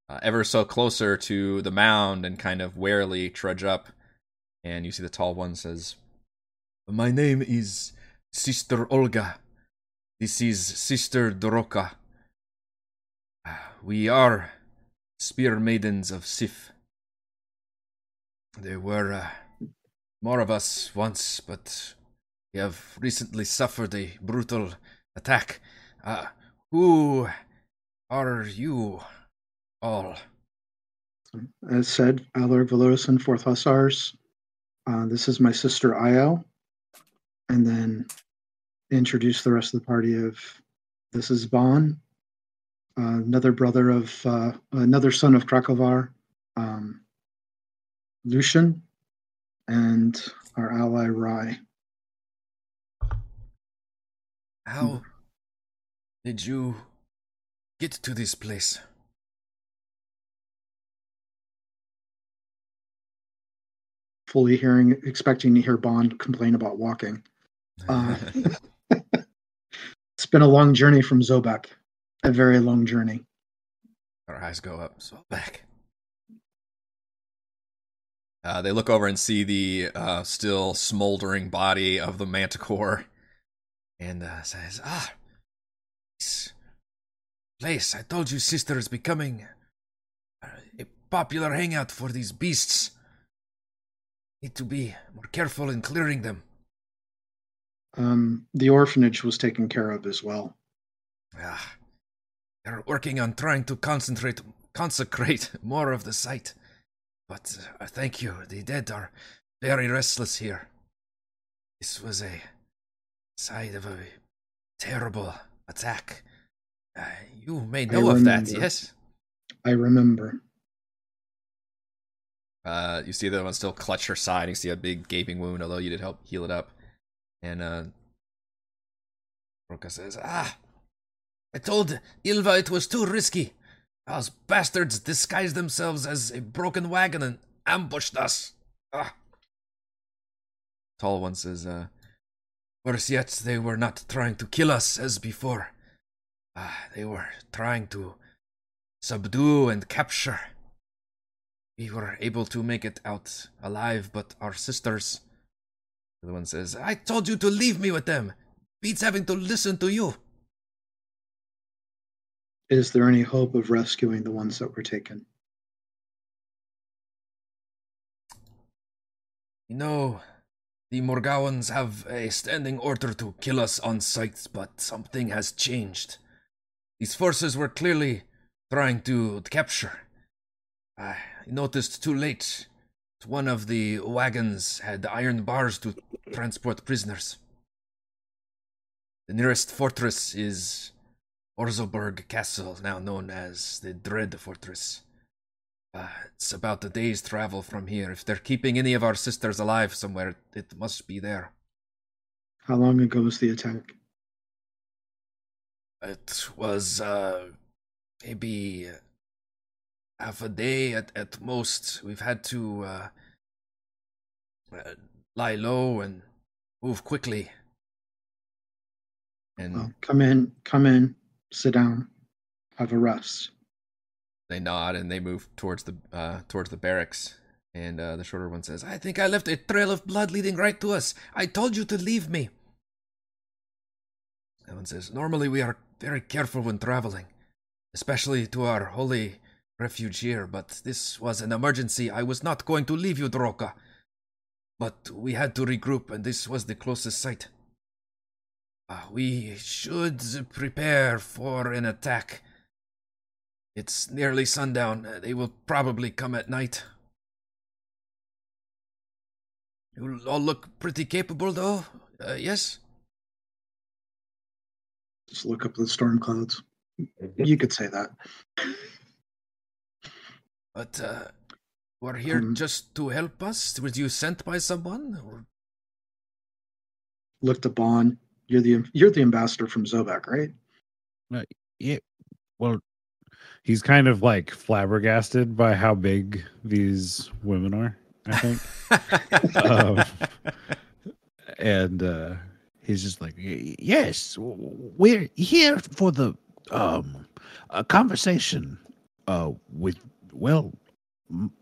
uh, ever so closer to the mound and kind of warily trudge up. And you see the tall one says, My name is Sister Olga. This is Sister Doroka. Uh, We are spear maidens of Sif. There were uh, more of us once, but we have recently suffered a brutal attack. Uh, who are you all? As said, Alaric Velosran, Fourth Hussars. Uh, this is my sister Io. And then introduce the rest of the party of this is Bon. Uh, another brother of uh, another son of Krakovar, um, Lucian, and our ally Rai. How did you get to this place? Fully hearing, expecting to hear Bond complain about walking. Uh, it's been a long journey from Zobeck, a very long journey. Our eyes go up. So back. Uh, they look over and see the uh, still smoldering body of the manticore, and uh, says, "Ah, this place. I told you, sister, is becoming a popular hangout for these beasts. Need to be more careful in clearing them." Um, the orphanage was taken care of as well. Ah, they're working on trying to concentrate, consecrate more of the site. But uh, thank you, the dead are very restless here. This was a side of a terrible attack. Uh, you may know of that, yes? I remember. Uh, you see the one still clutch her side. You see a big gaping wound, although you did help heal it up. And uh, Roka says, "Ah, I told Ilva it was too risky. Those bastards disguised themselves as a broken wagon and ambushed us. Ah." Tall one says, uh, "Worse yet, they were not trying to kill us as before. Ah, they were trying to subdue and capture." We were able to make it out alive, but our sisters. The one says, I told you to leave me with them. Beats having to listen to you. Is there any hope of rescuing the ones that were taken? You know, the Morgawans have a standing order to kill us on sight, but something has changed. These forces were clearly trying to capture. I noticed too late that one of the wagons had iron bars to transport prisoners. The nearest fortress is Orzoburg Castle, now known as the Dread Fortress. Uh, it's about a day's travel from here. If they're keeping any of our sisters alive somewhere, it must be there. How long ago was the attack? It was uh, maybe half a day at, at most. We've had to uh, uh, lie low and move quickly. And Well, come in, come in, sit down, have a rest. they nod and they move towards the uh, towards the barracks. And uh, the shorter one says, "I think I left a trail of blood leading right to us. I told you to leave me." That one says, "Normally we are very careful when traveling, especially to our holy refuge here. But this was an emergency. I was not going to leave you, Droka. But we had to regroup, and this was the closest site. Uh, we should prepare for an attack." It's nearly sundown. Uh, They will probably come at night. You all look pretty capable, though. Uh, yes? Just look up the storm clouds. You could say that. But, uh, we're here Um, just to help us? Were you sent by someone? Or... Looked up on. You're the you're the ambassador from Zobeck, right? Yeah. Well, He's kind of like flabbergasted by how big these women are, I think. um, and uh, he's just like, yes, we're here for the um a conversation uh with well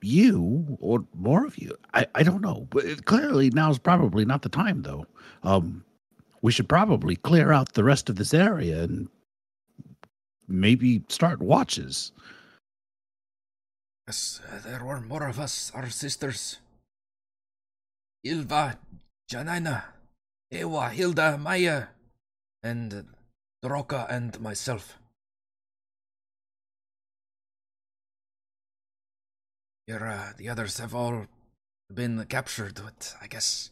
you or more of you. I I don't know, but it- clearly now's probably not the time though. Um, we should probably clear out the rest of this area and maybe start watches. Yes, there were more of us, our sisters. Ilva, Janina, Ewa, Hilda, Maya, and Droka and myself. Your, uh, the others have all been captured, but I guess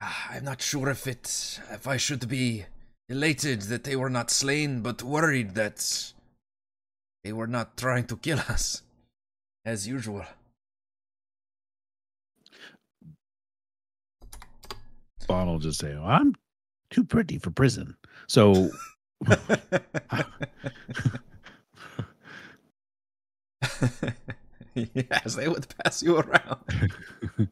Ah, I'm not sure if it if I should be elated that they were not slain, but worried that They were not trying to kill us, as usual. Will just say, I'm too pretty for prison. So yes, they would pass you around.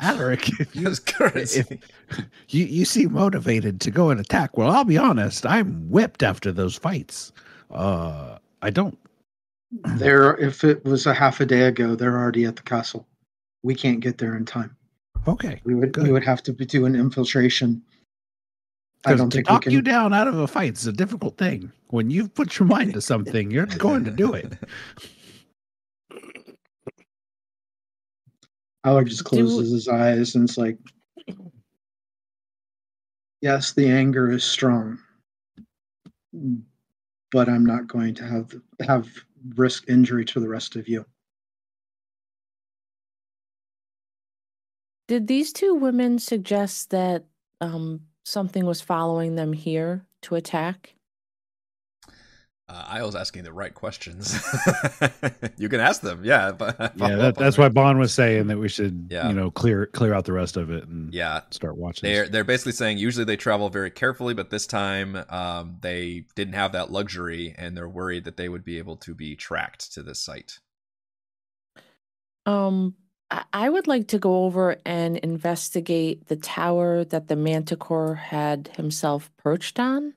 Alaric, if you, Just courtesy. if you you seem motivated to go and attack, well, I'll be honest, I'm whipped after those fights. Uh I don't There, if it was a half a day ago, they're already at the castle. We can't get there in time. okay. We would we would have to do an infiltration. I don't to think we talk can. you down out of a fight is a difficult thing. When you've put your mind to something, you're going to do it. Alec just Do- closes his eyes and it's like, yes, the anger is strong, but I'm not going to have have risk injury to the rest of you. Did these two women suggest that um, something was following them here to attack? Uh, I was asking the right questions. you can ask them, yeah. But Yeah, that, that's why Bond was saying that we should, Yeah. you know, clear clear out the rest of it and Yeah, start watching. they're they're basically saying usually they travel very carefully, but this time um, they didn't have that luxury, and they're worried that they would be able to be tracked to this site. Um, I, I would like to go over and investigate the tower that the Manticore had himself perched on.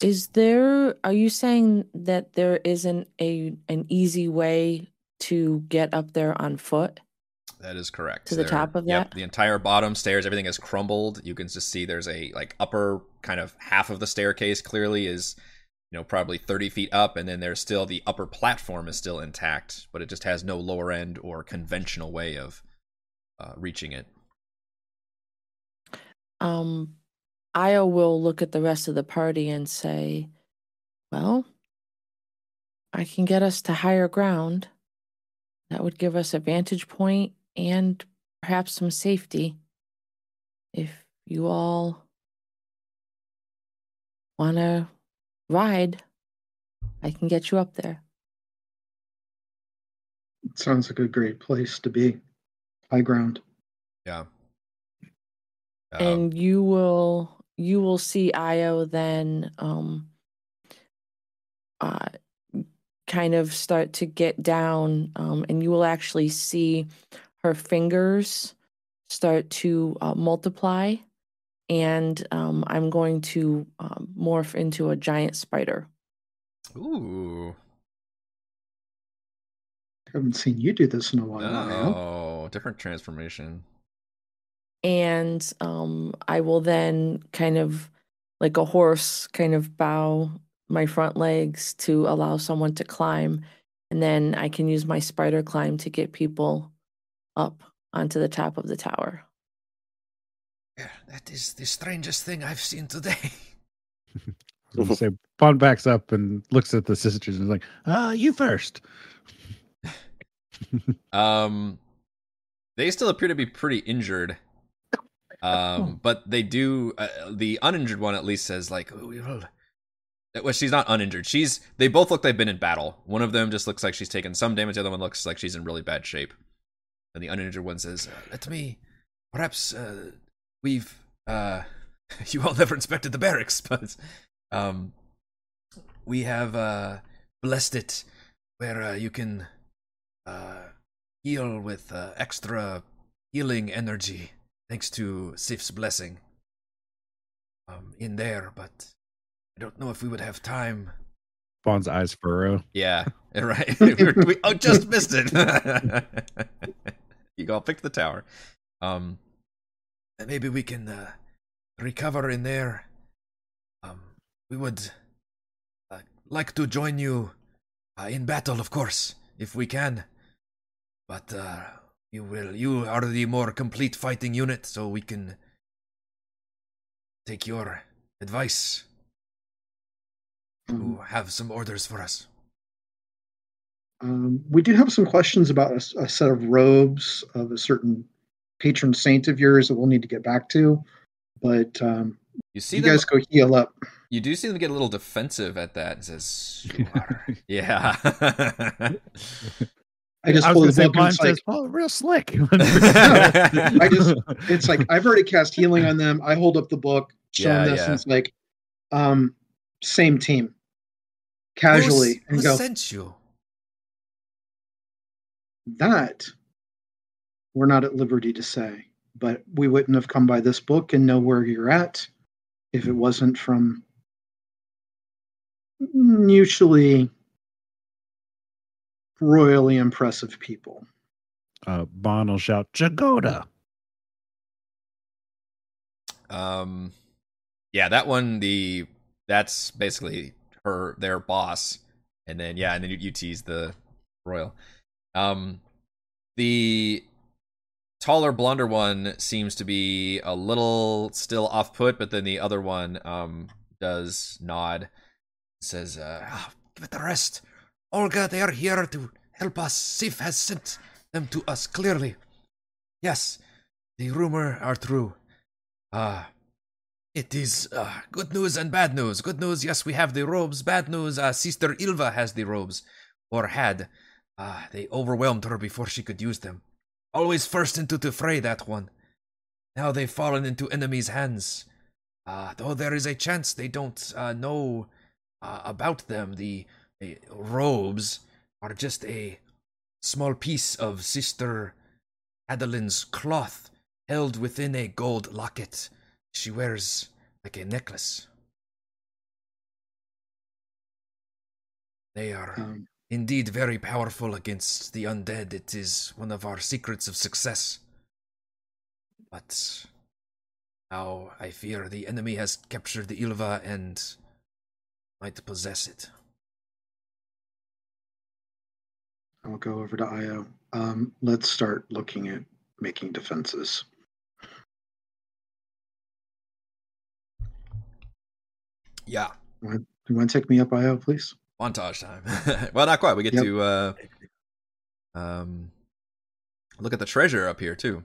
Is there? Are you saying that there isn't a an easy way to get up there on foot? That is correct. To the top of yep, that? the entire bottom stairs, everything has crumbled. You can just see there's a like upper kind of half of the staircase clearly is, you know, probably 30 feet up, and then there's still the upper platform is still intact, but it just has no lower end or conventional way of uh, reaching it. Um, Io will look at the rest of the party and say, "Well, I can get us to higher ground. That would give us a vantage point and perhaps some safety. If you all want to ride, I can get you up there." It sounds like a great place to be. High ground. Yeah. Um, and you will you will see Io then um uh kind of start to get down um and you will actually see her fingers start to uh, multiply and um I'm going to um, morph into a giant spider. ooh. I haven't seen you do this in a while. Mario. Oh, different transformation. And um I will then kind of like a horse kind of bow my front legs to allow someone to climb and then I can use my spider climb to get people up onto the top of the tower. Yeah, that is the strangest thing I've seen today. I was say Bond backs up and looks at the sisters and is like, Uh, you first. Um, they still appear to be pretty injured. Um, but they do. Uh, the uninjured one at least says like, "Oh, well, she's not uninjured. She's. They both look they've been in battle. One of them just looks like she's taken some damage. The other one looks like she's in really bad shape. And the uninjured one says, uh, "Let me. Perhaps uh, we've. Uh, you all never inspected the barracks, but um, we have uh blessed it where you can heal with extra healing energy thanks to Sif's blessing um, in there, but I don't know if we would have time. Bond's eyes furrow. Yeah, right. we, were, we oh, just missed it. you all picked the tower. Um, and maybe we can uh, recover in there. Um, we would uh, like to join you uh, in battle, of course, if we can. But uh, you will. You are the more complete fighting unit, so we can take your advice to Um, have some orders for us. Um, we do have some questions about a set of robes of a certain patron saint of yours that we'll need to get back to. But um, You see you them. guys go heal up. You do see them get a little defensive at that. It says, "You are." yeah. I just I pull the say, book and Bond it's like, "Oh, real slick." I just it's like I've already cast healing on them. I hold up the book, show Yeah, them this, yeah. and it's like, um, same team, casually, and go sent you? that. We're not at liberty to say, but we wouldn't have come by this book and know where you're at if it wasn't from mutually royally impressive people. uh, Bond will shout, "Jagoda!" Um, yeah, that one. The that's basically her their boss, and then yeah, and then you, you tease the royal. Um, the taller, blonder one seems to be a little still off put, but then the other one um does nod, says, uh, Ah, give it the rest. Olga, they are here to help us. Sif has sent them to us clearly. Yes, the rumor are true. Ah, it is uh, good news and bad news. Good news, yes, we have the robes. Bad news, uh, Sister Ilva has the robes, or had. Ah, they overwhelmed her before she could use them. Always first into the fray, that one. Now they've fallen into enemies' hands. Uh, though there is a chance they don't uh, know uh, about them. The, the robes are just a small piece of Sister Adeline's cloth held within a gold locket she wears like a necklace. They are Um, indeed very powerful against the undead. It is one of our secrets of success. But now I fear the enemy has captured the Ilva and might possess it. I'll go over to Io. Um, let's start looking at making defenses. "Yeah, Do you want to take me up, Io, please? montage time." well, not quite. We get Yep. to uh, um, look at the treasure up here too.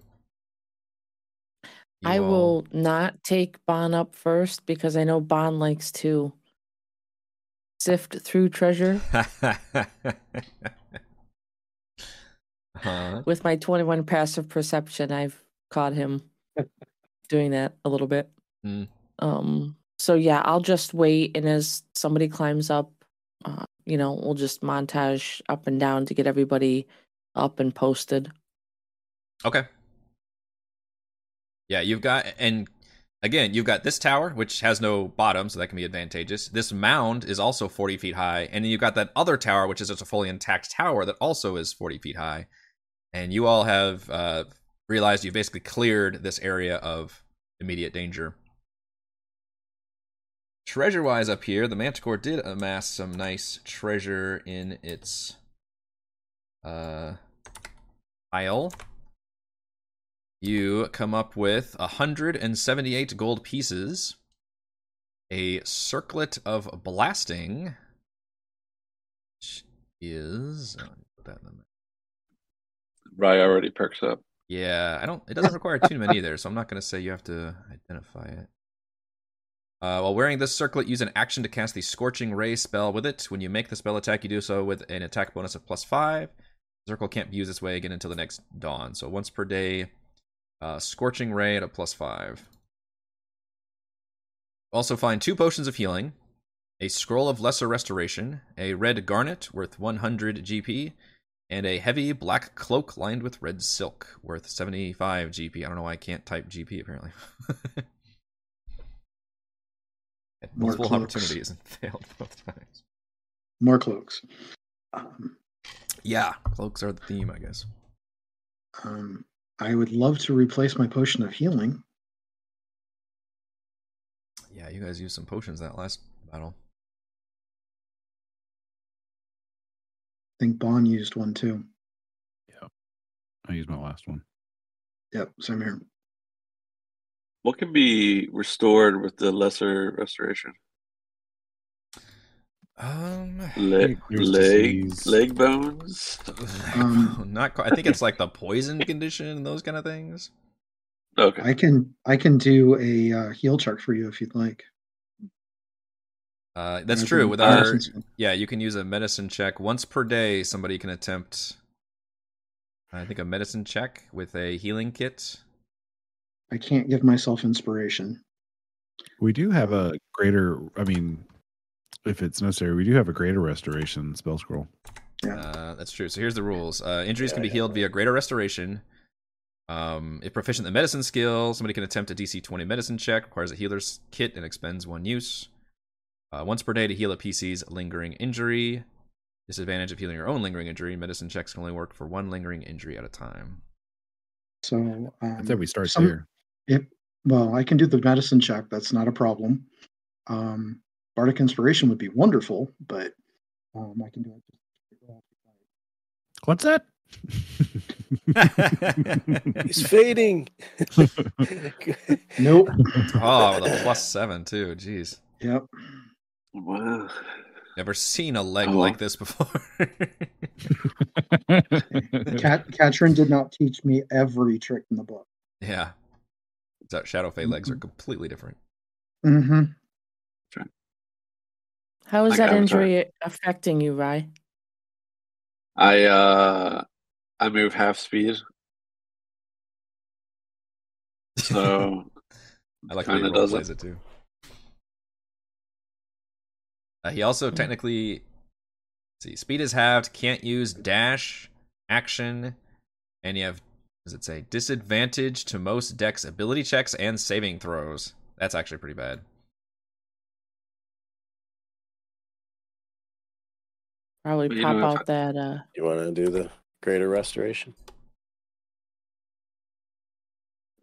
I all- will not take Bon up first because I know Bon likes to sift through treasure. huh? With my 21 passive perception, I've caught him doing that a little bit. Hmm. Um, so yeah, I'll just wait, and as somebody climbs up, uh, you know, we'll just montage up and down to get everybody up and posted. Okay. Yeah, you've got and again, you've got this tower which has no bottom, so that can be advantageous. This mound is also 40 feet high, and then you've got that other tower which is just a fully intact tower that also is 40 feet high. And you all have uh, realized you've basically cleared this area of immediate danger. Treasure wise, up here, the Manticore did amass some nice treasure in its uh, pile. You come up with 178 gold pieces, a circlet of blasting, which is. oh, put that in the already perks up. Yeah, I don't. It doesn't require attunement either, so I'm not going to say you have to identify it. Uh, while wearing this circlet, use an action to cast the Scorching Ray spell with it. When you make the spell attack, you do so with an attack bonus of plus five. The circle can't be used this way again until the next dawn. So once per day, uh, Scorching Ray at a plus five. Also find two potions of healing, a scroll of lesser restoration, a red garnet worth 100 GP, and a heavy black cloak lined with red silk worth 75 GP. I don't know why I can't type GP apparently. More multiple cloaks. opportunities and failed both times. More cloaks. Um, Yeah, cloaks are the theme, I guess. um, I would love to replace my potion of healing. Yeah, you guys used some potions that last battle. Think Bond used one too. Yeah. I used my last one. Yep, same here. What can be restored with the lesser restoration? Um, Le- leg, disease. leg bones. Um, not quite. I think it's like the poison condition and those kind of things. Okay. I can I can do a uh, heal check for you if you'd like. Uh, that's I true. With our yeah, you can use a medicine check once per day. Somebody can attempt. I think a medicine check with a healing kit. I can't give myself inspiration. We do have a greater. I mean, if it's necessary, we do have a greater restoration spell scroll. Yeah. Uh, that's true. So here's the rules. Uh, injuries Yeah, can be I healed got via greater restoration. Um, if proficient in the medicine skill, somebody can attempt a DC 20 medicine check. Requires a healer's kit and expends one use. Uh, once per day to heal a PC's lingering injury. Disadvantage of healing your own lingering injury. Medicine checks can only work for one lingering injury at a time. So um, I said we start some- there. Yep. Well, I can do the medicine check. That's not a problem. Um, Bardic inspiration would be wonderful, but um, I can do it. What's that? He's fading. Nope. Oh, with a plus seven too. Jeez, yep. Wow. never seen a leg Oh. like this before. Cat Katrin did not teach me every trick in the book. yeah, so Shadow Fey legs are completely different. Mm-hmm. How is Like that Avatar. injury affecting you, Rye? I uh I move half speed. So I like the way he kinda does plays it. it too. Uh, he also technically, let's see, speed is halved. Can't use dash, action, and you have, does it say disadvantage to most dex ability checks and saving throws? That's actually pretty bad. Probably pop out that. Uh, You want to do the greater restoration?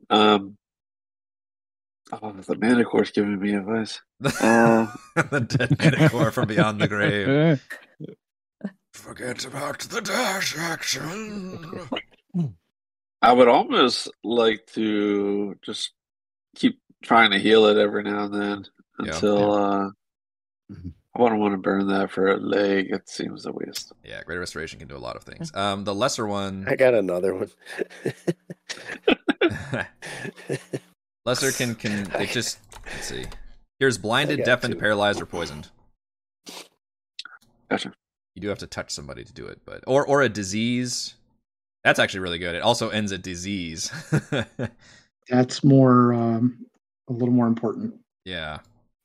um Oh, the Manicore's giving me advice. Uh, the dead Minotaur from beyond the grave. Forget about the dash action. I would almost like to just keep trying to heal it every now and then Yeah. until uh Mhm. I wouldn't want to burn that for a leg. It seems a waste. Yeah, greater restoration can do a lot of things. Um, the lesser one, I got another one. Lesser can can it just let's see. Here's blinded, deafened, two. paralyzed, or poisoned. Gotcha. You do have to touch somebody to do it, but or or a disease. That's actually really good. It also ends a disease. That's more um, a little more important. yeah,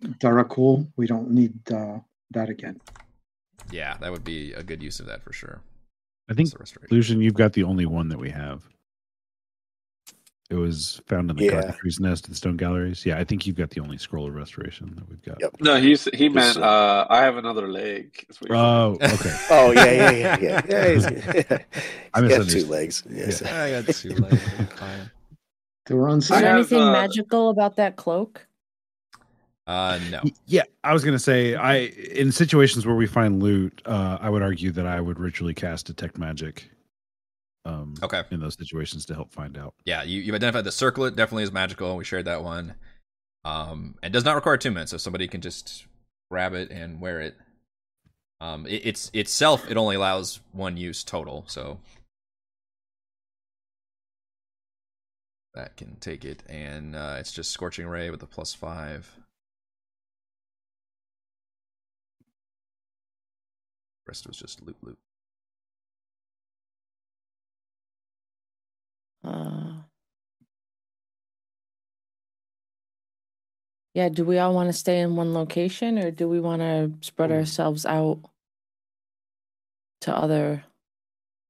Darakhul, we don't need uh, that again. yeah, that would be a good use of that for sure. I think the restoration. Illusion, you've got the only one that we have. It was found in the Yeah. cockatrie's nest in Stone Galleries. Yeah, I think you've got the only scroll of restoration that we've got. Yep. No, he's he meant Just, uh I have another leg. is what. Oh, okay. oh yeah, yeah, yeah, yeah. yeah he's, yeah. I He's got two legs. Yes. I got two legs. Fine. They were on is I there have, anything uh, magical about that cloak? Uh, no. Yeah, I was gonna say, I in situations where we find loot, uh, I would argue that I would ritually cast detect magic. Um, Okay. in those situations to help find out. Yeah, you you identified the circlet definitely is magical. We shared that one. Um, it does not require attunement, so somebody can just grab it and wear it. Um, it, it's itself it only allows one use total, so that can take it, and uh, it's just scorching ray with a plus five. Rest was just loot loot. Uh, yeah, do we all want to stay in one location or do we want to spread ourselves out to other?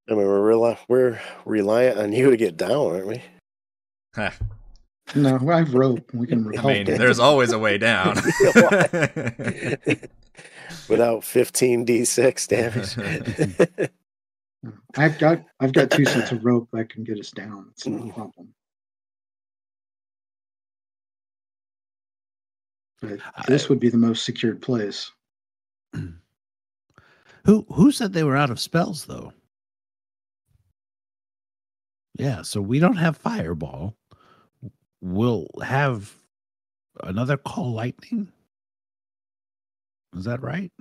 I mean, we're rely- we're reliant on you to get down, aren't we? Ha, No, I have rope. We can I help. mean, there's always a way down. Without 15 d6 damage. I've got I've got two sets of rope that can get us down. It's not a Mm. problem. But this would be the most secured place. Who who said they were out of spells though? Yeah, so we don't have fireball. We'll have another call lightning. Is that right?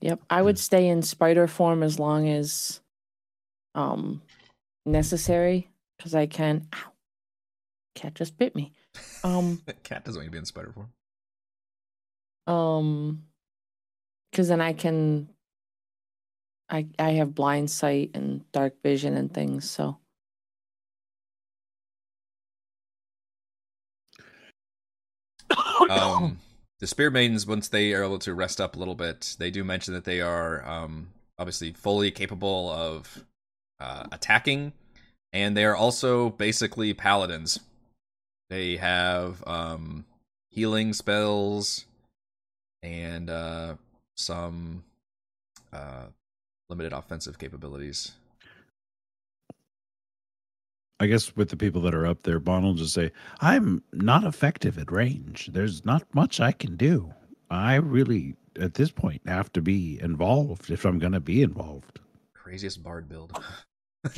Yep, I would stay in spider form as long as um necessary because I can. Ow. cat just bit me. Um, Cat doesn't want to be in spider form. um, because then I can. I I have blind sight and dark vision and things, so um, the spear maidens once they are able to rest up a little bit they do mention that they are um, obviously fully capable of uh, attacking and they are also basically paladins. They have um, healing spells and uh, some uh, limited offensive capabilities I guess with the people that are up there, Bond will just say, I'm not effective at range. There's not much I can do. I really, at this point, have to be involved if I'm going to be involved. craziest bard build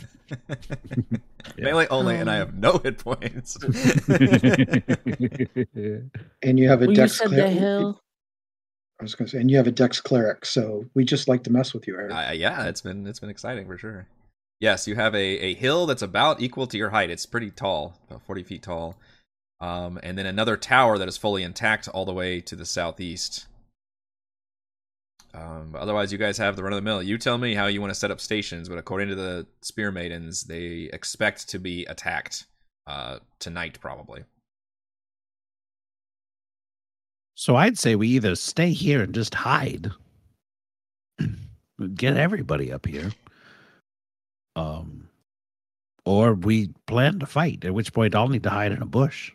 melee only and i have no hit points And you have a well, you dex said the cleric. hill. I was going to say, and you have a dex cleric, so we just like to mess with you, Eric. Uh, yeah, it's been it's been exciting for sure. Yes, you have a, a hill that's about equal to your height. It's pretty tall, about forty feet tall, um, and then another tower that is fully intact all the way to the southeast. Um, otherwise, you guys have the run of the mill. You tell me how you want to set up stations, but according to the spear maidens, they expect to be attacked uh, tonight, probably. So I'd say we either stay here and just hide, get everybody up here, um, or we plan to fight. At which point, I'll need to hide in a bush.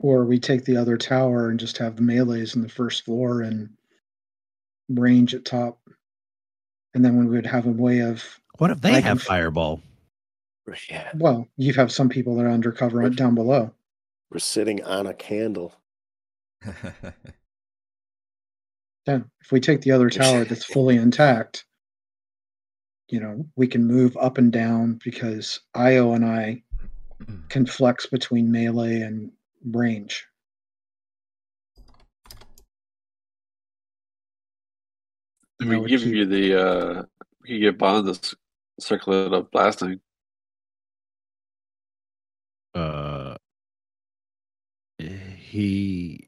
Or we take the other tower and just have the melees in the first floor and range at top. And then we would have a way of, What if they I have can- fireball? Yeah, well, you have some people that are undercover on- down below. we're sitting on a candle. Yeah, if we take the other tower that's fully intact, you know, we can move up and down because Io and I can flex between melee and range. And That we give keep- you the uh we can get Bond this circlet of blasting. uh he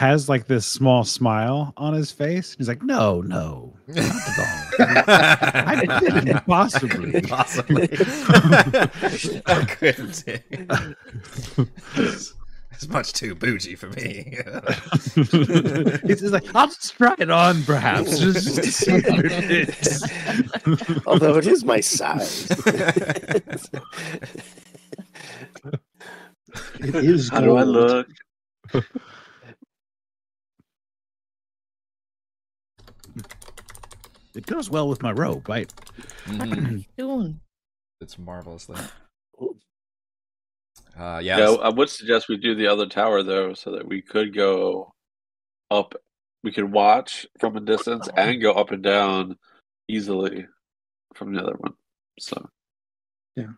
has like this small smile on his face. He's like, "No, no, not at all. Impossibly. Possibly. I couldn't. It's, it's much too bougie for me. He's just like, I'll just try it on, perhaps, just to see if it fits. Although it is my size. It is How do I look? It goes well with my robe. I Mhm. Doing. It's marvelously. Uh, Yeah, yeah. I would suggest we do the other tower though, so that we could go up. We could watch from a distance and go up and down easily from the other one. So yeah,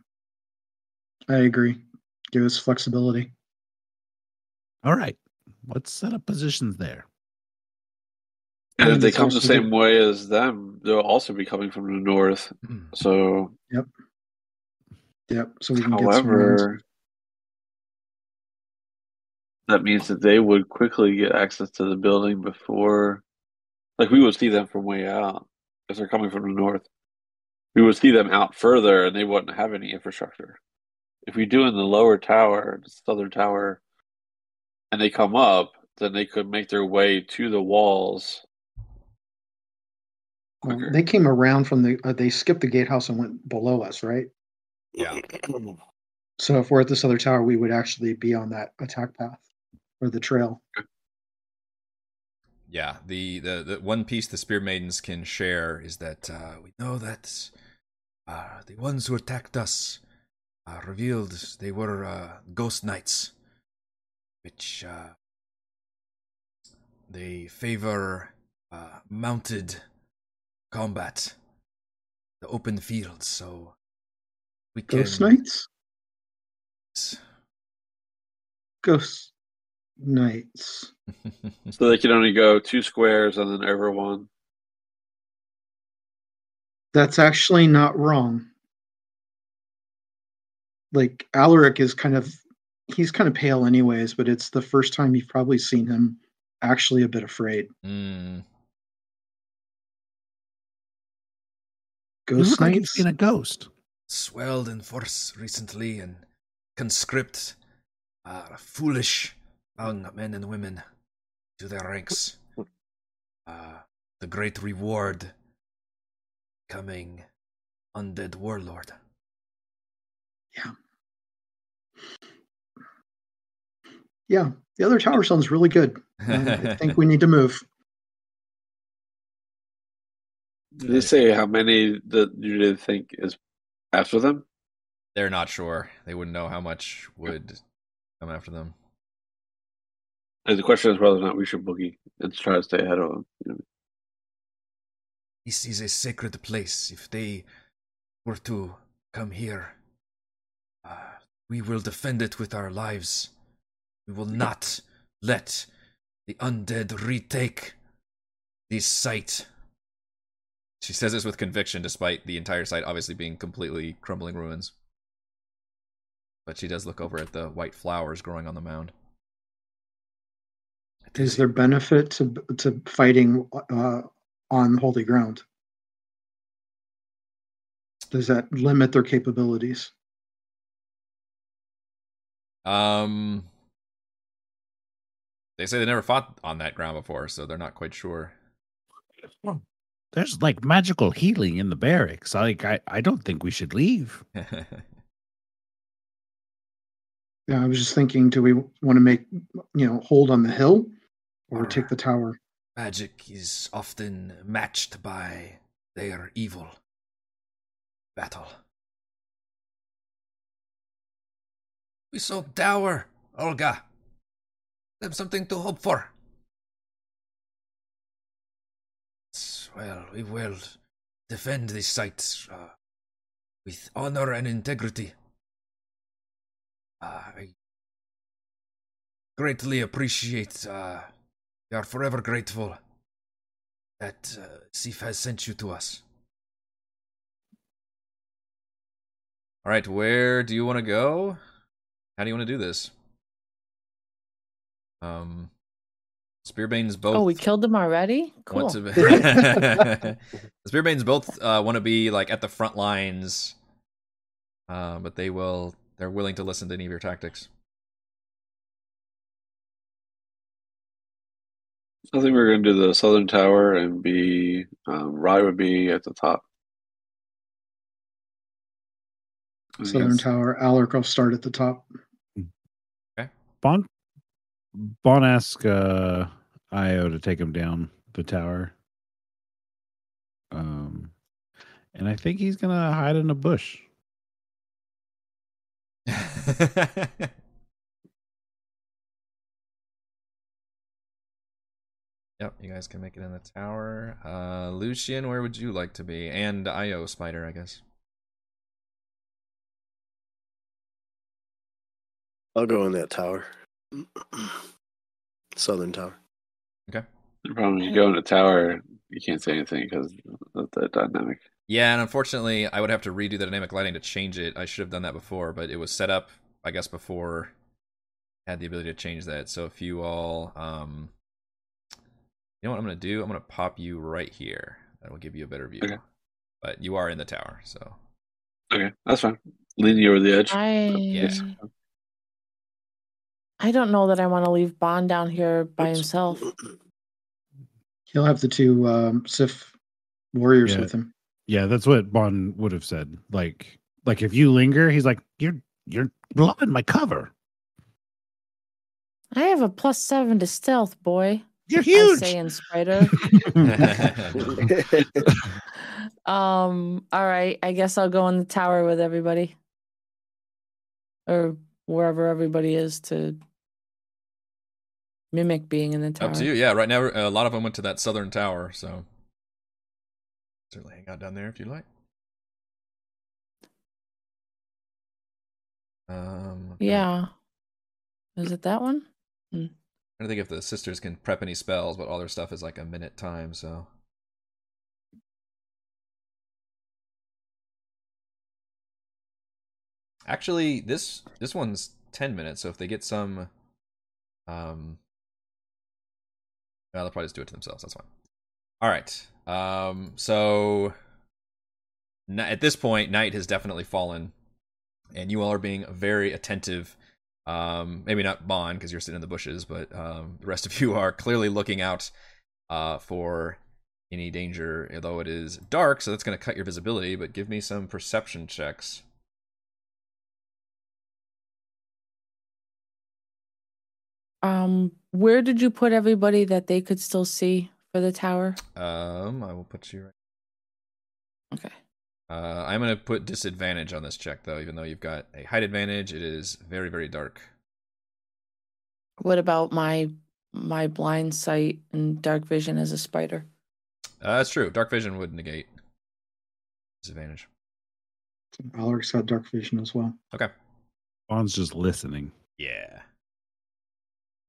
I agree. Give us flexibility. all right. Let's set up positions there. And if they come the same way as them, they'll also be coming from the north. So, Yep. Yep. So we can however, that means that they would quickly get access to the building before, like we would see them from way out if they're coming from the north. We would see them out further, and they wouldn't have any infrastructure. If we do in the lower tower, the southern tower, and they come up, then they could make their way to the walls Well, quicker. they came around from the. Uh, they skipped the gatehouse and went below us, right? Yeah. So if we're at this other tower, we would actually be on that attack path or the trail. Yeah, the, the, the one piece the Spear Maidens can share is that uh, we know that uh, the ones who attacked us uh, revealed they were uh, ghost knights, which uh, they favor uh, mounted combat, the open fields. So we can Ghost knights. Ghost knights. So they can only go two squares and then over one. That's actually not wrong. like Alaric is kind of he's kind of pale anyways, but it's the first time you've probably seen him actually a bit afraid. Mm. Ghost look like you've seen a ghost. Swelled in force recently and conscript uh, foolish young men and women to their ranks. Uh, the great reward coming undead warlord. Yeah, Yeah, the other tower sounds really good. I think we need to move. Did they say how many that you did think is after them? They're not sure. They wouldn't know how much would come after them. And the question is whether or not we should boogie and try to stay ahead of them. You know? This is a sacred place. If they were to come here, uh, we will defend it with our lives. We will not let the undead retake this site. She says this with conviction, despite the entire site obviously being completely crumbling ruins. But she does look over at the white flowers growing on the mound. Is there benefit to to fighting uh, on holy ground? Does that limit their capabilities? Um, they say they never fought on that ground before, so they're not quite sure. There's like magical healing in the barracks. Like I, I don't think we should leave. Yeah, I was just thinking, do we want to make you know hold on the hill or Or- take the tower? Magic is often matched by their evil. Battle. We saw Dower, Olga. Them something to hope for. Well, we will defend this site uh, with honor and integrity. Uh, I greatly appreciate uh, we are forever grateful that uh, Sif has sent you to us. All right, where do you want to go? How do you want to do this? Um, Spearbane's both. Oh, we killed them already? Cool. want to. Be- Spearbanes both uh, want to be like at the front lines, uh, but they will. They're willing to listen to any of your tactics. I think we're going to do the southern tower and be um, Rye would be at the top. Southern that's- Tower. Alaric will start at the top. Okay. Bon Bon asked uh Io to take him down the tower. Um and I think he's gonna hide in a bush. Yep, you guys can make it in the tower. Uh, Lucian, where would you like to be? And Io Spider, I guess. I'll go in that tower. Southern tower. Okay. The problem is you go in the tower, you can't say anything because of the dynamic. Yeah, and unfortunately, I would have to redo the dynamic lighting to change it. I should have done that before, but it was set up, I guess, before I had the ability to change that. So if you all, um, you know what I'm gonna do? I'm gonna pop you right here. That will give you a better view. Okay. But you are in the tower, so Okay, that's fine. Leaning over the edge. I Yes. I don't know that I want to leave Bond down here by himself. He'll have the two um, Sif warriors Yeah. with him. Yeah, that's what Bond would have said. Like like if you linger, he's like, You're you're blowing my cover. I have a plus seven to stealth, boy. You're I huge. say in Spider. um, all right. I guess I'll go in the tower with everybody. Or wherever everybody is to mimic being in the tower. up to you. Yeah, right now a lot of them went to that southern tower, so certainly hang out down there if you'd like. Um, okay. Yeah. Is it that one? I don't think if the sisters can prep any spells, but all their stuff is like a minute time, so. Actually, this this one's ten minutes. So if they get some, um, they'll probably just do it to themselves. That's fine. All right. Um. So at this point, night has definitely fallen, and you all are being very attentive. Um, maybe not Bond because you're sitting in the bushes, but um, the rest of you are clearly looking out uh, for any danger. Although it is dark, so that's going to cut your visibility. But give me some perception checks. Um, where did you put everybody that they could still see for the tower? Um, I will put you right. Okay. Uh, I'm gonna put disadvantage on this check though, even though you've got a height advantage. It is very very dark. What about my my blind sight and dark vision as a spider? Uh, that's true. Dark vision would negate disadvantage. Alaric's got dark vision as well. Okay. Bond's just listening. Yeah.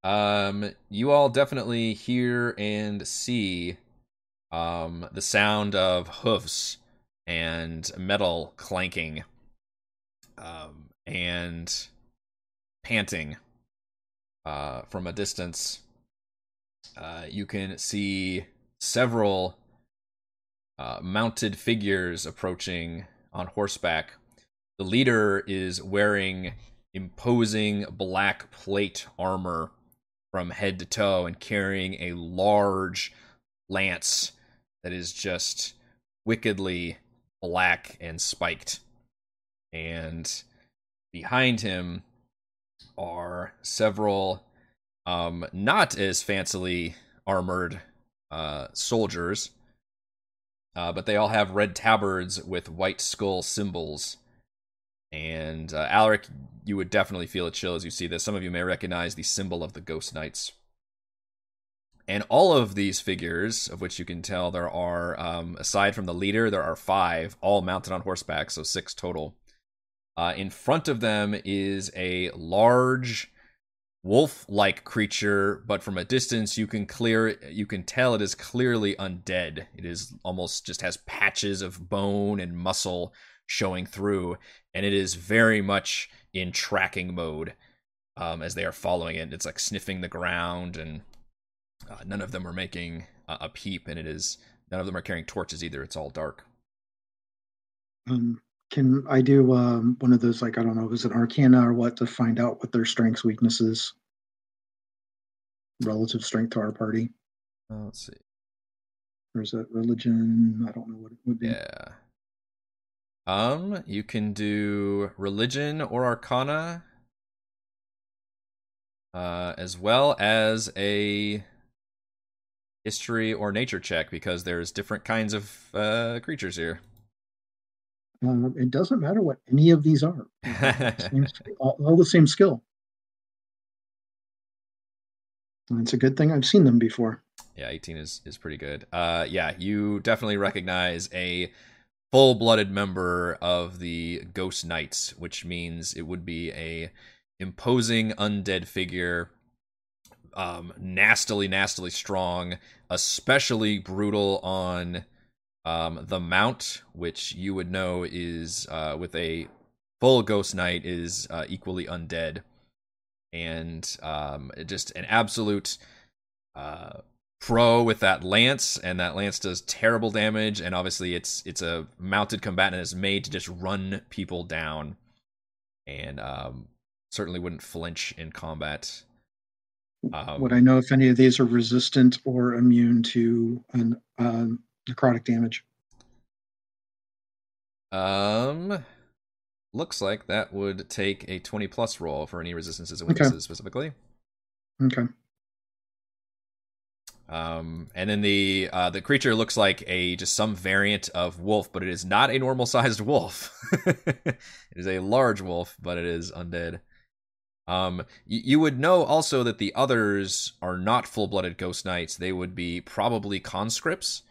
Um, you all definitely hear and see um the sound of hoofs and metal clanking um and panting uh from a distance. Uh you can see several uh mounted figures approaching on horseback. The leader is wearing imposing black plate armor from head to toe and carrying a large lance that is just wickedly black and spiked. And behind him are several um not as fancily armored uh soldiers uh but they all have red tabards with white skull symbols and uh, Alaric, you would definitely feel a chill as you see this. Some of you may recognize the symbol of the Ghost Knights. And all of these figures, of which you can tell there are, um, aside from the leader, there are five, all mounted on horseback, so six total. Uh, in front of them is a large wolf-like creature, but from a distance you can clear you can tell it is clearly undead. It is almost just has patches of bone and muscle showing through, and it is very much in tracking mode um, as they are following it. It's like sniffing the ground, and uh, none of them are making a, a peep, and it is none of them are carrying torches either. It's all dark. Um, can I do um, one of those, like, I don't know, is it Arcana or what, to find out what their strengths, weaknesses, relative strength to our party? Uh, let's see. Or is that religion? I don't know what it would be. Yeah. Um, you can do religion or arcana, uh, as well as a history or nature check because there's different kinds of uh, creatures here. Uh, it doesn't matter what any of these are. Same all, all the same skill. And it's a good thing I've seen them before. Yeah, 18 is is pretty good. Uh yeah, you definitely recognize a full-blooded member of the Ghost Knights, which means it would be a imposing undead figure um nastily nastily strong, especially brutal on um the mount, which you would know is uh with a full Ghost Knight is uh, equally undead. And um just an absolute uh pro with that lance and that lance does terrible damage and obviously it's it's a mounted combatant that's made to just run people down and um certainly wouldn't flinch in combat um, Would I know if any of these are resistant or immune to an, um, necrotic damage? um looks like that would take a 20 plus roll for any resistances and Okay. weaknesses specifically Okay. Um, and then the uh, the creature looks like a just some variant of wolf, but it is not a normal sized wolf. it is a large wolf, but it is undead. Um, y- you would know also that the others are not full blooded ghost knights. They would be probably conscripts,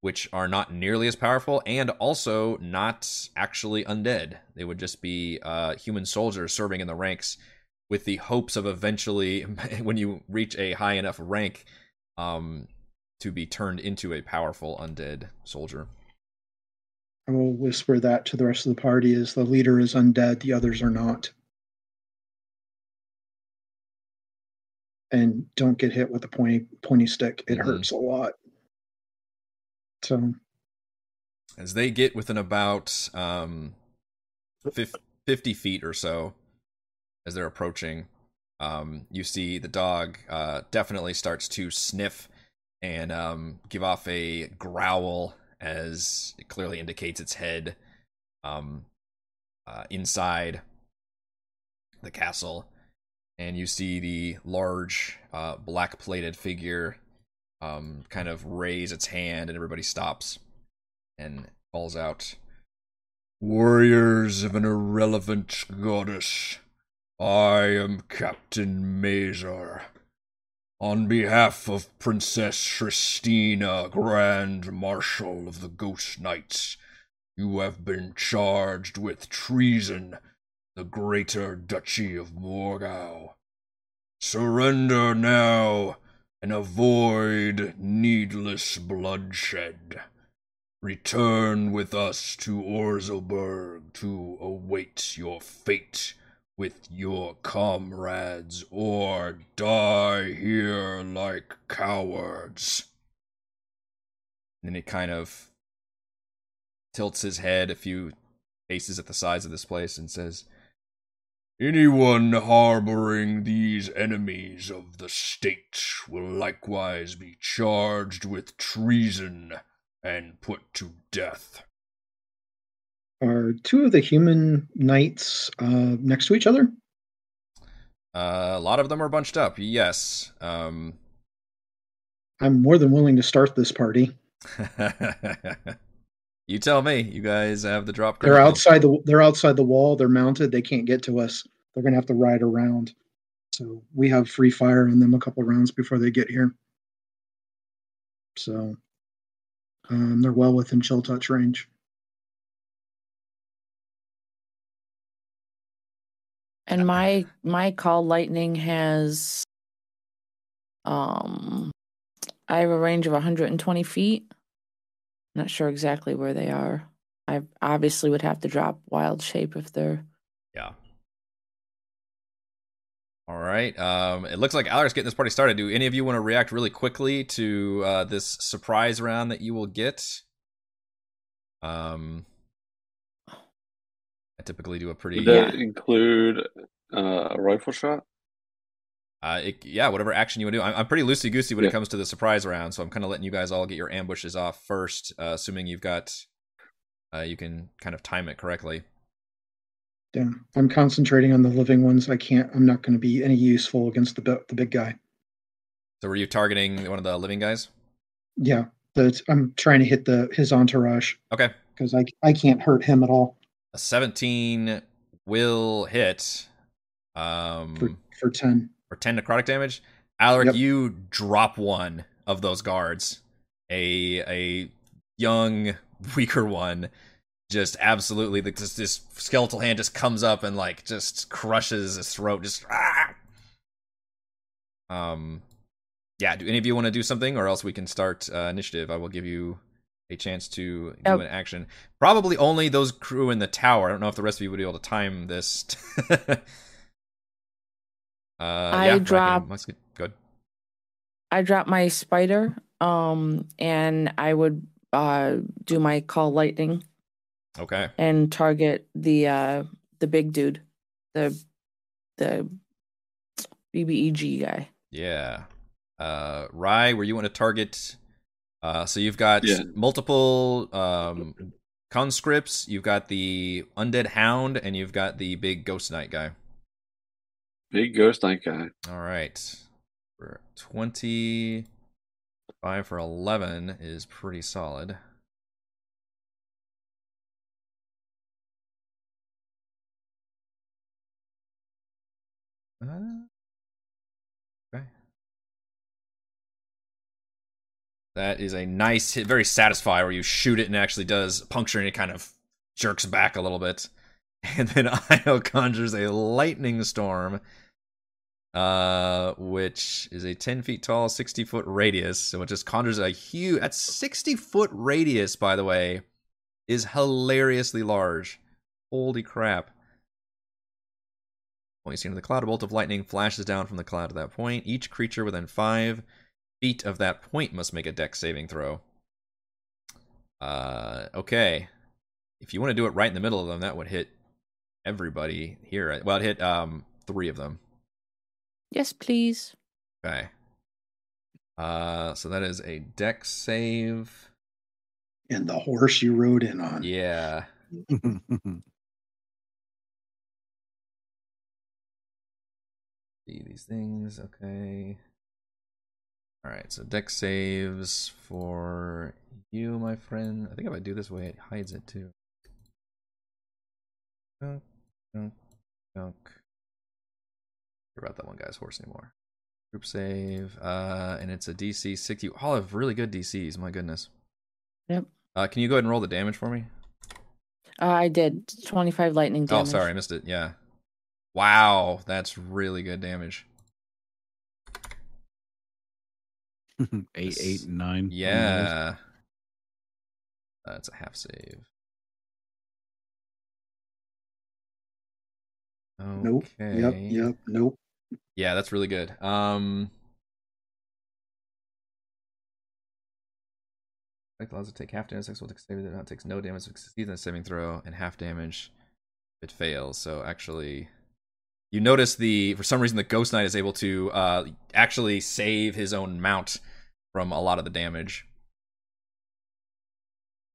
which are not nearly as powerful, and also not actually undead. They would just be uh, human soldiers serving in the ranks with the hopes of eventually, when you reach a high enough rank, um to be turned into a powerful undead soldier. I will whisper that to the rest of the party as the leader is undead, the others are not. And don't get hit with a pointy pointy stick. It Mhm. hurts a lot. So As they get within about um, 50 feet or so, as they're approaching, um, you see the dog uh, definitely starts to sniff and um, give off a growl as it clearly indicates its head um, uh, inside the castle. And you see the large uh, black plated figure um, kind of raise its hand, and everybody stops and calls out Warriors of an irrelevant goddess, I am Captain Mazar. On behalf of Princess Tristina, Grand Marshal of the Ghost Knights, you have been charged with treason, the Greater Duchy of Morgau. Surrender now and avoid needless bloodshed. Return with us to Orzelburg to await your fate with your comrades, or die here like cowards. And then he kind of tilts his head a few paces at the sides of this place and says, Anyone harboring these enemies of the state will likewise be charged with treason and put to death. Are two of the human knights uh, next to each other? Uh, a lot of them are bunched up, yes. Um, I'm more than willing to start this party. you tell me. You guys have the drop. They're outside the they're outside the wall. They're mounted. They can't get to us. They're gonna have to ride around. So we have free fire on them a couple rounds before they get here. So um, they're well within chill touch range. And my my call lightning has um I have a range of 120 feet. Not sure exactly where they are. I obviously would have to drop wild shape if they're Yeah. All right. Um, it looks like Alaric's getting this party started. Do any of you want to react really quickly to uh, this surprise round that you will get? Um, typically do a pretty. Would that include uh, a rifle shot? Uh, it, yeah, whatever action you want to do. I'm, I'm pretty loosey goosey when it comes to the surprise round, so I'm kind of letting you guys all get your ambushes off first, uh, assuming you've got, uh, you can kind of time it correctly. Yeah, I'm concentrating on the living ones. I can't. I'm not going to be any useful against the the big guy. So were you targeting one of the living guys? Yeah, but I'm trying to hit the his entourage Okay, because I I can't hurt him at all a 17 will hit. Um, for for ten. for 10 necrotic damage. Alaric, Yep. you drop one of those guards. A a young, weaker one. Just absolutely this this skeletal hand just comes up and like just crushes his throat. Just ah! Um yeah, do any of you want to do something or else we can start uh, initiative? I will give you a chance to do Oh. an action. Probably only those crew in the tower. I don't know if the rest of you would be able to time this. uh, I yeah, Mike, drop- Mike's good. Good. I drop my spider um and I would uh do my call lightning Okay. and target the uh the big dude. The the BBEG guy. Yeah. Uh, Rye, where you want to target? Uh, so you've got Yeah. multiple um conscripts. You've got the undead hound, and you've got the big ghost knight guy. Big ghost knight guy. All right. For twenty five for eleven is pretty solid. Uh, That is a nice hit, very satisfying where you shoot it and it actually does puncture and it kind of jerks back a little bit. And then Io conjures a lightning storm, uh, which is a 10 feet tall, 60 foot radius. So it just conjures a huge, at 60 foot radius, by the way. is hilariously large. Holy crap. Only seen in the cloud, a bolt of lightning flashes down from the cloud at that point. Each creature within five feet of that point must make a dex saving throw. Uh, okay. If you want to do it right in the middle of them, that would hit everybody here. Well, it hit um three of them. Yes, please. Okay. Uh, so that is a dex save. And the horse you rode in on. Yeah. See these things. Okay. All right. So dex saves for you, my friend. I think if I do this way, it hides it too. Dunk, dunk, dunk. Care about that one guy's horse anymore. Group save, uh, and it's a DC 60. All have really good DCs. My goodness. Yep. Uh, can you go ahead and roll the damage for me? Uh, I did 25 lightning damage. Oh, sorry, I missed it. Yeah. Wow, that's really good damage. eight, eight, and nine. Yeah. That's a half save. Nope. Yep. Yep. Nope. Yeah, that's really good. Um Like allows it to take half damage, six will take save that takes no damage, succeeds in a saving throw, and half damage it fails. So actually you notice the for some reason the Ghost Knight is able to uh actually save his own mount from a lot of the damage.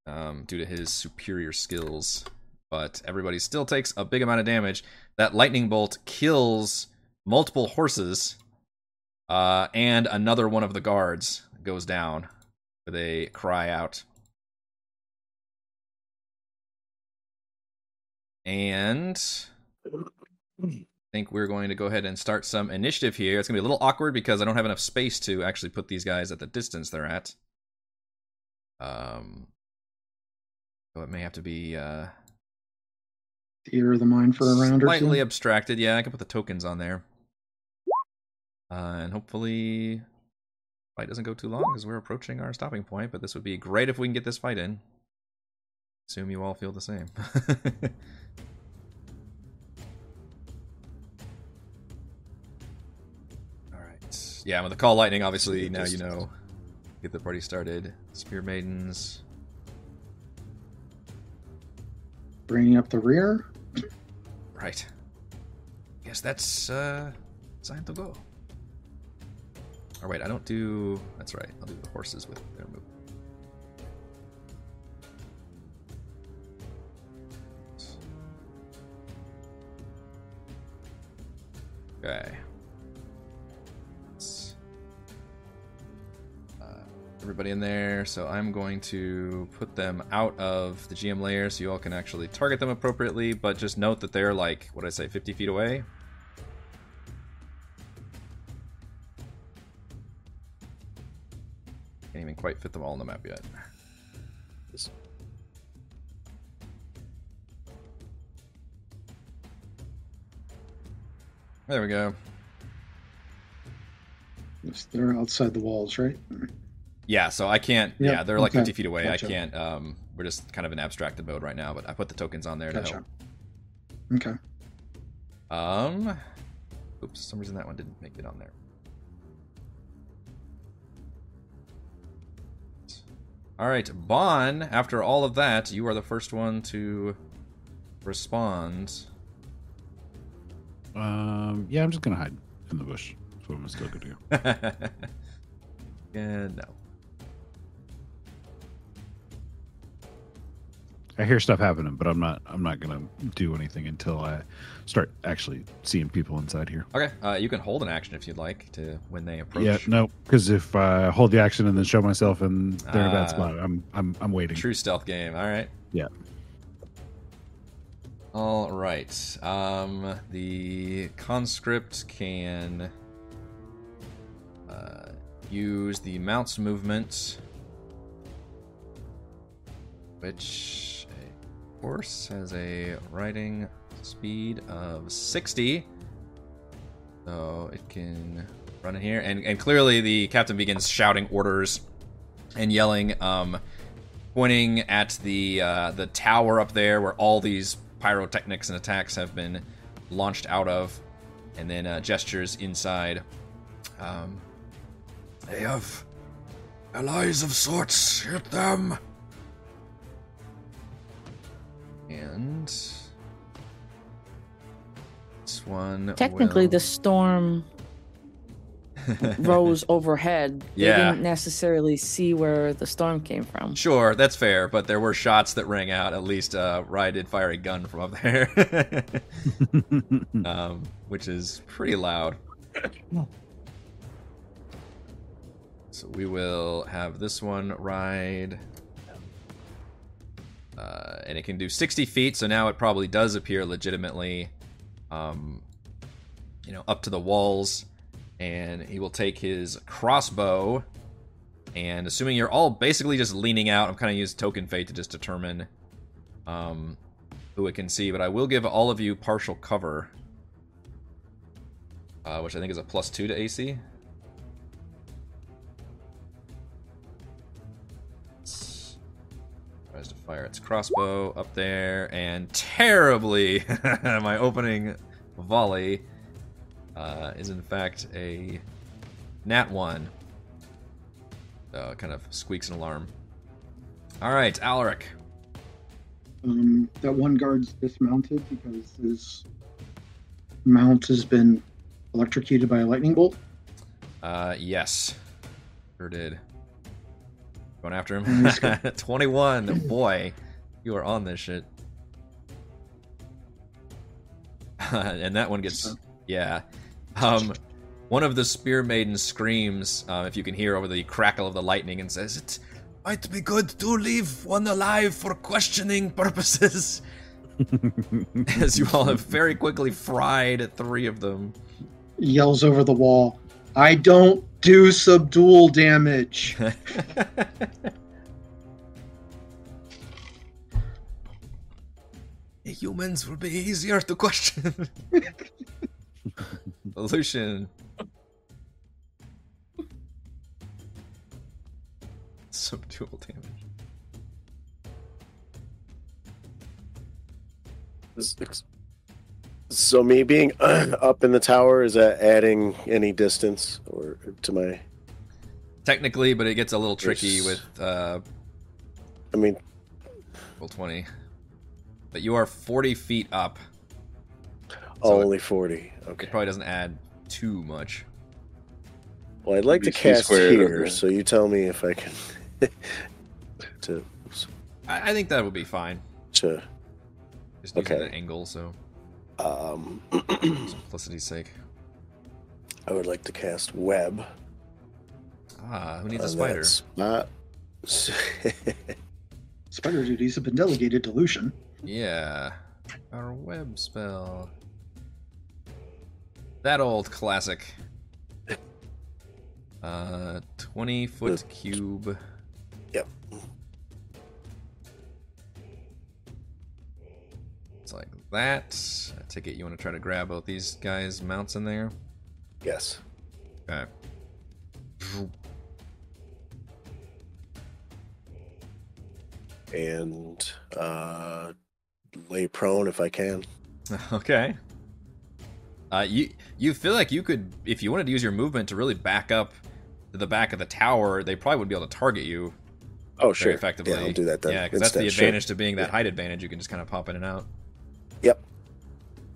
Um, due to his superior skills. But everybody still takes a big amount of damage. That lightning bolt kills multiple horses, uh, and another one of the guards goes down with a cry out. And think we're going to go ahead and start some initiative here. It's going to be a little awkward because I don't have enough space to actually put these guys at the distance they're at. Um, so it may have to be uh, Theater of the mind for a round or slightly abstracted. Yeah, I can put the tokens on there. Uh, and hopefully, fight doesn't go too long because we're approaching our stopping point. But this would be great if we can get this fight in. Assume you all feel the same. Yeah, with the call lightning, obviously now you know. Get the party started. Spear maidens. Bringing up the rear. Right. Guess that's uh time to go. All right, I don't do that's right. I'll do the horses with their move. Okay. Everybody in there. So I'm going to put them out of the GM layer so you all can actually target them appropriately, but just note that they're like, what did I say, 50 feet away? Can't even quite fit them all on the map yet. There we go. They're outside the walls, right? Yeah, so I can't. Yep, yeah, they're like okay, 50 feet away. gotcha. I can't. Um, we're just kind of in abstracted mode right now, but I put the tokens on there to help. Okay. Um, oops, some reason that one didn't make it on there. All right, Bon. After all of that, you are the first one to respond. Um, yeah, I'm just gonna hide in the bush. So I'm still good to go. yeah, no. I hear stuff happening, but I'm not. I'm not gonna do anything until I start actually seeing people inside here. Okay, uh, you can hold an action if you'd like to when they approach. Yeah, no, because if I hold the action and then show myself and they're in a bad spot, I'm I'm I'm waiting. True stealth game. All right. Yeah. All right. Um, the conscript can uh, use the mount's movement, which horse has a riding speed of 60. So it can run in here, and and clearly the captain begins shouting orders and yelling. Um, pointing at the uh, the tower up there where all these pyrotechnics and attacks have been launched out of, and then uh, gestures inside. Um, They have allies of sorts. Hit them. And this one Technically, will- the storm rose overhead. They Yeah. didn't necessarily see where the storm came from. Sure, that's fair, but there were shots that rang out. At least uh, Rye did fire a gun from up there, um, which is pretty loud. So we will have this one ride. Uh, and it can do 60 feet, so now it probably does appear legitimately, um, you know, up to the walls. And he will take his crossbow and assuming you're all basically just leaning out, I'm kind of use token fate to just determine um, who it can see. But I will give all of you partial cover, uh, which I think is a plus two to AC. Fire its crossbow up there, and terribly, my opening volley uh, is in fact a nat one uh, kind of squeaks an alarm. All right, Alaric. Um, that one guard's dismounted because his mount has been electrocuted by a lightning bolt. Uh, yes, sure did. Going after him. Twenty-one. Boy, you are on this shit. and that one gets yeah. Um, one of the spear maidens screams, um, if you can hear over the crackle of the lightning, and says, "It Might be good to leave one alive for questioning purposes. as you all have very quickly fried three of them." Yells over the wall, I don't do subdual damage. Humans will be easier to question. Lucian. Subdual damage. So me being up in the tower is that adding any distance or to my? Technically, but it gets a little tricky There's- with uh, I mean, Roll20. But you are 40 feet up. So only forty. Okay. It probably doesn't add too much. Well, I'd like to cast here, okay. so you tell me if I can. to I, I think that would be fine. to Just using Okay. the angle, so um, simplicity's sake. I would like to cast web. Ah, who needs a spider? that spot. Spider duties have been delegated to Lucian. Yeah. Our web spell. That old classic. Uh, 20 foot cube. Yep. It's like that. It you want to try to grab both these guys' mounts in there? yes. Okay. And uh, lay prone if I can. Okay. Uh, you you feel like you could, if you wanted to use your movement to really back up to the back of the tower, they probably would be able to target you Oh, sure. effectively. Yeah, I'll do that then. Yeah, because that's the instead, sure. advantage to being that Yeah. height advantage. You can just kind of pop in and out.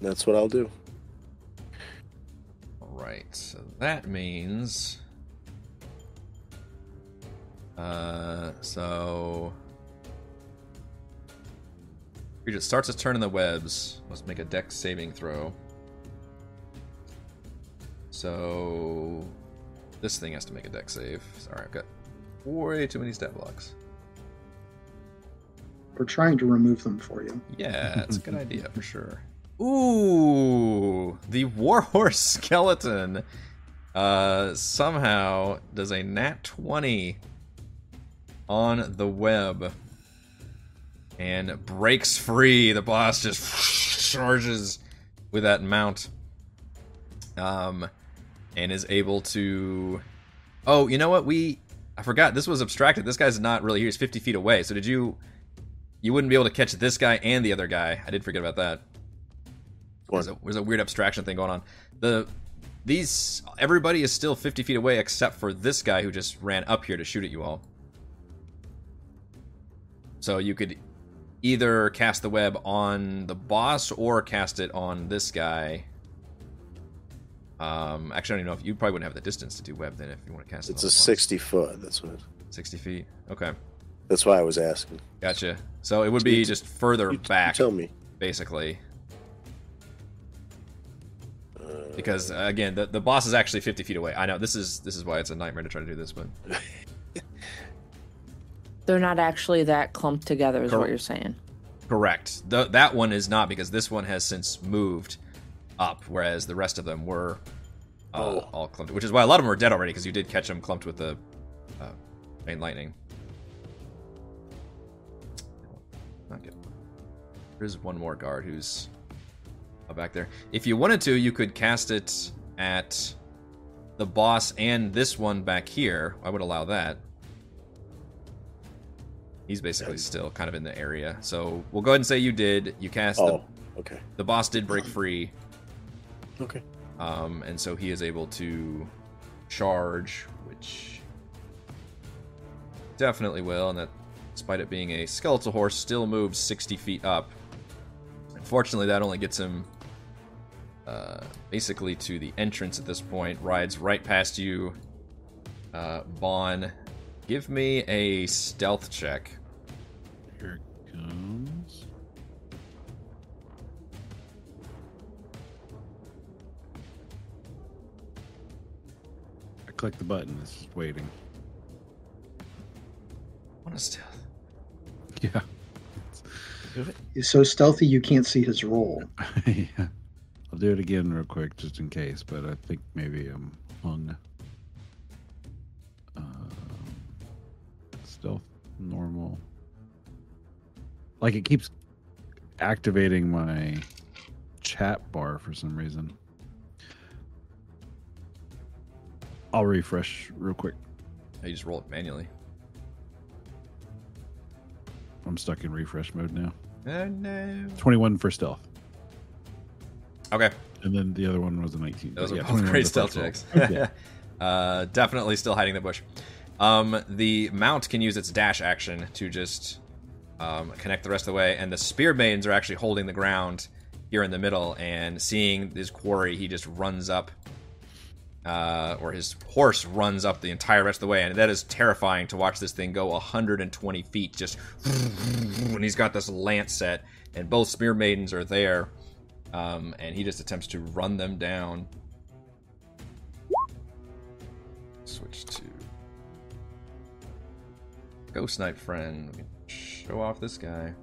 Yep. That's what I'll do. All right. So that means. Uh, so. Creature starts its turn in the webs. Must make a dex saving throw. So. This thing has to make a dex save. Sorry, I've got way too many stat blocks. We're trying to remove them for you. Yeah, it's a good idea for sure. Ooh, the warhorse skeleton uh somehow does a nat 20 on the web and breaks free. The boss just charges with that mount. Um and is able to Oh, you know what? We I forgot this was abstracted. This guy's not really here. He's 50 feet away. So did you? You wouldn't be able to catch this guy and the other guy. I did forget about that. There's a, there's a weird abstraction thing going on. The these everybody is still 50 feet away except for this guy who just ran up here to shoot at you all. So you could either cast the web on the boss or cast it on this guy. Um, actually, I don't even know if you probably wouldn't have the distance to do web then if you want to cast it. It's a boss. 60 foot. That's what. 60 feet. Okay, That's why I was asking. gotcha. So it would be just further You, you back, tell me. basically, because uh, again, the, the boss is actually 50 feet away. I know this is this is why it's a nightmare to try to do this, but They're not actually that clumped together, is Cor- what you're saying. correct. The, that one is not because this one has since moved up, whereas the rest of them were uh, Oh. all clumped. Which is why a lot of them are dead already because you did catch them clumped with the uh, main lightning. Not good. There's one more guard who's back there. If you wanted to, you could cast it at the boss and this one back here. I would allow that. He's basically still kind of in the area. So we'll go ahead and say you did. You cast oh, okay. the the boss did break free, Okay. um, and so he is able to charge, which definitely will. And that, despite it being a skeletal horse, still moves 60 feet up. Unfortunately, that only gets him uh, basically to the entrance at this point. Rides right past you. Uh, Bon, give me a stealth check. Here it comes. I click the button. It's just waiting. What a stealth. Yeah. He's so stealthy you can't see his roll. yeah. I'll do it again real quick just in case, but I think maybe I'm hung. Um, stealth normal. Like it keeps activating my chat bar for some reason. I'll refresh real quick. I just roll it manually. I'm stuck in refresh mode now. Oh no. 21 for stealth. Okay. And then the other one was a 19. Those But yeah, both great stealth checks. yeah. uh, definitely still hiding the bush. Um, the mount can use its dash action to just um, connect the rest of the way, and the spear maidens are actually holding the ground here in the middle. And seeing his quarry, he just runs up, uh, or his horse runs up the entire rest of the way, and that is terrifying to watch this thing go 120 feet. Just when he's got this lance set, and both spear maidens are there. Um, and he just attempts to run them down. Switch to Ghost Knight friend. Show off this guy.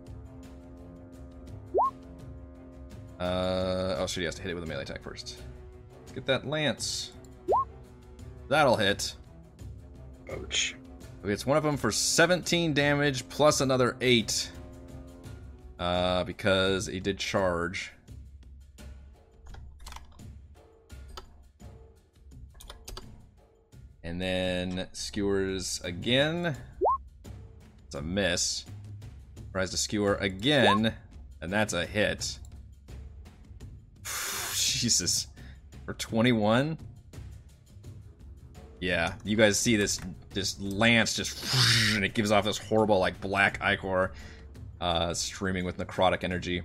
Uh, oh, so he has to hit it with a melee attack first. Let's get that lance. That'll hit. Ouch. It's one of them for 17 damage plus another 8. Uh, because he did charge. And then skewers again. It's a miss. Tries to skewer again, and that's a hit. Jesus. For 21? Yeah, you guys see this this lance just and it gives off this horrible like black ichor uh streaming with necrotic energy.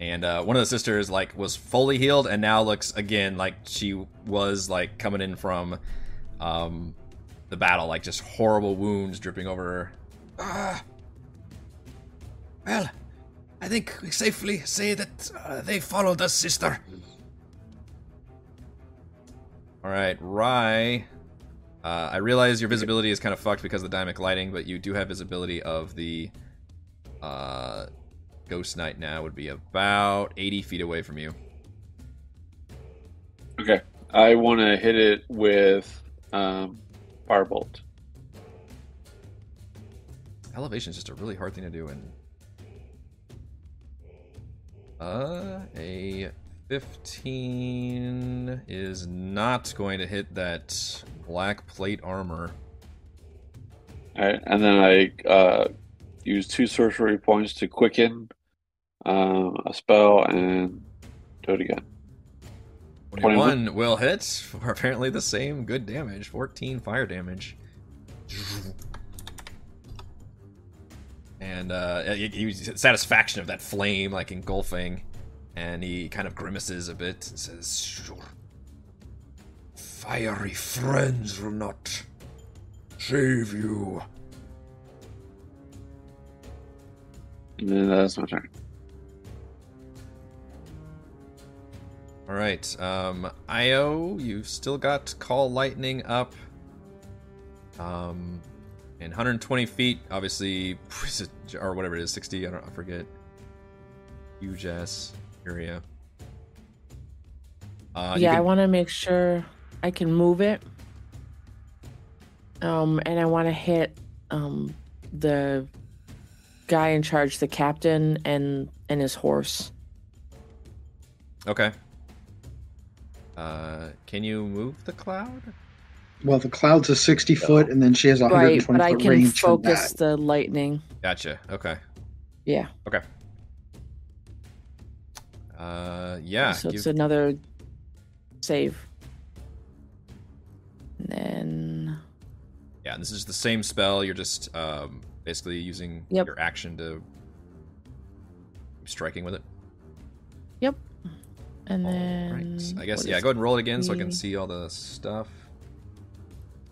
And uh, one of the sisters like was fully healed and now looks again like she was like coming in from um the battle, like just horrible wounds dripping over her. Ah. Well, I think we safely say that uh, they followed us, sister. All right, Rye. Uh, I realize your visibility is kind of fucked because of the dynamic lighting, but you do have visibility of the uh, Ghost Knight now. Would be about 80 feet away from you. Okay. I want to hit it with um, Firebolt. Elevation is just a really hard thing to do, and uh, a 15 is not going to hit that black plate armor. All right, and then I uh, use two sorcery points to quicken um, a spell and do it again. 21 will hit for apparently the same good damage 14 fire damage. And uh, satisfaction of that flame like engulfing, and he kind of grimaces a bit and says, "Sure, fiery friends will not save you." That's my turn. All right, um, Io, you've still got Call Lightning up. Um, and 120 feet, obviously, or whatever it is, 60, I don't I forget. Huge ass area. Uh, you yeah, I want to make sure I can move it. Um, and I want to hit um the guy in charge, the captain, and and his horse. Okay. Uh, can you move the cloud? Well, the cloud's a 60 foot, and then she has a hundred and twenty Right, 120 but I can focus the lightning. Gotcha. Okay. Yeah. Okay. Uh, yeah. so it's give- another save. And then Yeah, and this is the same spell. You're just um, basically using Yep. your action to striking with it. Yep. And All then right. I guess yeah. Go ahead and roll it again so I can see all the stuff.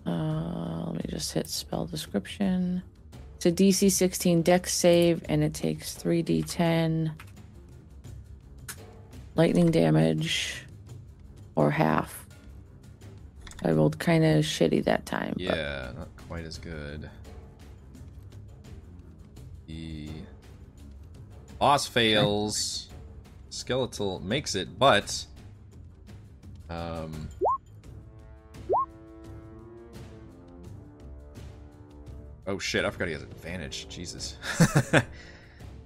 Uh, let me just hit spell description. It's a DC 16 Dex save, and it takes 3d10 lightning damage, or half. I rolled kind of shitty that time. but- Yeah, not quite as good. The boss fails. Skeletal makes it, but um Oh shit, I forgot he has advantage. Jesus.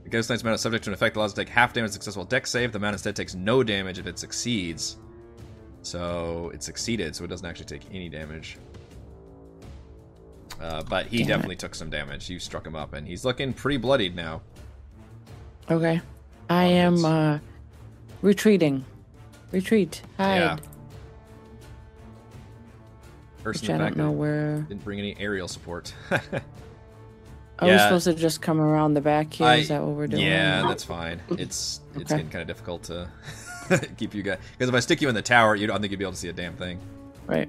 the Ghost Knight's mount is subject to an effect that allows it to take half damage successful dex save. The mount instead takes no damage if it succeeds. So it succeeded, so it doesn't actually take any damage. Uh, but he Damn it. definitely took some damage. You struck him up, and he's looking pretty bloodied now. Okay. I am uh, retreating. Retreat. Hide. Yeah. First Which I don't know where. didn't bring any aerial support. Are we supposed to just come around the back here? Is I- that what we're doing? Yeah, that's fine. It's it's Okay. getting kind of difficult to keep you guys because if I stick you in the tower, you don't think you'd be able to see a damn thing. Right.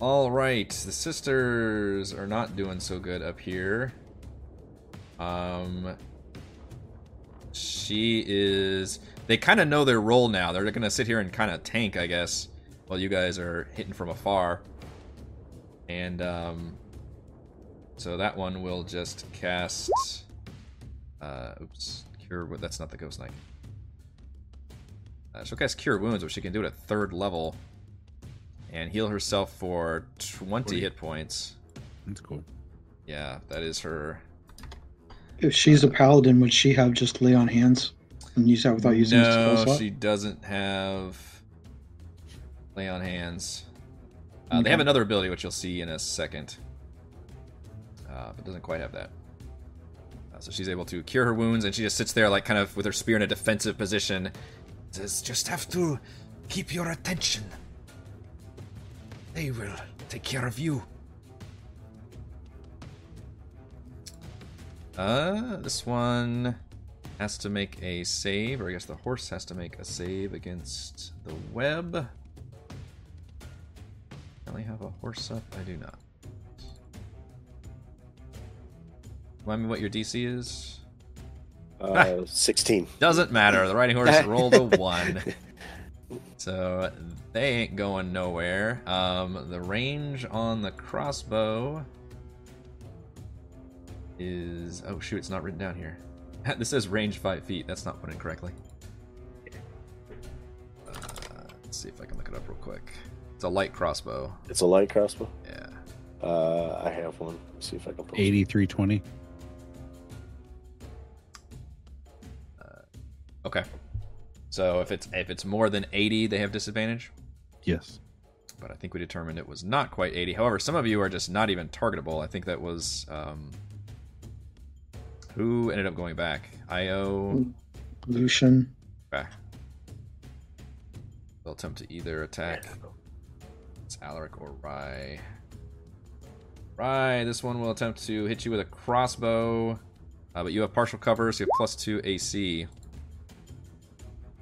All right, the sisters are not doing so good up here. Um, she is. They kind of know their role now. They're gonna sit here and kind of tank, I guess, while you guys are hitting from afar. And um, so that one will just cast. Uh, oops, cure. That's not the ghost knight. Uh, she'll cast cure wounds, but she can do it at third level and heal herself for 20 Forty. hit points. That's cool. Yeah, that is her. If she's a paladin, would she have just lay on hands and use that without using No, she doesn't have lay on hands. Uh, They have another ability which you'll see in a second, uh, but doesn't quite have that. Uh, so she's able to cure her wounds, and she just sits there, like kind of with her spear in a defensive position. Says, just have to keep your attention. They will take care of you. Uh, this one has to make a save, or I guess the horse has to make a save against the web. I only have a horse up. I do not. Remind me what your DC is. Uh, 16. Doesn't matter. The riding horse rolled a one, so they ain't going nowhere. Um, the range on the crossbow is oh shoot, it's not written down here. this says range five feet. That's not put in correctly. Uh, let's see if I can look it up real quick. It's a light crossbow. It's a light crossbow. Yeah. Uh, I have one. Let's see if I can pull 8320. Okay. So if it's if it's more than 80, they have disadvantage. Yes. But I think we determined it was not quite 80. However, some of you are just not even targetable. I think that was um, who ended up going back. Io. Lucian. Back. They'll attempt to either attack. It's Alaric or Rye. Rye, this one will attempt to hit you with a crossbow. Uh, but you have partial cover, so you have plus two AC.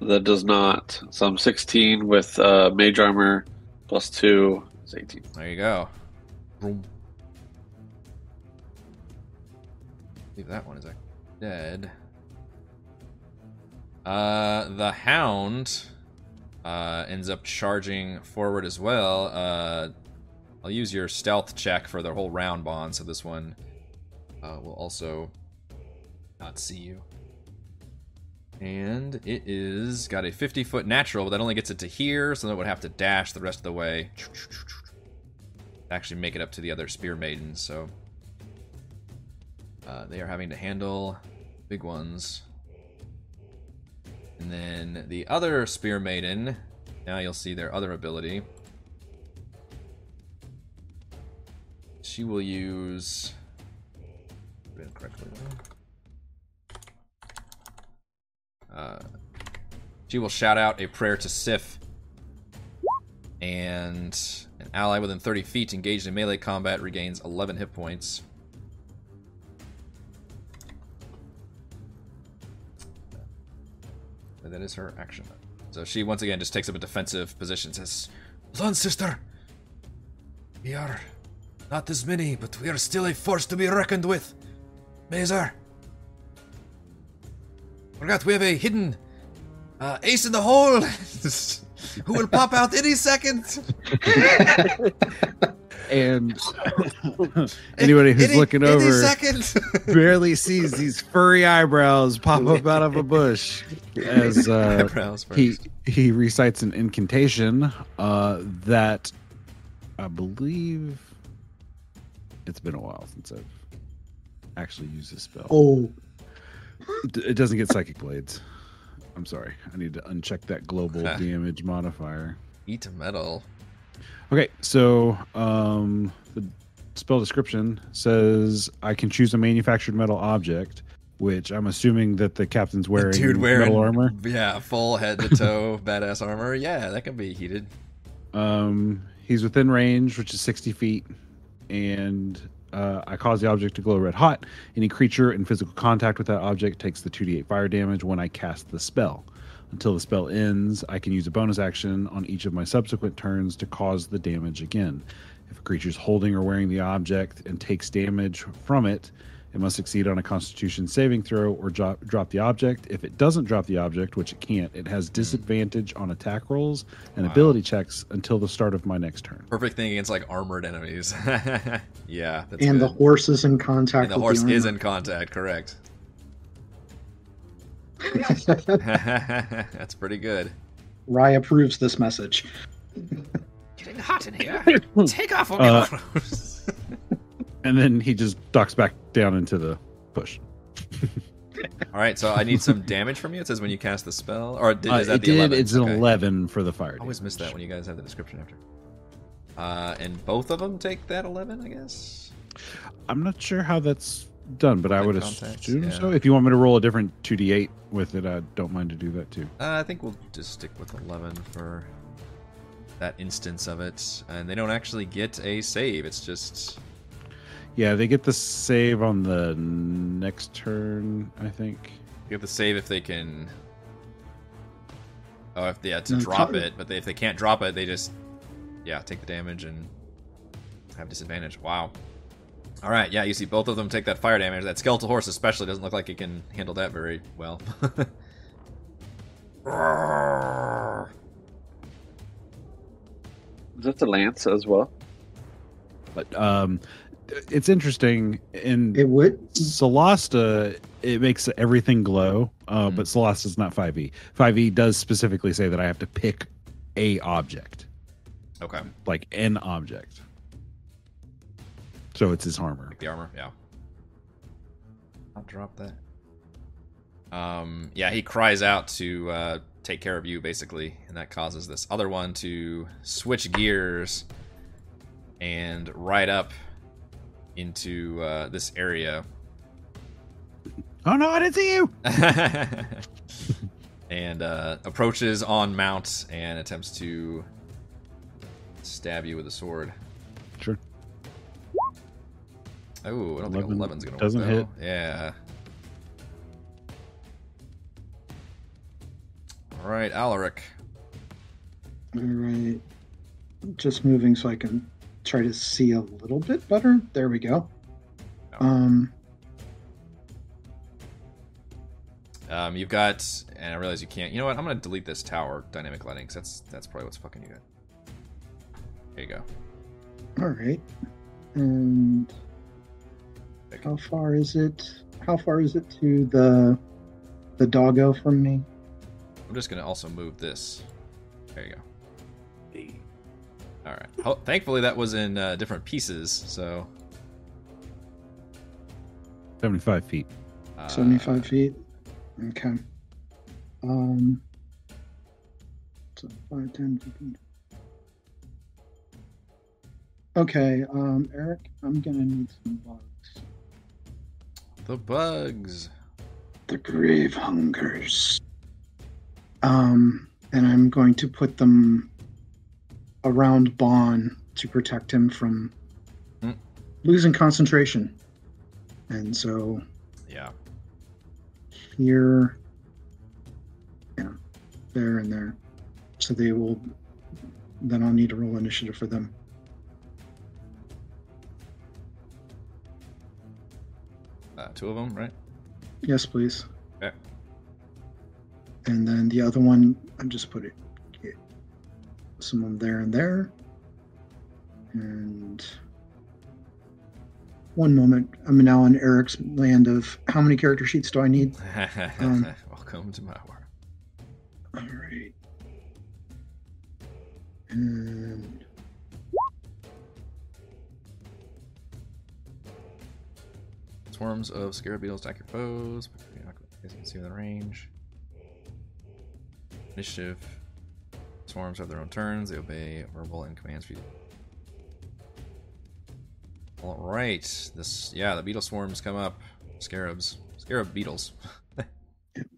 That does not. So I'm 16 with uh, mage armor plus two. It's 18. There you go. Boom. believe that one is actually dead. Uh, the hound uh, ends up charging forward as well. Uh, I'll use your stealth check for the whole round bond, so this one uh, will also not see you. And it is got a 50 foot natural, but that only gets it to here, so that would have to dash the rest of the way. Actually, make it up to the other spear maidens, so uh, they are having to handle big ones. And then the other spear maiden, now you'll see their other ability. She will use. Read it correctly. Uh, she will shout out a prayer to Sif. And an ally within 30 feet engaged in melee combat regains 11 hit points. And that is her action. So she once again just takes up a defensive position. Says, Hold sister. We are not as many, but we are still a force to be reckoned with. Mazer. Forgot we have a hidden uh, ace in the hole who will pop out any second. And anybody who's Any- looking any over second. barely sees these furry eyebrows pop up out of a bush as uh, eyebrows he he recites an incantation uh, that I believe it's been a while since I've actually used this spell. Oh, D- It doesn't get psychic blades. I'm sorry. I need to uncheck that global damage modifier. Eat metal. Okay, so um, the spell description says I can choose a manufactured metal object, which I'm assuming that the captain's wearing Dude wearing metal armor. Yeah, full head to toe badass armor. Yeah, that can be heated. Um, he's within range, which is 60 feet, and uh, I cause the object to glow red hot. Any creature in physical contact with that object takes the 2d8 fire damage when I cast the spell. Until the spell ends, I can use a bonus action on each of my subsequent turns to cause the damage again. If a creature is holding or wearing the object and takes damage from it, it must succeed on a Constitution saving throw or drop, drop the object. If it doesn't drop the object, which it can't, it has disadvantage on attack rolls and Wow. ability checks until the start of my next turn. Perfect thing against like armored enemies. yeah, that's and the horse is in contact and the with horse the horse is in contact. Correct. that's pretty good. Rye approves this message. Getting hot in here. Take off all Uh, your clothes. And then he just ducks back down into the push. All right, so I need some damage from you. It says when you cast the spell, or did, Uh, is that it the did. 11? It's an 11 for the fire. I always miss that when you guys have the description after. Uh, and both of them take that 11, I guess. I'm not sure how that's done, but I would assume yeah. so. If you want me to roll a different 2d8 with it, I don't mind to do that too. Uh, I think we'll just stick with 11 for that instance of it. And they don't actually get a save. It's just Yeah, they get the save on the next turn, I think. you have to save if they can. Oh, if they had to No, drop cover- it, but they, if they can't drop it, they just yeah take the damage and have disadvantage. Wow. All right, yeah, you see both of them take that fire damage. That skeletal horse especially doesn't look like it can handle that very well. Is that the lance as well? But um, it's interesting. In It would. Solasta, it makes everything glow, uh, Mhm. but Solasta's not 5e. 5e does specifically say that I have to pick a object, okay, like an object. So it's his armor. Pick the armor, yeah. I'll drop that. Um, yeah, he cries out to uh, take care of you basically, and that causes this other one to switch gears and ride up into uh, this area. Oh no, I didn't see you. and uh, approaches on mount and attempts to stab you with a sword. Sure. Oh, I don't think 11's gonna doesn't work. though. hit. Yeah. All right, Alaric. All right. Just moving so I can try to see a little bit better. There we go. Um, Um, you've got, and I realize you can't. You know what? I'm gonna delete this tower dynamic lighting 'cause that's that's probably what's fucking you good. There you go. all right. And how far is it? How far is it to the the doggo from me? I'm just gonna also move this. There you go. All right. Oh, thankfully, that was in uh, different pieces. So. 75 feet. Uh, 75 feet. Okay. Um. So 5, 10, 15. Okay, um, Eric, I'm gonna need some bugs. The bugs. The grave hungers. Um, and I'm going to put them around Bon to protect him from Hmm. losing concentration. And so Yeah. here, yeah, there and there. So they will. Then I'll need to roll initiative for them. Uh, two of them, right? Yes, please. Okay. And then the other one, I just put it, someone there and there. And one moment, I'm now in Eric's land of how many character sheets do I need? Um, Welcome to my world. All right. And Swarms of scarab beetles attack your foes. but You're not you can see within range. Initiative. Swarms have their own turns. They obey verbal and commands for you. All right. This yeah, the beetle swarms come up. Scarabs. Scarab beetles.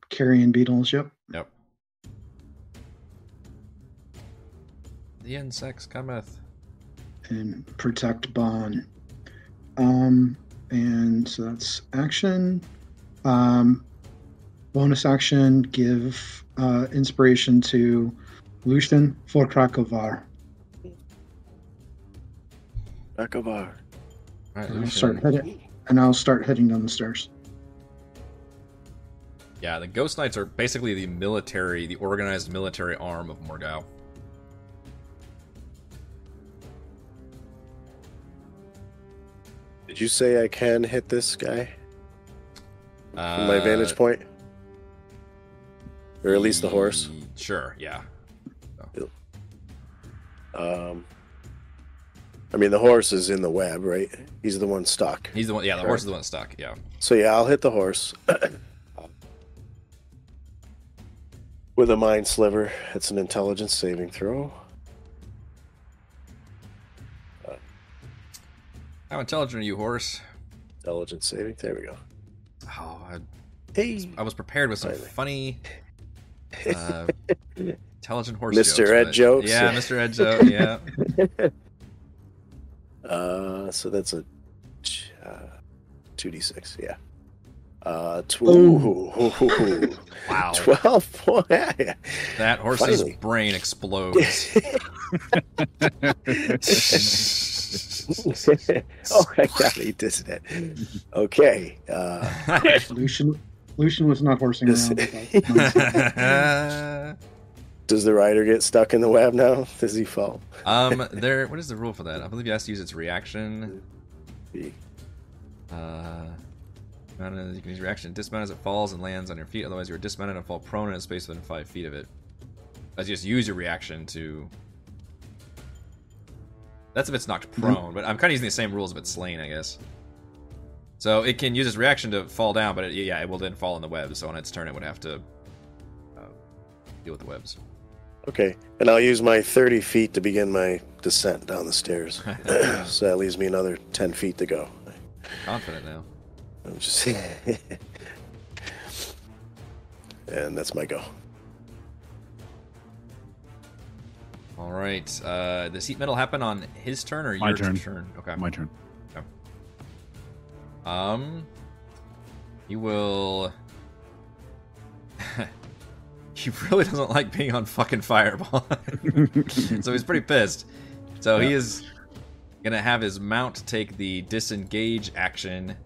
carrion beetles, yep. Yep. The insects cometh. and protect Bon. Um, and so that's action. Um, bonus action, give uh, inspiration to Lucian for Krakovar. Akovar. All right, And I'll start Lucian. heading, and I'll start heading down the stairs. Yeah, the Ghost Knights are basically the military, the organized military arm of Morgau. Did you say I can hit this guy Uh, from my vantage point? Or at least the horse? Sure, yeah. Um, I mean, the horse is in the web, right? He's the one stuck. He's the one. Yeah, the horse is the one stuck. Yeah. So yeah, I'll hit the horse with a mind sliver. It's an intelligence saving throw. How intelligent are you, horse? Intelligence saving. There we go. Oh, I, Hey, I was prepared with some Finally. funny, uh, intelligent horse Mr. jokes, Ed but- jokes. Yeah, Mr. Ed joke. Yeah. Uh, so that's a two d six. Yeah. Uh, tw- ooh, Wow. twelve point. That horse's Finally. brain explodes. oh my god, he did that. Okay. Uh, Lucian, Lucian was not horsing Yes. around. Does the rider get stuck in the web now? Does he fall? um, there. What is the rule for that? I believe he has to use its reaction. Uh, you can use reaction dismount as it falls and lands on your feet. Otherwise, you're dismounted and fall prone in a space within five feet of it. As you just use your reaction to. That's if it's knocked prone, but I'm kind of using the same rules if it's slain, I guess. So it can use its reaction to fall down, but it, yeah, it will then fall in the web. So on its turn, it would have to uh, deal with the webs. Okay, and I'll use my 30 feet to begin my descent down the stairs. so that leaves me another 10 feet to go. Confident now. I'm just. and that's my go. All right. Uh, does heat metal happen on his turn or My your turn. turn? Okay. My turn. Um, You will. he really doesn't like being on fucking fireball, so he's pretty pissed. So he is gonna have his mount take the disengage action.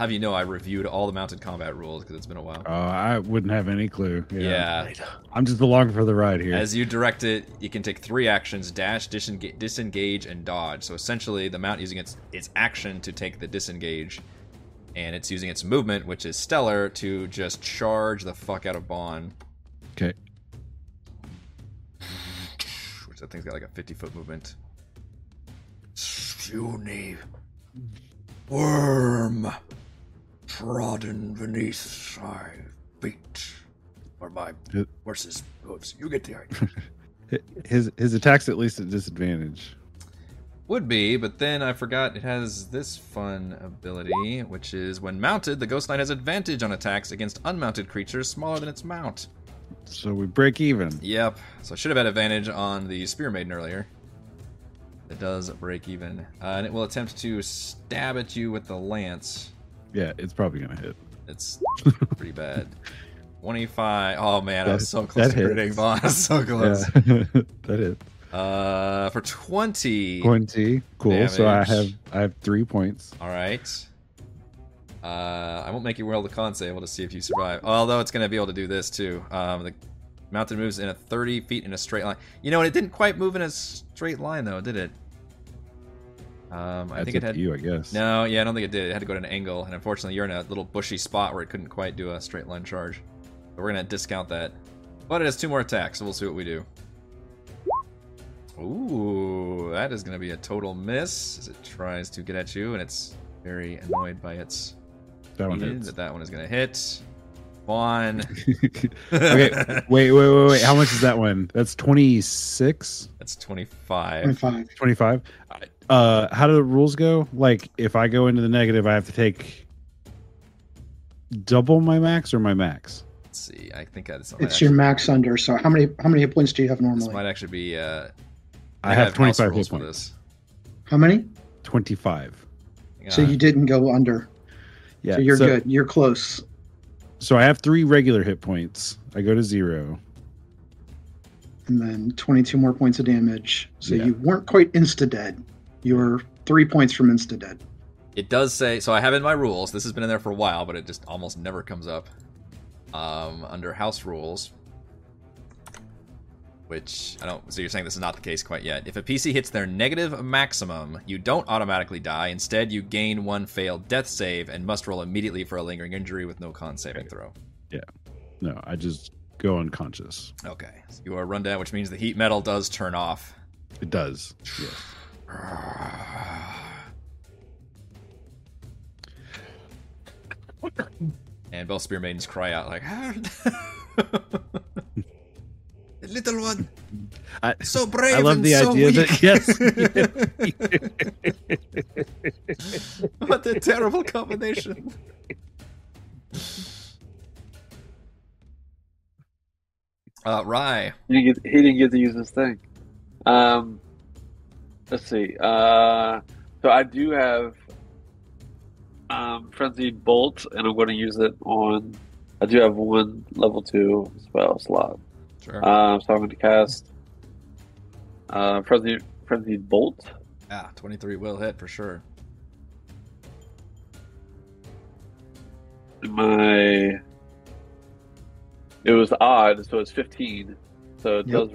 Have you know I reviewed all the mounted combat rules because it's been a while. Uh, I wouldn't have any clue. yeah. I'm just along for the ride here. As you direct it, you can take three actions: dash, disengage, disengage and dodge. So essentially, the mount using its its action to take the disengage, and it's using its movement, which is stellar, to just charge the fuck out of Bond. Okay. Which I think's got like a fifty foot movement. Puny worm trodden beneath my feet, or my horse's hooves. You get the idea. His his attack's at least at disadvantage. Would be, but then I forgot it has this fun ability, which is when mounted, the Ghost Knight has advantage on attacks against unmounted creatures smaller than its mount. So we break even. Yep. So I should have had advantage on the Spear Maiden earlier. It does break even. Uh, and it will attempt to stab at you with the lance. Yeah, it's probably gonna hit. It's pretty bad. 25. Oh man, I was so close that to hitting Bond. so close. Yeah, that. Uh, for 20. Twenty. Cool. So I have I have three points. All right. Uh, I won't make you roll the con save. We'll just see if you survive. Although it's going to be able to do this too. Um, the mountain moves in a 30 feet in a straight line. You know, it didn't quite move in a straight line though, did it? Um, I That's think it had. to you, I guess. No, yeah, I don't think it did. It had to go to an angle, and unfortunately, you're in a little bushy spot where it couldn't quite do a straight line charge. So we're gonna discount that. But it has two more attacks, so we'll see what we do. Ooh, that is gonna be a total miss as it tries to get at you, and it's very annoyed by its That one hits. that that one is gonna hit. Vaughn. okay. Wait, wait, wait, wait. How much is that one? That's 26, That's 25. 25. 25. Uh, how do the rules go? Like, if I go into the negative, I have to take double my max or my max? Let's see. I think that's It's your max under. So how many how many hit points do you have This normally? might actually be. Uh, I have house 25 hit points. How many? 25. So you didn't go under. Yeah. so you're good. You're close. So I have three regular hit points. I go to zero. And then 22 more points of damage. So Yeah. you weren't quite insta dead. You were three points from insta dead. It does say so. I have in my rules. This has been in there for a while, but it just almost never comes up. Um, under house rules, which I don't. So you're saying this is not the case quite yet. If a PC hits their negative maximum, you don't automatically die. Instead, you gain one failed death save and must roll immediately for a lingering injury with no con saving throw. Yeah. No, I just go unconscious. Okay, so you are run down, which means the heat metal does turn off. It does. Yes. And both spear maidens cry out like, ah. Little one, I, so brave I love and the so idea weak. that yes. what a terrible combination. Uh, Rye. He didn't, get, he didn't get to use this thing. Um, let's see. Uh, so I do have um, frenzied bolt, and I'm going to use it on. I do have one level two spell slot, Sure. so I'm going to cast uh, frenzied frenzied bolt. ah, 23 will hit for sure. My it was odd, so it's 15. So it Yep. does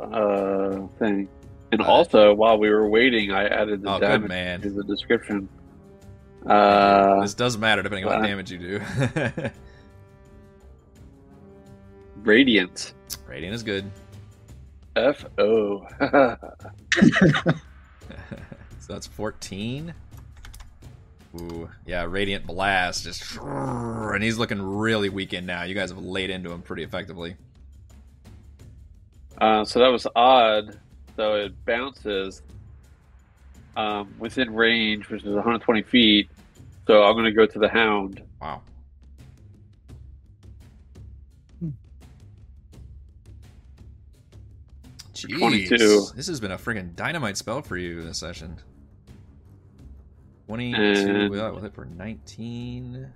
uh thing. And Right. also, while we were waiting, I added the Oh, damage man. to the description. Uh, this does matter depending on what uh, damage you do. radiant. Radiant is good. F O. so that's 14. Ooh, yeah, Radiant Blast just and he's looking really weakened now. You guys have laid into him pretty effectively. Uh, so that was odd. So it bounces um, within range, which is 120 feet. So I'm going to go to the hound. Wow. Jeez. 22. This has been a friggin' dynamite spell for you this session. 22 uh, And- without with it for 19.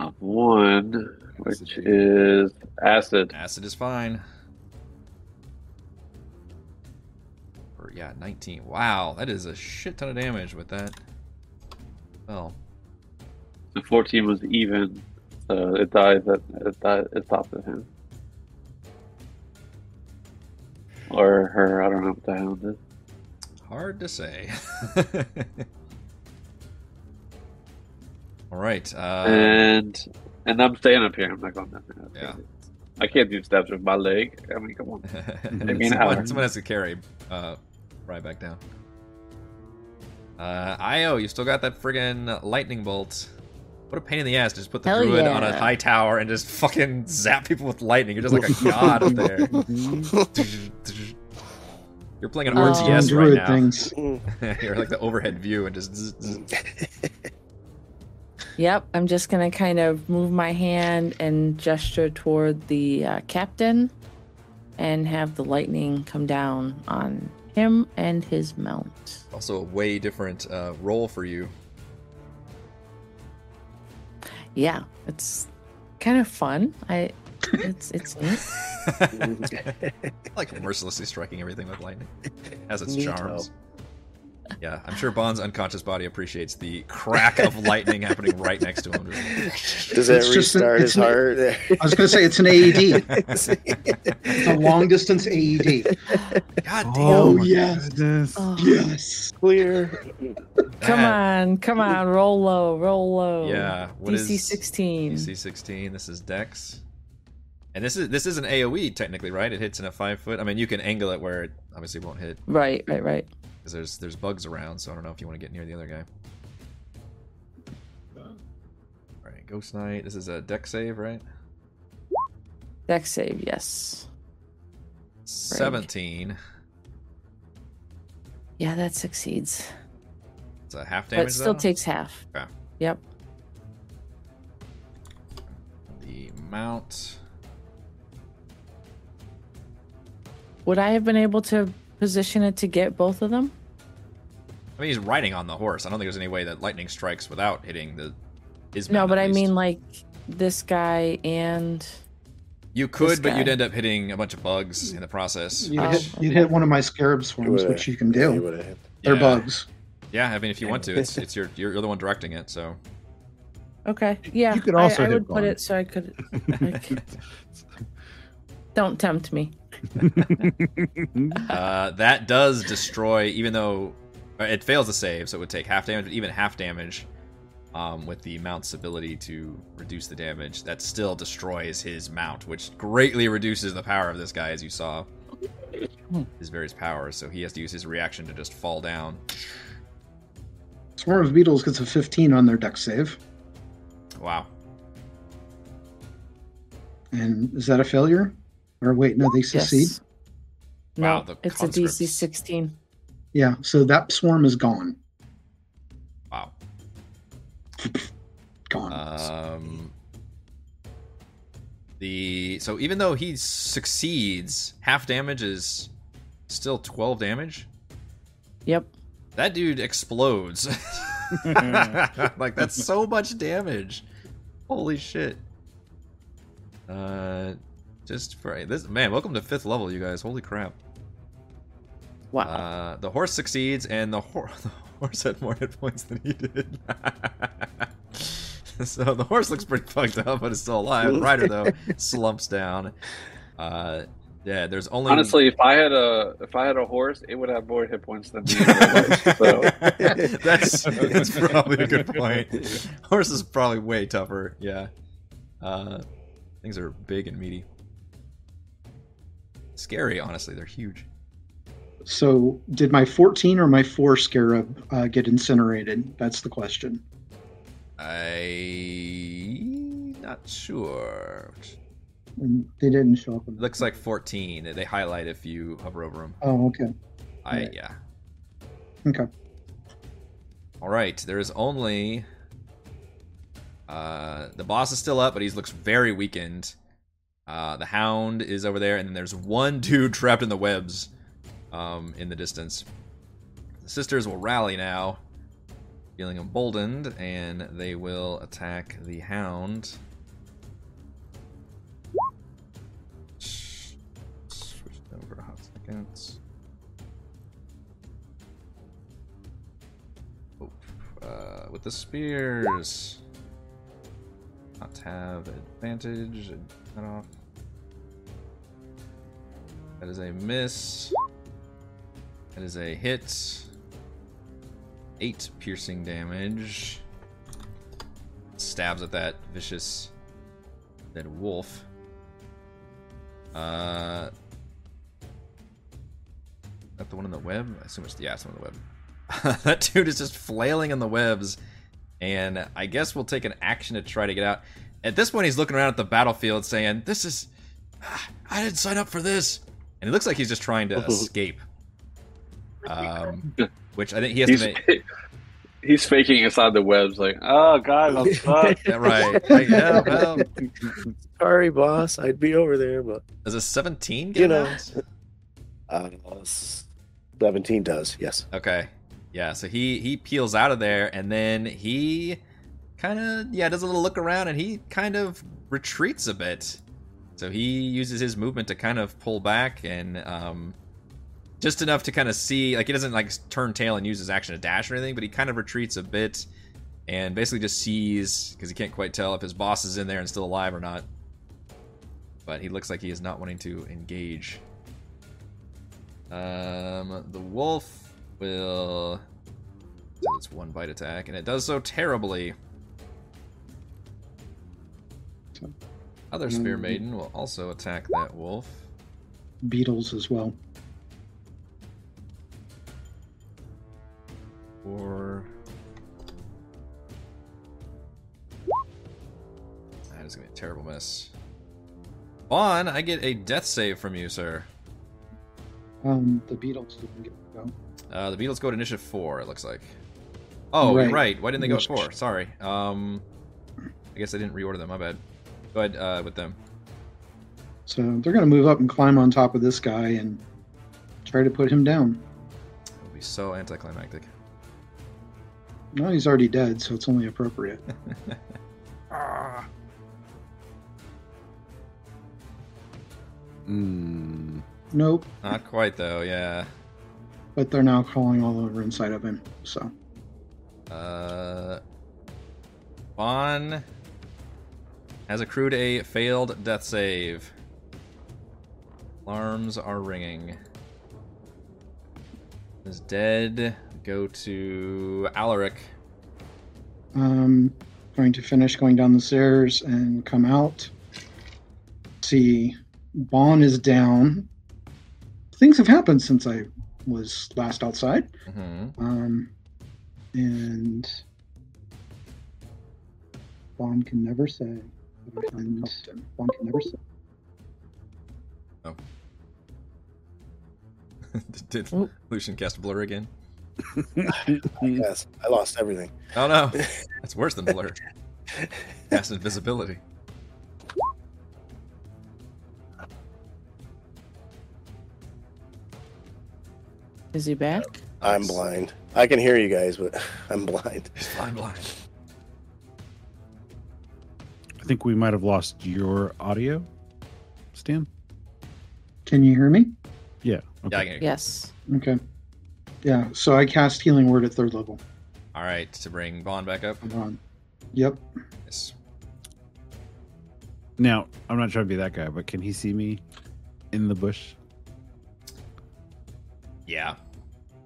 of one, which is acid. Acid is fine. Or yeah, 19. Wow, that is a shit ton of damage with that. Well, The 14 was even, so it dies at it, died, it stops at him. Or her, I don't know what the hound is. hard to say. All right. Uh, and and I'm staying up here. I'm not going down there. Yeah. I can't do steps with my leg. I mean, come on. I mean, someone, someone has to carry uh, right back down. Uh, Io, you still got that friggin' lightning bolt. What a pain in the ass to just put the Hell druid on a high tower and just fucking zap people with lightning. You're just like a god up there. You're playing an. RTS right druid now. things. You're like the overhead view and just. zzz, zzz. Yep, I'm just gonna kind of move my hand and gesture toward the uh, captain, and have the lightning come down on him and his mount. Also, a way different uh, role for you. Yeah, it's kind of fun. I, it's it's neat. like mercilessly striking everything with lightning. Has its Neato. charms. Yeah, I'm sure Bond's unconscious body appreciates the crack of lightning happening right next to him. Does that It's just an- restart it's his an- heart? I was going to say it's an AED. It's a long distance AED. God oh, damn. Oh, my yes. goodness. Oh, yes. Clear. Come that- on, come on, roll low, roll low. Yeah. What is DC 16. DC 16. This is Dex. And this is this is an AOE technically, right? It hits in a five foot. I mean, you can angle it where it obviously won't hit Right, right, right. Because there's there's bugs around. So I don't know if you want to get near the other guy. All right, Ghost Knight. This is a dex save, right? Dex save, yes. 17. Yeah, that succeeds. It's a half But damage. it still though? takes half. Okay. Yep. the mount. Would I have been able to position it to get both of them? I mean, he's riding on the horse. I don't think there's any way that lightning strikes without hitting the his. No, mount, but I mean like this guy and you could, but you'd end up hitting a bunch of bugs in the process. You'd, Oh, hit, you'd okay. hit one of my scarab You swarms, would've- which you can yeah, you do. would've hit. They're Yeah. bugs. Yeah, I mean, if you want to, it's it's your you're, you're the one directing it. So okay, yeah. You could I- also I, hit would put it so I could. like, don't tempt me. Uh, that does destroy, even though uh, it fails to save, so it would take half damage. But even half damage, um, with the mount's ability to reduce the damage, that still destroys his mount, which greatly reduces the power of this guy, as you saw. His various powers, so he has to use his reaction to just fall down. Swarm of Beetles gets a 15 on their dex save. Wow. And is that a failure? Or wait, no, they succeed? Yes. No, Wow, the it's a DC 16. Yeah, so that swarm is gone. Wow. Gone. Um, the so even though he succeeds, half damage is still twelve damage. Yep. That dude explodes. like that's so much damage. Holy shit. Uh, just for this man, welcome to fifth level, you guys. Holy crap. Wow. Uh, the horse succeeds, and the, hor- the horse had more hit points than he did. so the horse looks pretty fucked up, but it's still alive. The Rider though slumps down. Uh, yeah, there's only Honestly, if I had a if I had a horse, it would have more hit points than me. in real life, so. that's that's probably a good point. Horse is probably way tougher. Yeah, uh, things are big and meaty. Scary, honestly. They're huge. so did my 14 or my 4 scarab uh, get incinerated? That's the question. I not sure. and they didn't show up. It looks like 14. They highlight if you hover over them. Oh, okay. I Right. yeah. Okay. All right, there is only uh the boss is still up, but he looks very weakened. Uh the hound is over there and then there's one dude trapped in the webs um in the distance. The sisters will rally now, feeling emboldened and they will attack the hound. Switch over a hot second. uh, with the spears. Not have advantage. Cut off. That is a miss. That is a hit. Eight piercing damage. Stabs at that vicious dead wolf. Uh, that the one in the web? I assume it's the one in the web. that dude is just flailing in the webs, and I guess we'll take an action to try to get out. At this point, he's looking around at the battlefield, saying, "This is, I didn't sign up for this," and it looks like he's just trying to escape. Um, which I think he has He's, to make. he's faking inside the webs, like, oh god, I'm stuck. Yeah, right. Like, yeah, well, Sorry, boss. I'd be over there, but does a 17 get You know. out? uh, seventeen does. Yes. Okay. Yeah, so he he peels out of there and then he kind of yeah, does a little look around and he kind of retreats a bit. So he uses his movement to kind of pull back and um just enough to kind of see like he doesn't like turn tail and use his action to dash or anything, but he kind of retreats a bit and basically just sees because he can't quite tell if his boss is in there and still alive or not. But he looks like he is not wanting to engage. Um, the wolf will its one bite attack, and it does so terribly. Other spear Mm. maiden will also attack that wolf. Beetles as well. Or that is gonna be a terrible miss. Vaughn, I get a death save from you, sir. Um, the beetles didn't get go. Uh, the beetles go to initiative four. It looks like. Oh, Right. right. Why didn't they go at Which- four? Sorry. Um, I guess I didn't reorder them. My bad. Go ahead uh, with them. So they're going to move up and climb on top of this guy and try to put him down. It will be so anticlimactic. No, he's already dead, so it's only appropriate. Ah. Mm, nope, Not quite though. Yeah. but they're now crawling all over inside of him. So Uh, Vaughn has accrued a failed death save. Alarms are ringing. Is dead. Go to Alaric. um, going to finish going down the stairs and come out. See, Bon is down. Things have happened since I was last outside. hmm Um, and Bon can never say. And Bon can never say. Oh. Did Oop. Lucian cast blur again? Yes. I lost everything. Oh no, that's worse than blur. Cast invisibility. Is he back? I'm blind. I can hear you guys, but I'm blind. He's blind, blind. I think we might have lost your audio, Stan. Can you hear me? Yeah. Okay. Yeah, hear. Yes. Okay. Yeah, so I cast Healing Word at third level. All right, to bring Vaughn back up. Hold on. Yep. Yes. Now, I'm not trying to be that guy, but can he see me in the bush? Yeah.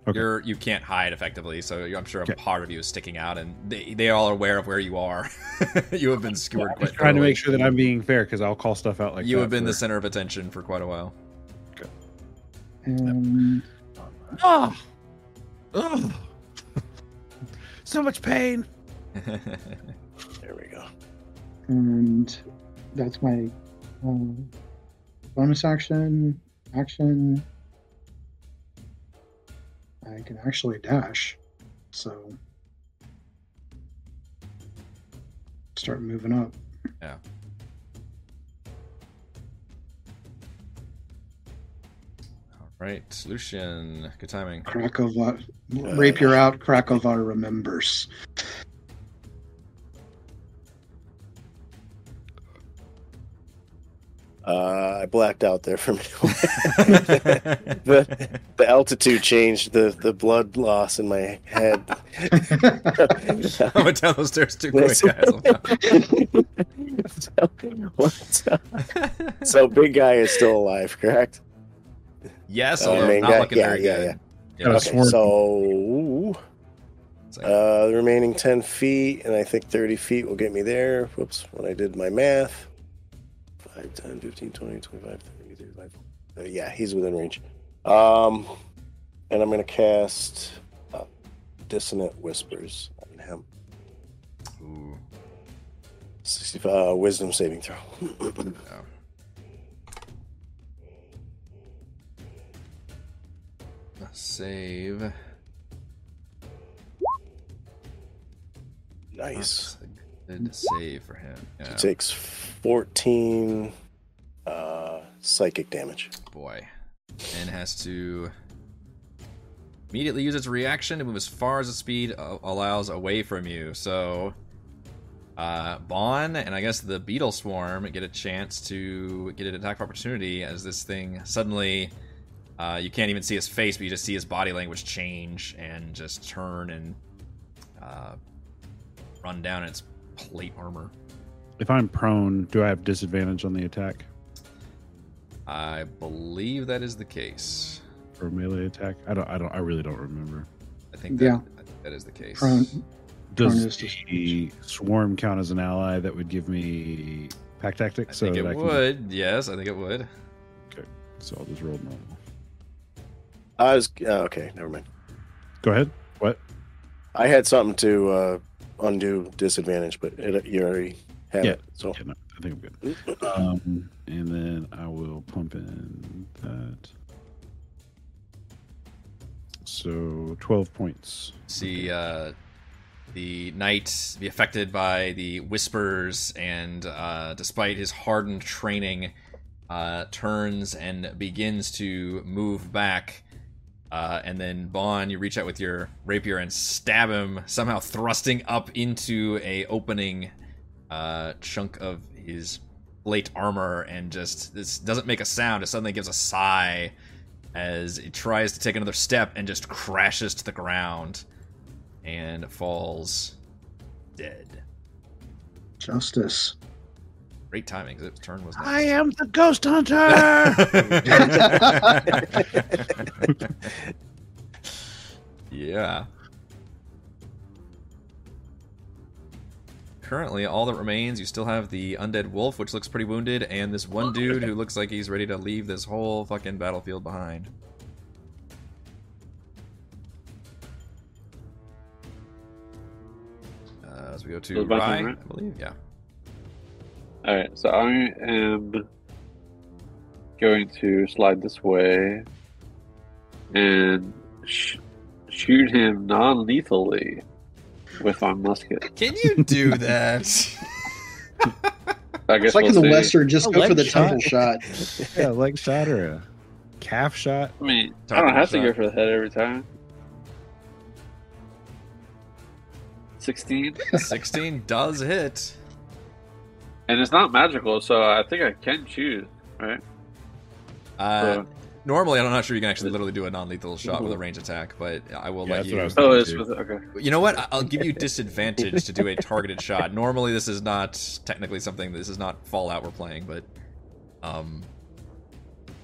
Okay. You're you can't hide effectively, so I'm sure a Okay. part of you is sticking out, and they they all are aware of where you are. you have been skewered I'm quite just trying to make sure that I'm being fair because I'll call stuff out like you that have been the center of attention for quite a while. And Oh, oh, so much pain. There we go. and that's my Um, bonus action, action. I can actually dash, so start moving up. Yeah. All right, Lucian. Good timing. Krakova, uh, rapier out. Krakova remembers. Uh, I blacked out there for a minute. the, the altitude changed the, the blood loss in my head. I went down those stairs too quick, so, what's up? so big guy is still alive, correct? yes, Uh, although main not guy? looking Yeah, very yeah, good. Got a Okay, so uh, the remaining 10 feet, and I think 30 feet will get me there. Whoops, when I did my math. 5, 10, 15, 20, 25, 30, 35. Uh, yeah, he's within range. Um, and I'm going to cast uh, Dissonant Whispers on him. Ooh, 65 uh, Wisdom saving throw. no. Save. nice. Good save for him. Yeah, He takes 14 uh, psychic damage. boy. And has to immediately use its reaction to move as far as its speed allows away from you. So, uh, Bon and I guess the Beetle Swarm get a chance to get an attack of opportunity as this thing suddenly. Uh, you can't even see his face, but you just see his body language change and just turn and uh, run down its plate armor. If I'm prone, do I have disadvantage on the attack I believe that is the case. for a melee attack? I don't. I don't. I really don't remember. I think that, Yeah. I think that is the case. Prone. Does Prone is the swarm count as an ally that would give me pack I tactics? think so it that I can- would. Yes, I think it would. Okay, so I'll just roll normal. I was oh, okay. Never mind. Go ahead. What? I had something to uh, undo disadvantage, but it, you already have Yeah. it. So Yeah, no, I think I'm good. Um, and then I will pump in that. So twelve points. See uh, the knight be affected by the whispers, and uh, despite his hardened training, uh, turns and begins to move back. Uh, and then Bon, you reach out with your rapier and stab him, somehow thrusting up into a opening uh, chunk of his plate armor, and just this doesn't make a sound. It suddenly gives a sigh as it tries to take another step and just crashes to the ground and falls dead. Justice. Great timing because its turn was next. I am the ghost hunter. yeah. Currently, all that remains, you still have the undead wolf, which looks pretty wounded, and this one dude who looks like he's ready to leave this whole fucking battlefield behind. Uh, as we go to So it's my Rye. I believe, yeah. All right, so I am going to slide this way and sh- shoot him non-lethally with my musket. Can you do that? I guess It's like we'll in the see. Western, just A go for the shot. temple shot. Yeah, leg shot or a calf shot. I mean, I don't have to go for the head every time. Sixteen, 16 does hit. And it's not magical, so I think I can choose. Right? Uh, So- normally, I'm not sure you can actually literally do a non-lethal shot with a range attack, but I will Yeah, let you. what Oh, it's with okay. You know what? I- I'll give you disadvantage to do a targeted shot. Normally, this is not technically something. This is not Fallout we're playing, but um,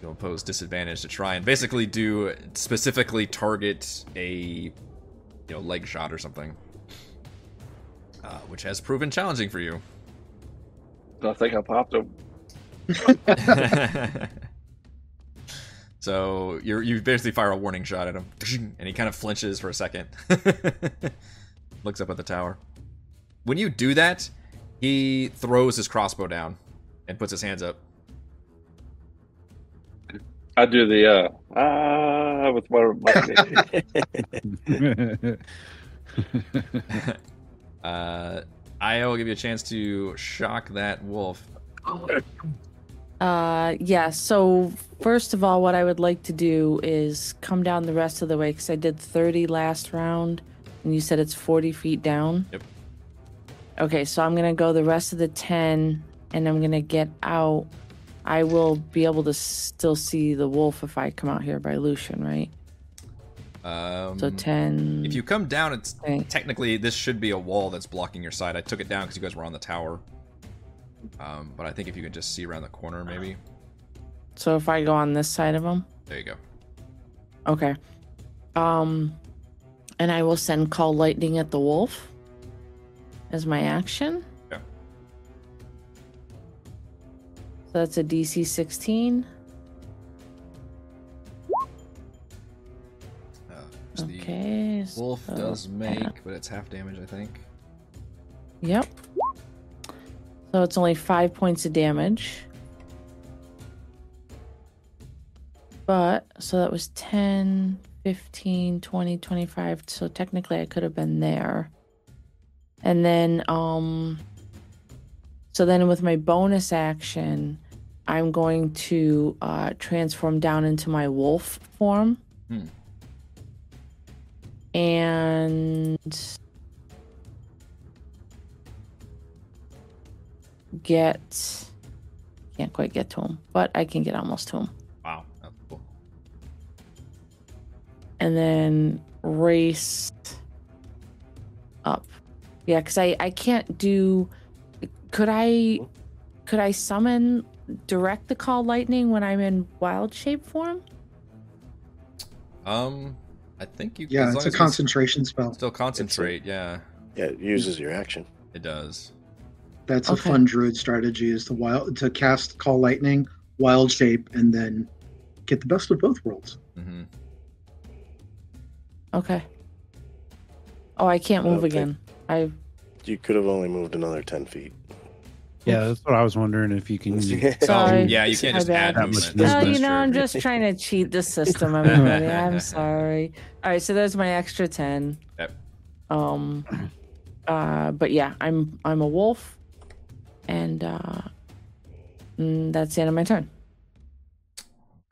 you'll impose disadvantage to try and basically do specifically target a you know leg shot or something, uh, which has proven challenging for you. So I think I popped him. so you you basically fire a warning shot at him, and he kind of flinches for a second, looks up at the tower. When you do that, he throws his crossbow down and puts his hands up. I do the uh ah with one of my uh, I will give you a chance to shock that wolf. Uh, yeah. So first of all, what I would like to do is come down the rest of the way because I did 30 last round, and you said it's 40 feet down. Yep. Okay, so I'm gonna go the rest of the 10, and I'm gonna get out. I will be able to still see the wolf if I come out here by Lucian, right? Um, So 10. If you come down, it's Okay. technically this should be a wall that's blocking your side. I took it down because you guys were on the tower. Um, but I think if you can just see around the corner, maybe. So if I go on this side of them? There you go. okay. Um, and I will send call lightning at the wolf as my action. Yeah. So that's a DC 16. Just the Okay. wolf so- does make, but it's half damage, I think. Yep. So it's only five points of damage. But, so that was 10, 15, 20, 25. So technically I could have been there. And then, um, so then with my bonus action, I'm going to uh, transform down into my wolf form. Hmm. And get can't quite get to him, but I can get almost to him. Wow, that's cool. And then race up. Yeah, because I, I can't do could I could I summon direct the call lightning when I'm in wild shape form? Um, I think you. Yeah, it's a as you concentration spell. Still concentrate, yeah, Yeah, it uses your action. it does. That's a fun druid strategy is to wild to cast call lightning, wild shape, and then get the best of both worlds. hmm Okay. Oh, I can't move Okay. again. I You could have only moved another 10 feet. Yeah, that's what I was wondering if you can. Sorry. Um, yeah, you can't just add That much movement. That's movement. you know, I'm just trying to cheat the system, everybody. I'm sorry. All right, so there's my extra ten. Yep. Um, uh, but yeah, I'm I'm a wolf, and uh, mm, that's the end of my turn.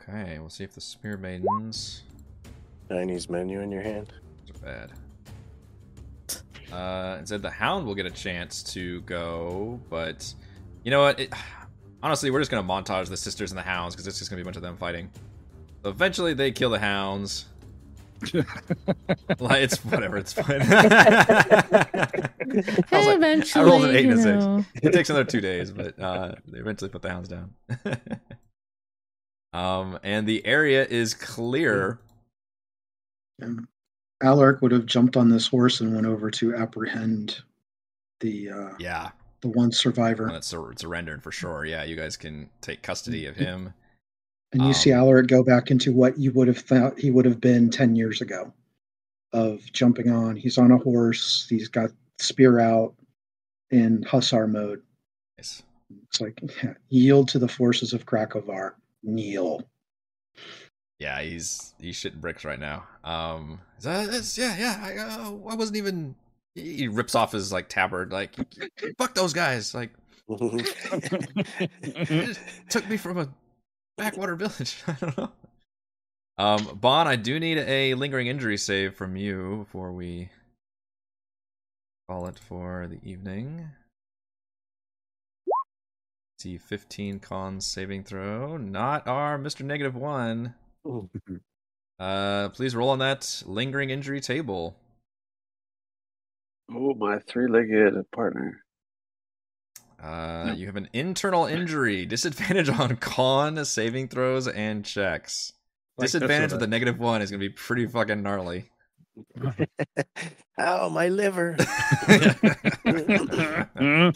Okay, we'll see if the spear maidens Chinese menu in your hand. are bad. Uh, it said the hound will get a chance to go, but you know what? It, honestly, we're just gonna montage the sisters and the hounds because it's just gonna be a bunch of them fighting. So eventually, they kill the hounds. like, it's whatever. It's fine. I was like, eventually, I rolled an eight and a you six. know. It takes another two days, but uh, they eventually put the hounds down. um, and the area is clear. Um, Alaric would have jumped on this horse and went over to apprehend the uh, Yeah, the one survivor. Well, that's sur- surrendered for sure. Yeah, you guys can take custody of him. And you see Um, Alaric go back into what you would have thought he would have been 10 years ago of jumping on. He's on a horse, he's got spear out in hussar mode. Nice. It's like, yeah, yield to the forces of Krakova. Kneel. Yeah, he's he's shitting bricks right now. Um, yeah, yeah. I, uh, I wasn't even. He he rips off his like tabard, like fuck those guys. Like took me from a backwater village. I don't know. Um, Bon, I do need a lingering injury save from you before we call it for the evening. See, 15 con saving throw. Not our Mr. Negative One. Uh, please roll on that lingering injury table. Oh, my three-legged partner. Uh, you have an internal injury, disadvantage on con saving throws and checks. Like Disadvantage with with a- the negative one is gonna be pretty fucking gnarly. Ow, my liver.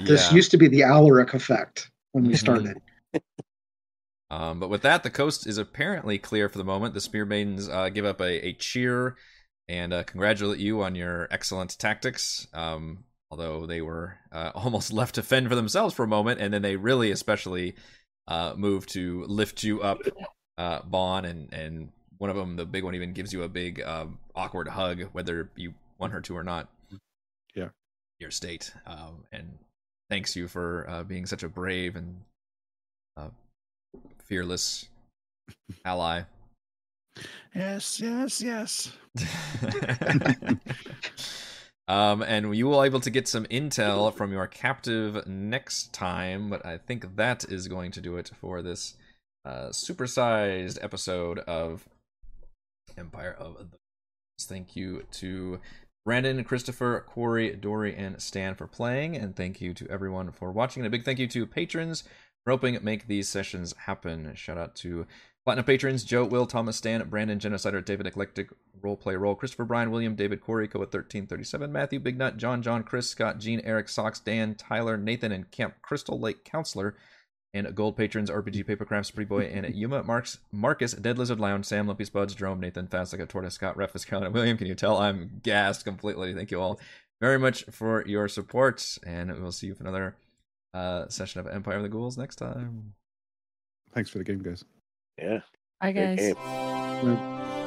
This Yeah. used to be the Alaric effect when we Mhm. started. Um, but with that, the coast is apparently clear for the moment. The Spear Maidens uh, give up a, a cheer and uh, congratulate you on your excellent tactics. Um, although they were uh, almost left to fend for themselves for a moment, and then they really, especially, uh, moved to lift you up uh, Bon, and and one of them, the big one, even gives you a big um, awkward hug, whether you want her to or not. Yeah. Your state, um, and thanks you for uh, being such a brave and uh, fearless ally. Yes, yes, yes. um, and you will able to get some intel from your captive next time, but I think that is going to do it for this uh, supersized episode of Empire of the. Thank you to Brandon, Christopher, Corey, Dory, and Stan for playing, and thank you to everyone for watching. And a big thank you to patrons for helping make these sessions happen. Shout out to Platinum patrons Joe, Will, Thomas, Stan, Brandon, Genocider, David, Eclectic, Roleplay Roll, Christopher, Brian, William, David, Corey, Koa 1337, Matthew, Big Nut, John, John, Chris, Scott, Gene, Eric, Socks, Dan, Tyler, Nathan, and Camp Crystal Lake Counselor. And gold patrons RPG Paper Papercrafts, Pretty Boy, and Yuma, Marks, Marcus, Dead Lizard Lounge, Sam, Lumpy Spuds, Jerome, Nathan, Fast Like a Tortoise, Scott, Refus, Carolina, William. Can you tell I'm gassed completely? Thank you all very much for your support, and we'll see you for another uh, session of Empire of the Ghouls next time. Thanks for the game, guys. Yeah. Bye, great guys. game. Right.